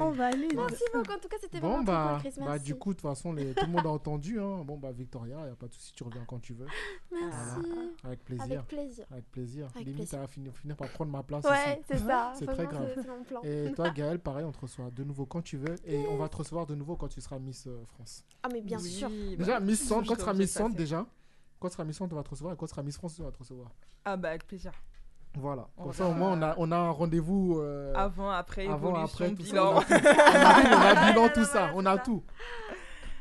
On valide. Merci beaucoup. En tout cas, c'était Bon vraiment trop bah, cool, Chris. bah du coup de toute façon les, tout le monde a entendu hein. Bon bah Victoria, y a pas de souci, tu reviens quand tu veux. Merci. Avec plaisir. Avec plaisir. Avec plaisir. Avec Limite plaisir. va finir, finir par prendre ma place Ouais, c'est ça. C'est très grave. mon plan. Et toi Gaël, pareil, on te reçoit de nouveau quand tu veux et on va te recevoir de nouveau quand tu seras Miss euh, France. Ah, mais bien Oui, sûr. bah, Déjà Miss Centre, quand tu seras Miss Centre déjà, quand tu seras Miss Centre on va te recevoir et quand tu seras Miss France on va te recevoir. Ah bah avec plaisir. Voilà. On Comme ça au moins on a, on a un rendez-vous euh, Avant, après, avant, après, tout ça, bilan. on a tout. On a tout, on a bilan, tout ça, on a tout.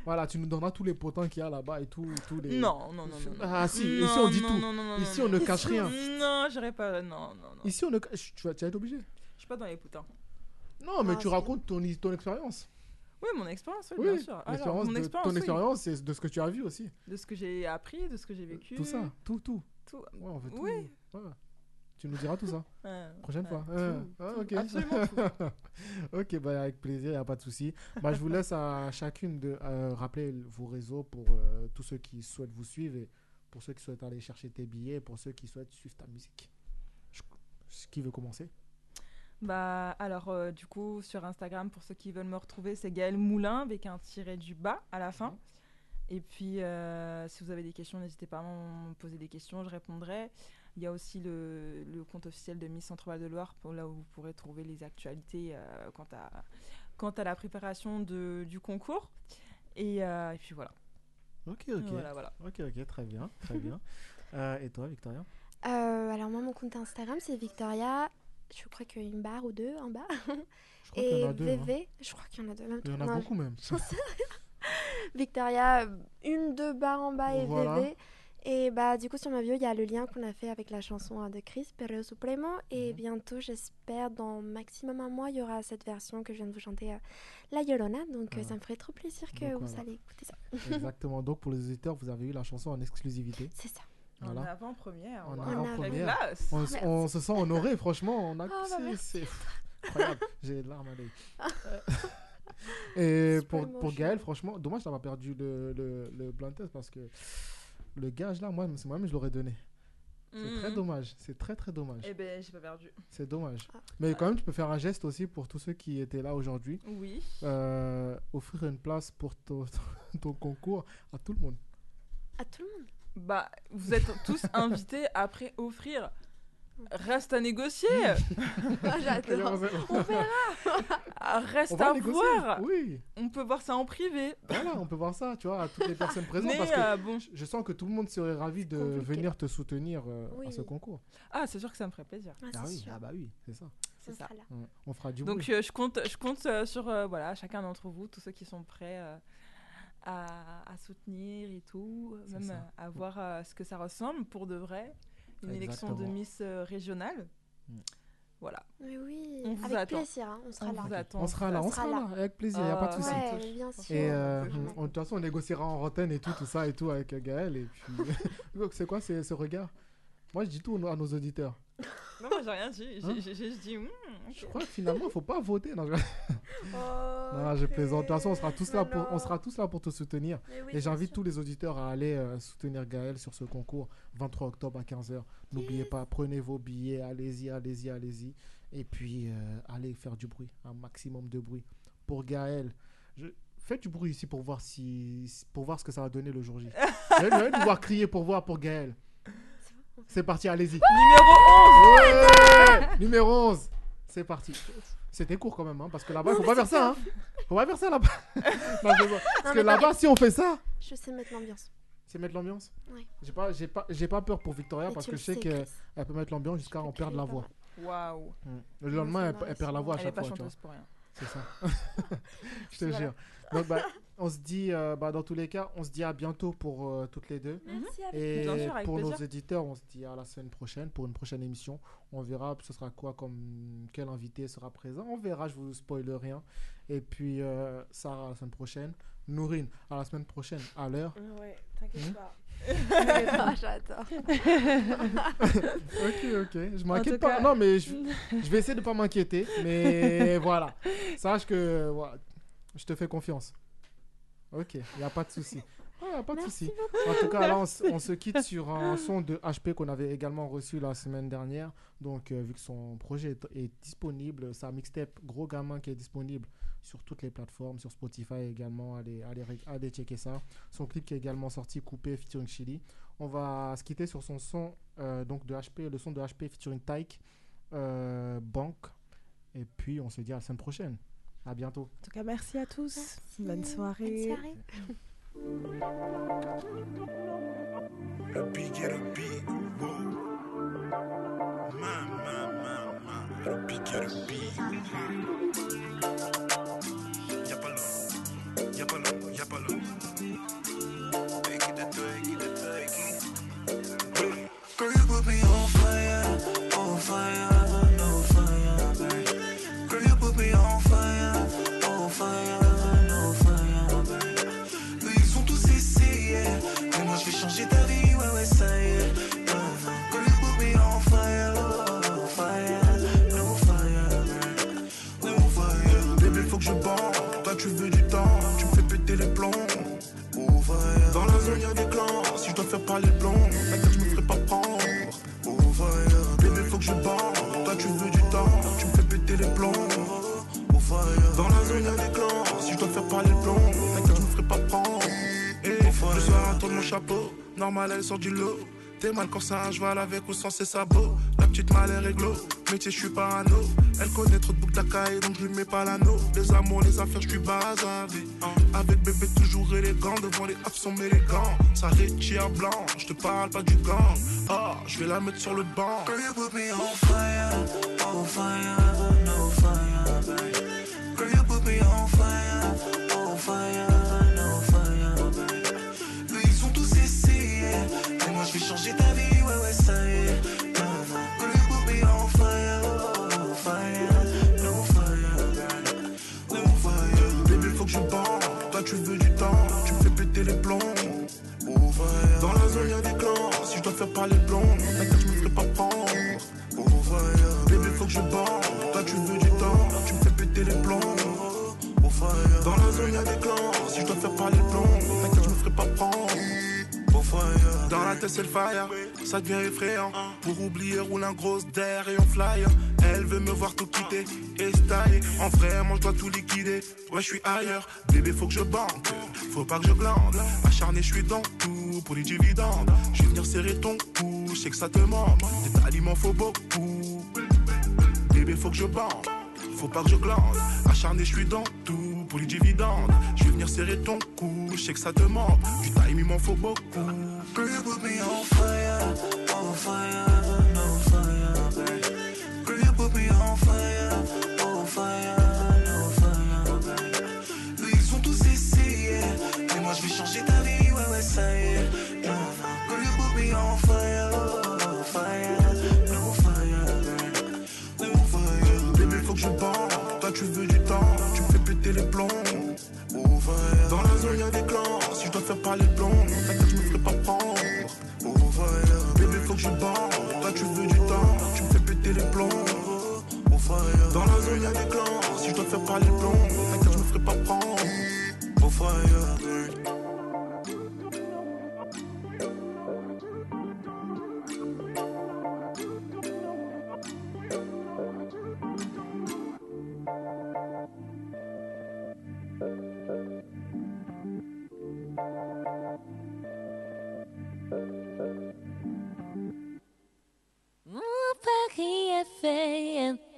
Voilà, tu nous donneras tous les potins qu'il y a là-bas et tout, tous les. Non, non, non, non. non. Ah si, Non, ici on dit non, tout. non, non, non, Ici on ne cache rien. Non, j'irai pas. Non, non, non. Ici on ne. Tu vas, tu vas être obligé. Je suis pas dans les potins. Non, mais Ah, tu racontes ton, ton expérience. Oui, mon expérience, oui, Oui, bien sûr. Alors, mon de- expérience, ton oui. expérience, c'est de ce que tu as vu aussi. De ce que j'ai appris, de ce que j'ai vécu. Tout ça, tout, tout. Tout. Ouais, on veut tout. Oui. Ouais. Tu nous diras tout ça. Prochaine fois. tout. Ah, ok. Absolument tout. ok, bah, avec plaisir, il a pas de souci. bah, je vous laisse à chacune de euh, rappeler vos réseaux pour euh, tous ceux qui souhaitent vous suivre et pour ceux qui souhaitent aller chercher tes billets et pour ceux qui souhaitent suivre ta musique. Je- Qui veut commencer Bah, alors, euh, du coup, sur Instagram, pour ceux qui veulent me retrouver, c'est Gaël Moulin avec un tiret du bas à la fin. Et puis, euh, si vous avez des questions, n'hésitez pas à me poser des questions, je répondrai. Il y a aussi le, le compte officiel de Miss Centre-Val de Loire, pour là où vous pourrez trouver les actualités euh, quant, à, quant à la préparation de, du concours. Et, euh, et puis voilà. Ok, ok. Voilà, voilà. Ok, ok, très bien, très bien. Euh, et toi, Victoria? Euh, alors moi mon compte Instagram c'est Victoria, je crois qu'il y a une barre ou deux en bas. Je crois qu'il y Et en a deux, hein. VV, je crois qu'il y en a deux. Même Il y en a Non, beaucoup même. Victoria, une, deux barres en bas et Voilà. VV. Et bah du coup sur ma bio il y a le lien qu'on a fait avec la chanson hein, de Chris, Perreo Supremo. Et Mhm. bientôt j'espère dans maximum un mois il y aura cette version que je viens de vous chanter, euh, La Yolona. Donc euh, ça me ferait trop plaisir que Donc, vous voilà. allez écouter ça. Exactement. Donc pour les auditeurs, vous avez eu la chanson en exclusivité. C'est ça. En Voilà. avant-première. En wow. avant-première. Quelle classe. On, Merci. on se sent honoré, franchement. On a, Oh, bah, c'est- incroyable. J'ai les larmes à l'œil. Et pour, pour. Gaël, franchement, dommage d'avoir perdu le, le, le blind test parce que le gage là, moi, c'est moi-même, je l'aurais donné. C'est très Mhm. dommage. C'est très très dommage. Eh ben, j'ai pas perdu. C'est dommage. Ah. Mais quand même, tu peux faire un geste aussi pour tous ceux qui étaient là aujourd'hui. Oui. Euh, offrir une place pour ton, ton concours à tout le monde. À tout le monde. Bah, vous êtes tous invités après offrir. Reste à négocier. Ah, J'adore. On verra. Ah, Reste On à négocier. voir. Oui. On peut voir ça en privé. Voilà, on peut voir ça, tu vois, à toutes les personnes présentes. Mais, parce que euh, bon. je- sens que tout le monde serait ravi de compliqué. venir te soutenir euh, à ce concours. Ah, c'est sûr que ça me ferait plaisir. Ah, Ah c'est oui, sûr. ah bah oui, c'est ça. C'est On ça. sera là. Ouais, On fera du Donc euh, je compte, je compte euh, sur euh, voilà, chacun d'entre vous, tous ceux qui sont prêts euh, à, à soutenir et tout, même ça. à, à voir euh, ce que ça ressemble pour de vrai. Une élection de. Miss euh, régionale. Mm. Voilà. Mais oui, On vous avec attend. plaisir, hein, on sera On là. vous attend. On sera là, on sera là, avec plaisir, il n'y a pas de Ah, souci. Ouais, mais bien sûr. Et euh, on- de toute façon, on négociera en antenne et tout, tout ça et tout avec euh, Gaël. Et puis, c'est quoi ce, ce regard? Moi, je dis tout à nos auditeurs. Non, moi j'ai rien dit. J'ai Hein j'ai- j'ai juste dit. hmm, ok. Je crois que finalement, il faut pas voter. Non, je, Oh, non, je plaisante. De toute façon, on sera tous là pour, on sera tous là pour te soutenir. Mais oui, et j'invite sûr. tous les auditeurs à aller euh, soutenir Gaël sur ce concours 23 octobre à 15h. N'oubliez pas, prenez vos billets, allez-y, allez-y, allez-y. Et puis, euh, allez faire du bruit, un maximum de bruit. Pour Gaël, je... faites du bruit ici pour voir, si... pour voir ce que ça va donner le jour J. J'ai envie de voir crier pour voir pour Gaël. C'est parti, allez-y. Numéro 11 Ouais Numéro 11 C'est parti. C'était court quand même, hein, parce que là-bas, faut pas faire c'est ça. Hein. Faut pas faire ça là-bas. Non, je vois. parce que mais là-bas, si on fait ça, Je sais mettre l'ambiance. c'est mettre l'ambiance. Ouais. J'ai pas, j'ai pas, j'ai pas peur pour Victoria Mais parce tu que le je sais sais, qu'elle Chris. elle peut mettre l'ambiance jusqu'à en perdre la voix. Waouh. Mm. Le lendemain, elle, elle perd la voix à Elle est chaque pas fois. tu chanteuse pour rien. C'est ça. je te jure. Donc, bah, on se dit, euh, bah, dans tous les cas, on se dit à bientôt pour euh, toutes les deux. Merci, avec Et Bien sûr, avec pour nos éditeurs, on se dit à la semaine prochaine pour une prochaine émission. On verra ce sera quoi comme quel invité sera présent. On verra, je vous spoil rien. Et puis euh, Sarah à la semaine prochaine. Nourine à la semaine prochaine à l'heure. Ouais, t'inquiète Hmm. pas. Ah, J'adore. ok, ok. Je m'inquiète pas. cas- Non, mais je, je vais essayer de pas m'inquiéter. Mais voilà. Sache que voilà, je te fais confiance. Ok, il n'y a pas de souci. Il a pas de souci. En tout cas, là, on, se quitte sur un son de HP qu'on avait également reçu la semaine dernière. Donc, euh, vu que son projet est, est disponible, sa mixtape Gros Gamin qui est disponible sur toutes les plateformes, sur Spotify également, allez, allez, allez checker ça. Son clip qui est également sorti, Coupé featuring Chili. On va se quitter sur son son euh, donc de HP, le son de HP featuring Tyke, euh, Bank. Et puis, on se dit à la semaine prochaine. À bientôt. En tout cas, merci à tous. Merci. Bonne soirée. Bonne soirée. Le big et le big, wow. Ma, ma, ma, ma. Le big et le big. Y'a pas y'a pas y'a pas l'homme. Take it, take it, take it. Girl, you put me on sort du lot. T'es mal quand c'est un cheval avec ou sans ses sabots. La petite mal est réglo, métier, je suis parano. Elle connaît trop de boucles d'Akai, donc je lui mets pas l'anneau. Les amours, les affaires, je suis bazardé. Avec bébé toujours élégant, devant les absents mais les gants. Ça retire blanc, je te parle pas du gang. Ah, je vais la mettre sur le banc. Me on fire, on fire, c'est le fire, ça devient effrayant. Pour oublier roule un gros d'air et on fly. Elle veut me voir tout quitter et style. En vrai, moi je dois tout liquider. Ouais, je suis ailleurs, bébé, faut que je banque. Faut pas que je glande. Acharné, je suis dans tout pour les dividendes. Je vais venir serrer ton cou, je sais que ça te manque. Des aliments, faut beaucoup. Bébé, faut que je bande. Faut pas que je glande. Acharné, je suis dans tout pour les dividendes. Venir serrer ton cou, je sais que ça te manque. Du time, il m'en faut beaucoup. Girl, you put me on fire, on fire, no fire. Girl, you put me on fire, on fire, dois faire parler le blanc, t'inquiète, je me ferai pas prendre. Fire, bébé, faut que je bande. Toi, tu veux du temps, tu me fais péter les plombs. Dans la zone, y'a des clans. Si je dois faire parler le blanc, t'inquiète, je me ferai pas prendre. Oh Paris est fait.